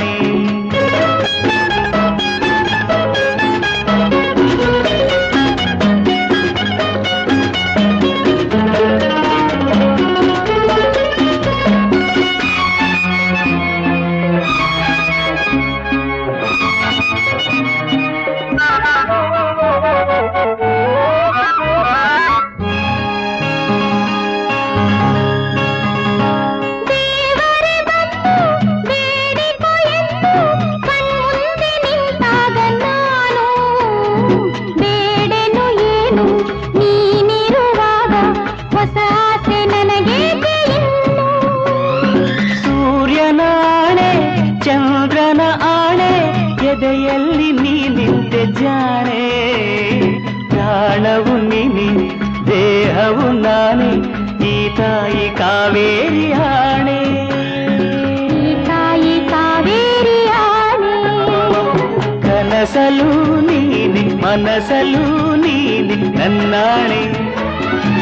ನೀನೆ ನನ್ನಾಣೆ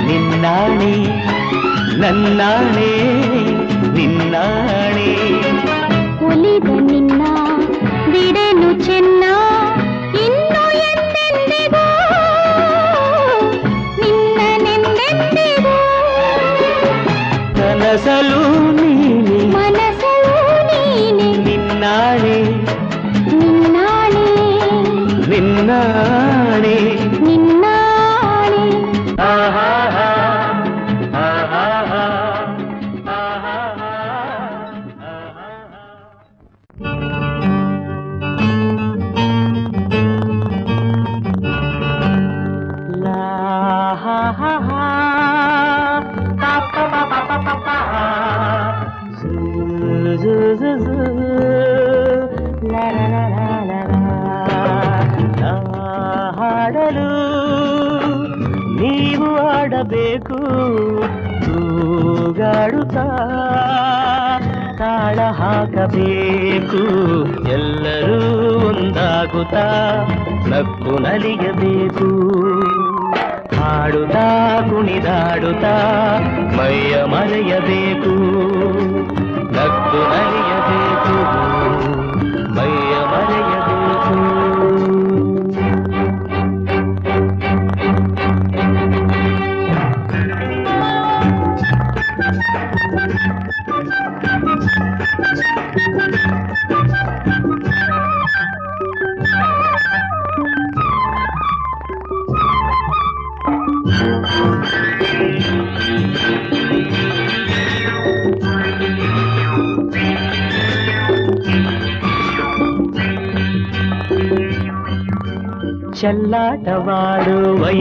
ನಿನ್ನಾಣೆ ನನ್ನಾಣೆ ನಿನ್ನಾಣೆ ಒಲಿದ ನಿನ್ನ ಬಿಡೆನು ಚೆನ್ನ ಇನ್ನು ಎಂದೆಂದಿಗೂ ನಿನ್ನನೆಂದೆಂದಿಗೂ ಕನಸಲು ನೀನೆ ಮನಸಲು ನೀನೆ ನಿನ್ನಾಣೆ ನಿನ್ನಾಣೆ ನಿನ್ನಾಣೆ ಹಾಕಬೇಕು ಎಲ್ಲರೂ ಒಂದಾಗುತ್ತಾ ನಕ್ಕು ನಲಿಯಬೇಕು ಹಾಡುತ್ತಾ ಕುಣಿದಾಡುತ್ತಾ ಮೈಯ ಮರೆಯಬೇಕು.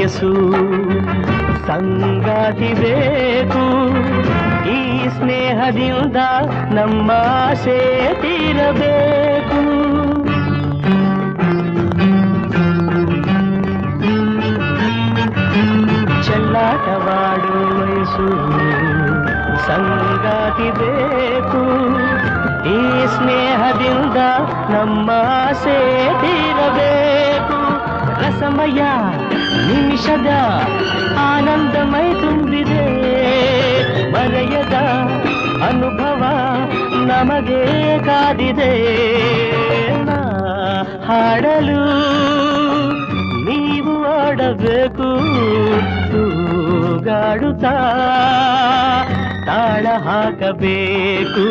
ವಯಸ್ಸು ಸಂಗಾತಿ ಬೇಕು. ಈ ಸ್ನೇಹದಿಂದ ನಮ್ಮ ಆಸೆ ತೀರಬೇಕು. ಚೆಲ್ಲಾಟವಾಡು ವಯಸ್ಸು ಸಂಗಾತಿ ಬೇಕು. ಈ ಸ್ನೇಹದಿಂದ ನಮ್ಮ ಆಸೆ ತೀರಬೇಕು. ರಸಮಯ ನಿಮಿಷದ ಆನಂದಮಯ ತುಂಬಿದೆ. ಮರೆಯದ ಅನುಭವ ನಮಗೆ ಕಾದಿದೆ. ಹಾಡಲು ನೀವು ಆಡಬೇಕು ತೂಗಾಡುತ್ತಾ ತಾಳ ಹಾಕಬೇಕು.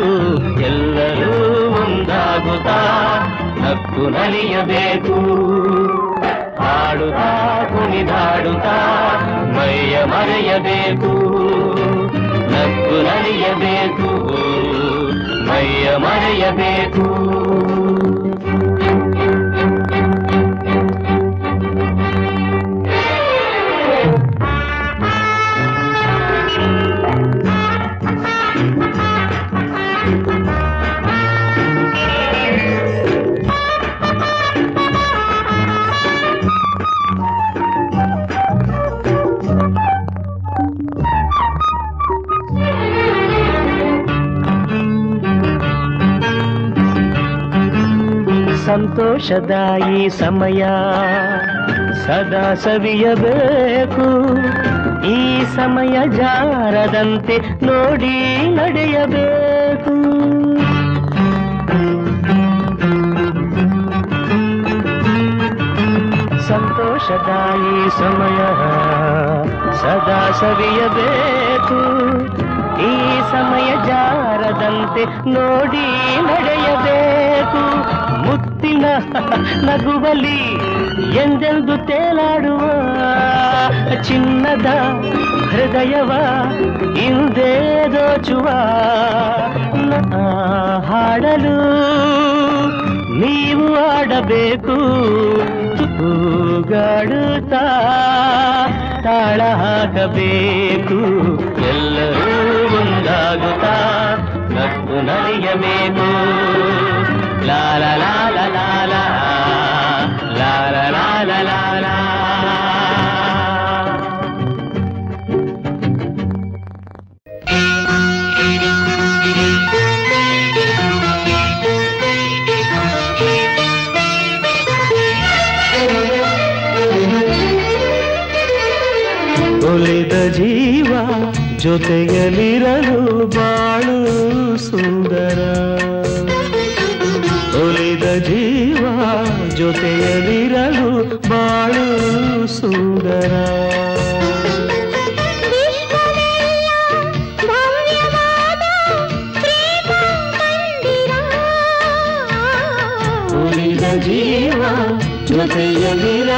ಎಲ್ಲರೂ ಒಂದಾಗುತ್ತಾ, ನಕ್ಕು ನಲಿಯಬೇಕು. ಹಾಡುತ್ತಾ ಕುಣಿದಾಡುತ್ತಾ ಮೈಯ ಮರೆಯಬೇಕು ನಕ್ಕು ನಲಿಯಬೇಕು ಮೈಯ ಮರೆಯಬೇಕು. ಸಂತೋಷದ ಈ ಸಮಯ ಸದಾ ಸವಿಯಬೇಕು. ಈ ಸಮಯ ಜಾರದಂತೆ ನೋಡಿ ನಡೆಯಬೇಕು. ಸಂತೋಷದ ಈ ಸಮಯ ಸದಾ ಸವಿಯಬೇಕು. ಈ ಸಮಯ ಜಾರದಂತೆ ನೋಡಿ ನಡೆಯಬೇಕು. ಮುತ್ತಿನ ನಗುವಲಿ ಎಂದೆಂದು ತೇಲಾಡುವ ಚಿನ್ನದ ಹೃದಯವ ಹಿಂದೆ ದೋಚುವ ನಾ ಹಾಡಲು ನೀವು ಆಡಬೇಕು ತೂಗಾಡುತ್ತಾ ತಾಳ ಹಾಕಬೇಕು ಎಲ್ಲರೂ ಒಂದಾಗುತ್ತಾ ನಕ್ಕು ನಲಿಯಬೇಕು ಜೊತೆಯಲಿರಲು ಬಾಳು ಜೊತೆಯಲ್ಲಿರಲು ಬಾಳು ಸುಂದರ ಜೀವ ಜೊತೆಯಲ್ಲಿರ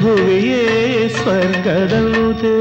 ಭುವಿಯೇ ಸ್ವರ್ಗದಂತೆ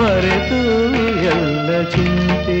ಮರೆತು ಎಲ್ಲ ಚಿಂತೆ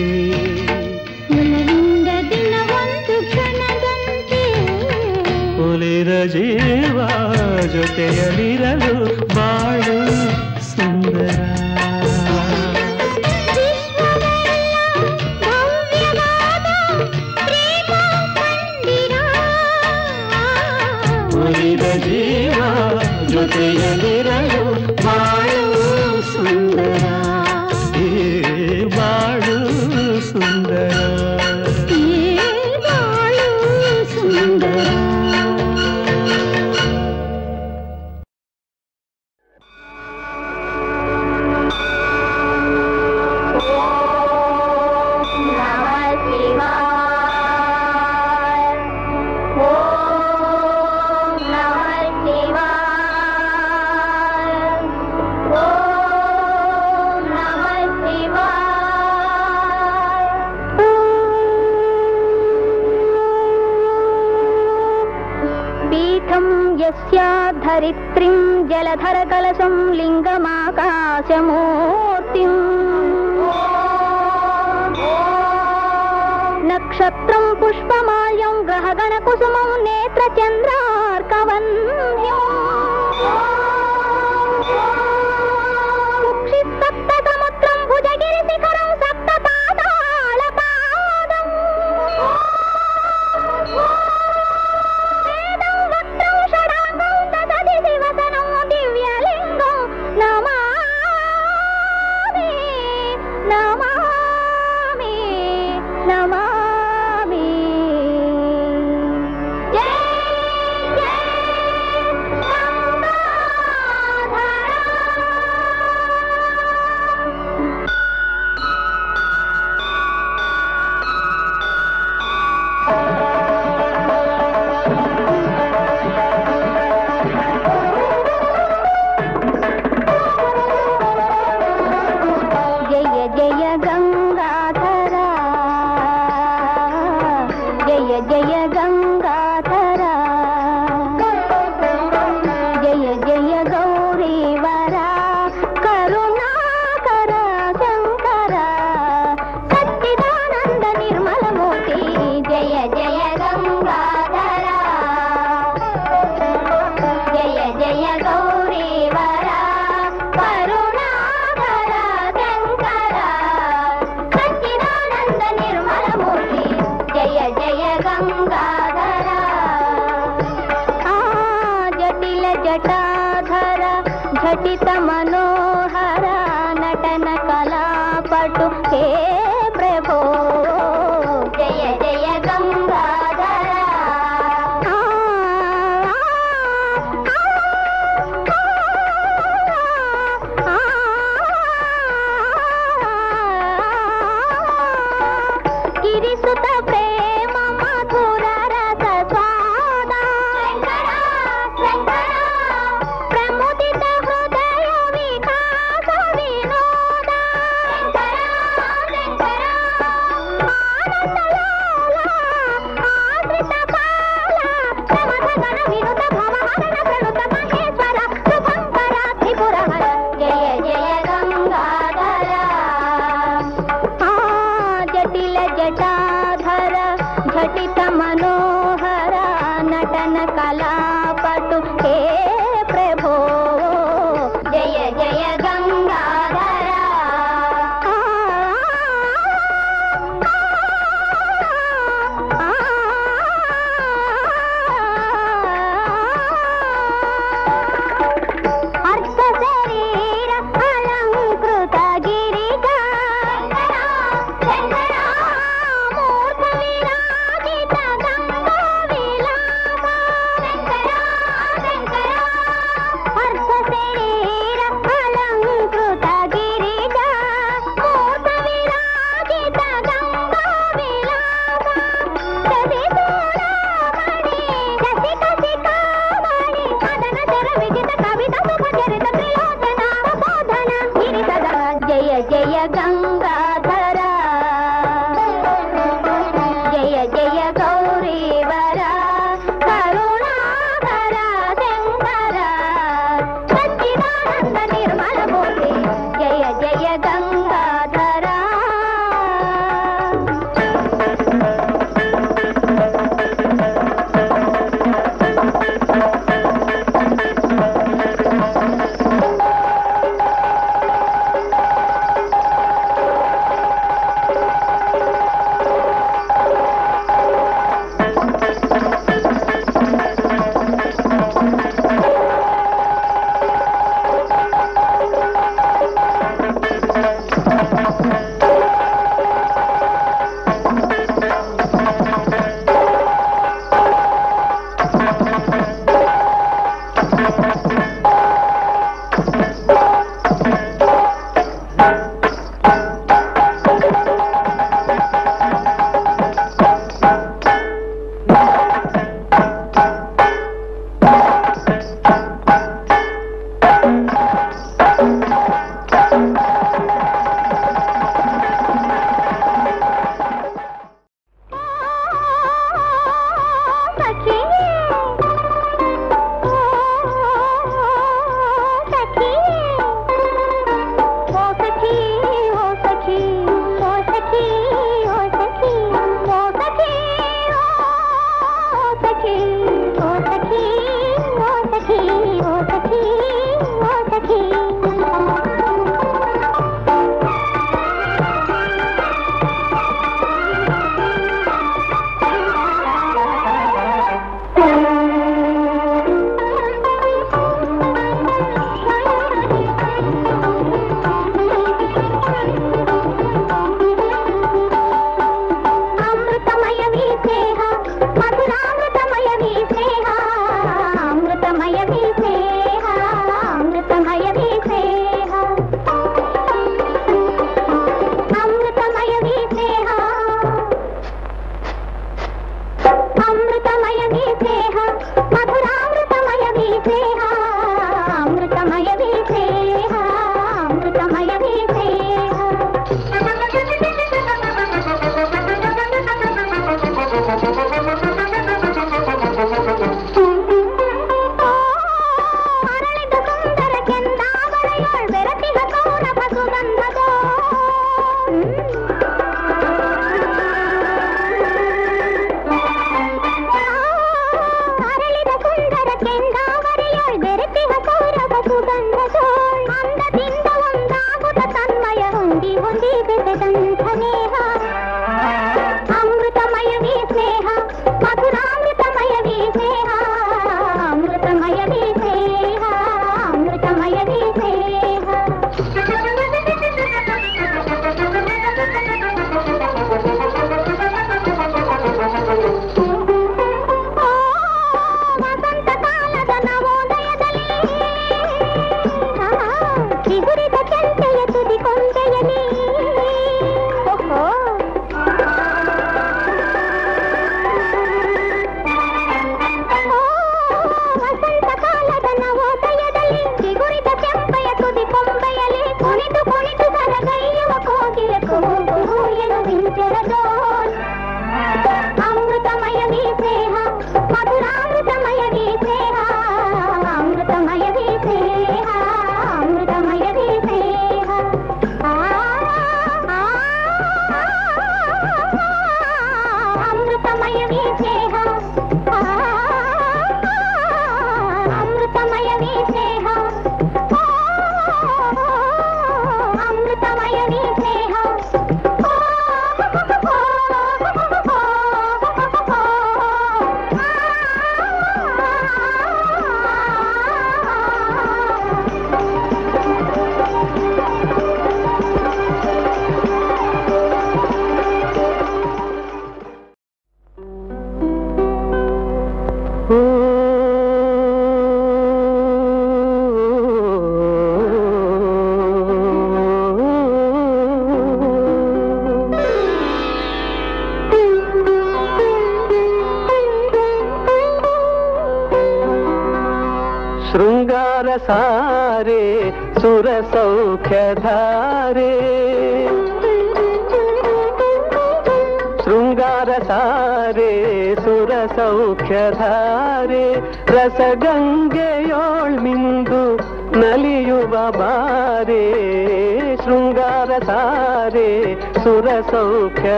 ीतमो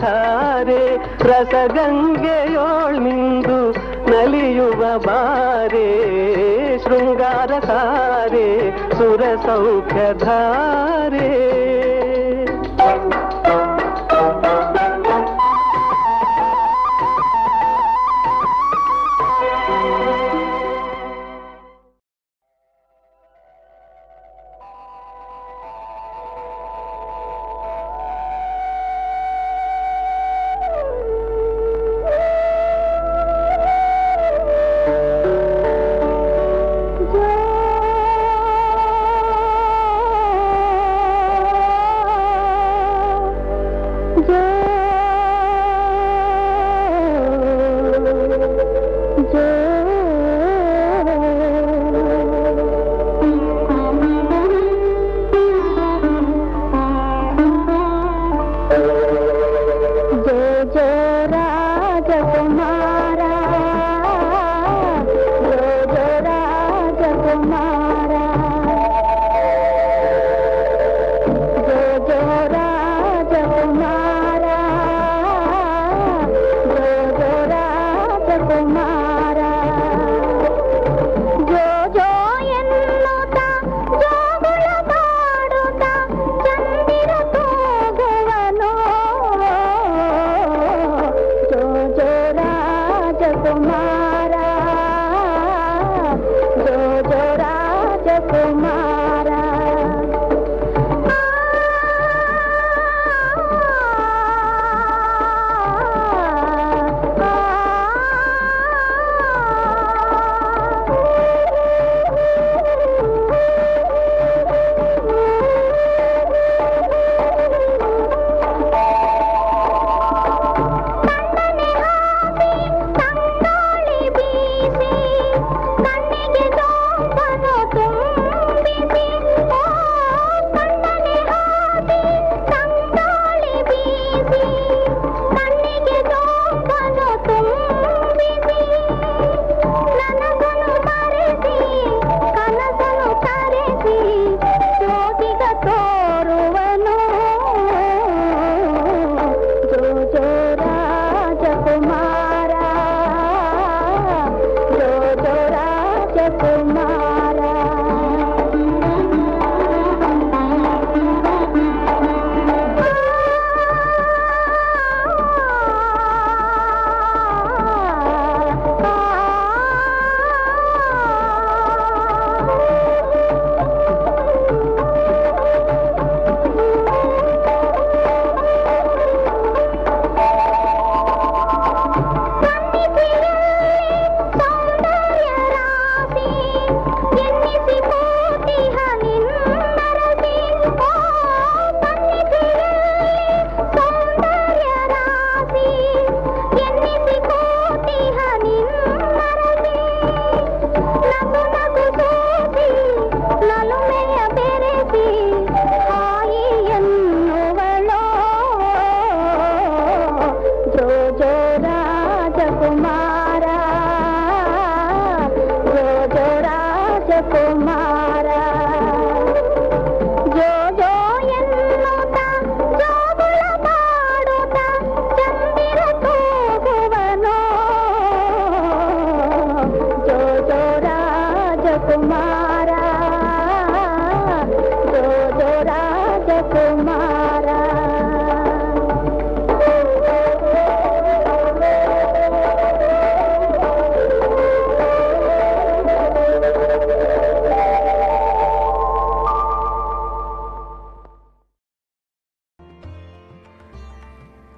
ಧಾರೆ ರಸಗಂಗೆಯೋಳ್ ಮಿಂದು ನಲಿಯುವ ಬಾರೆ ಶೃಂಗಾರ ಸಾರೆ ಸುರ ಸೌಖ್ಯ ಧಾರೆ.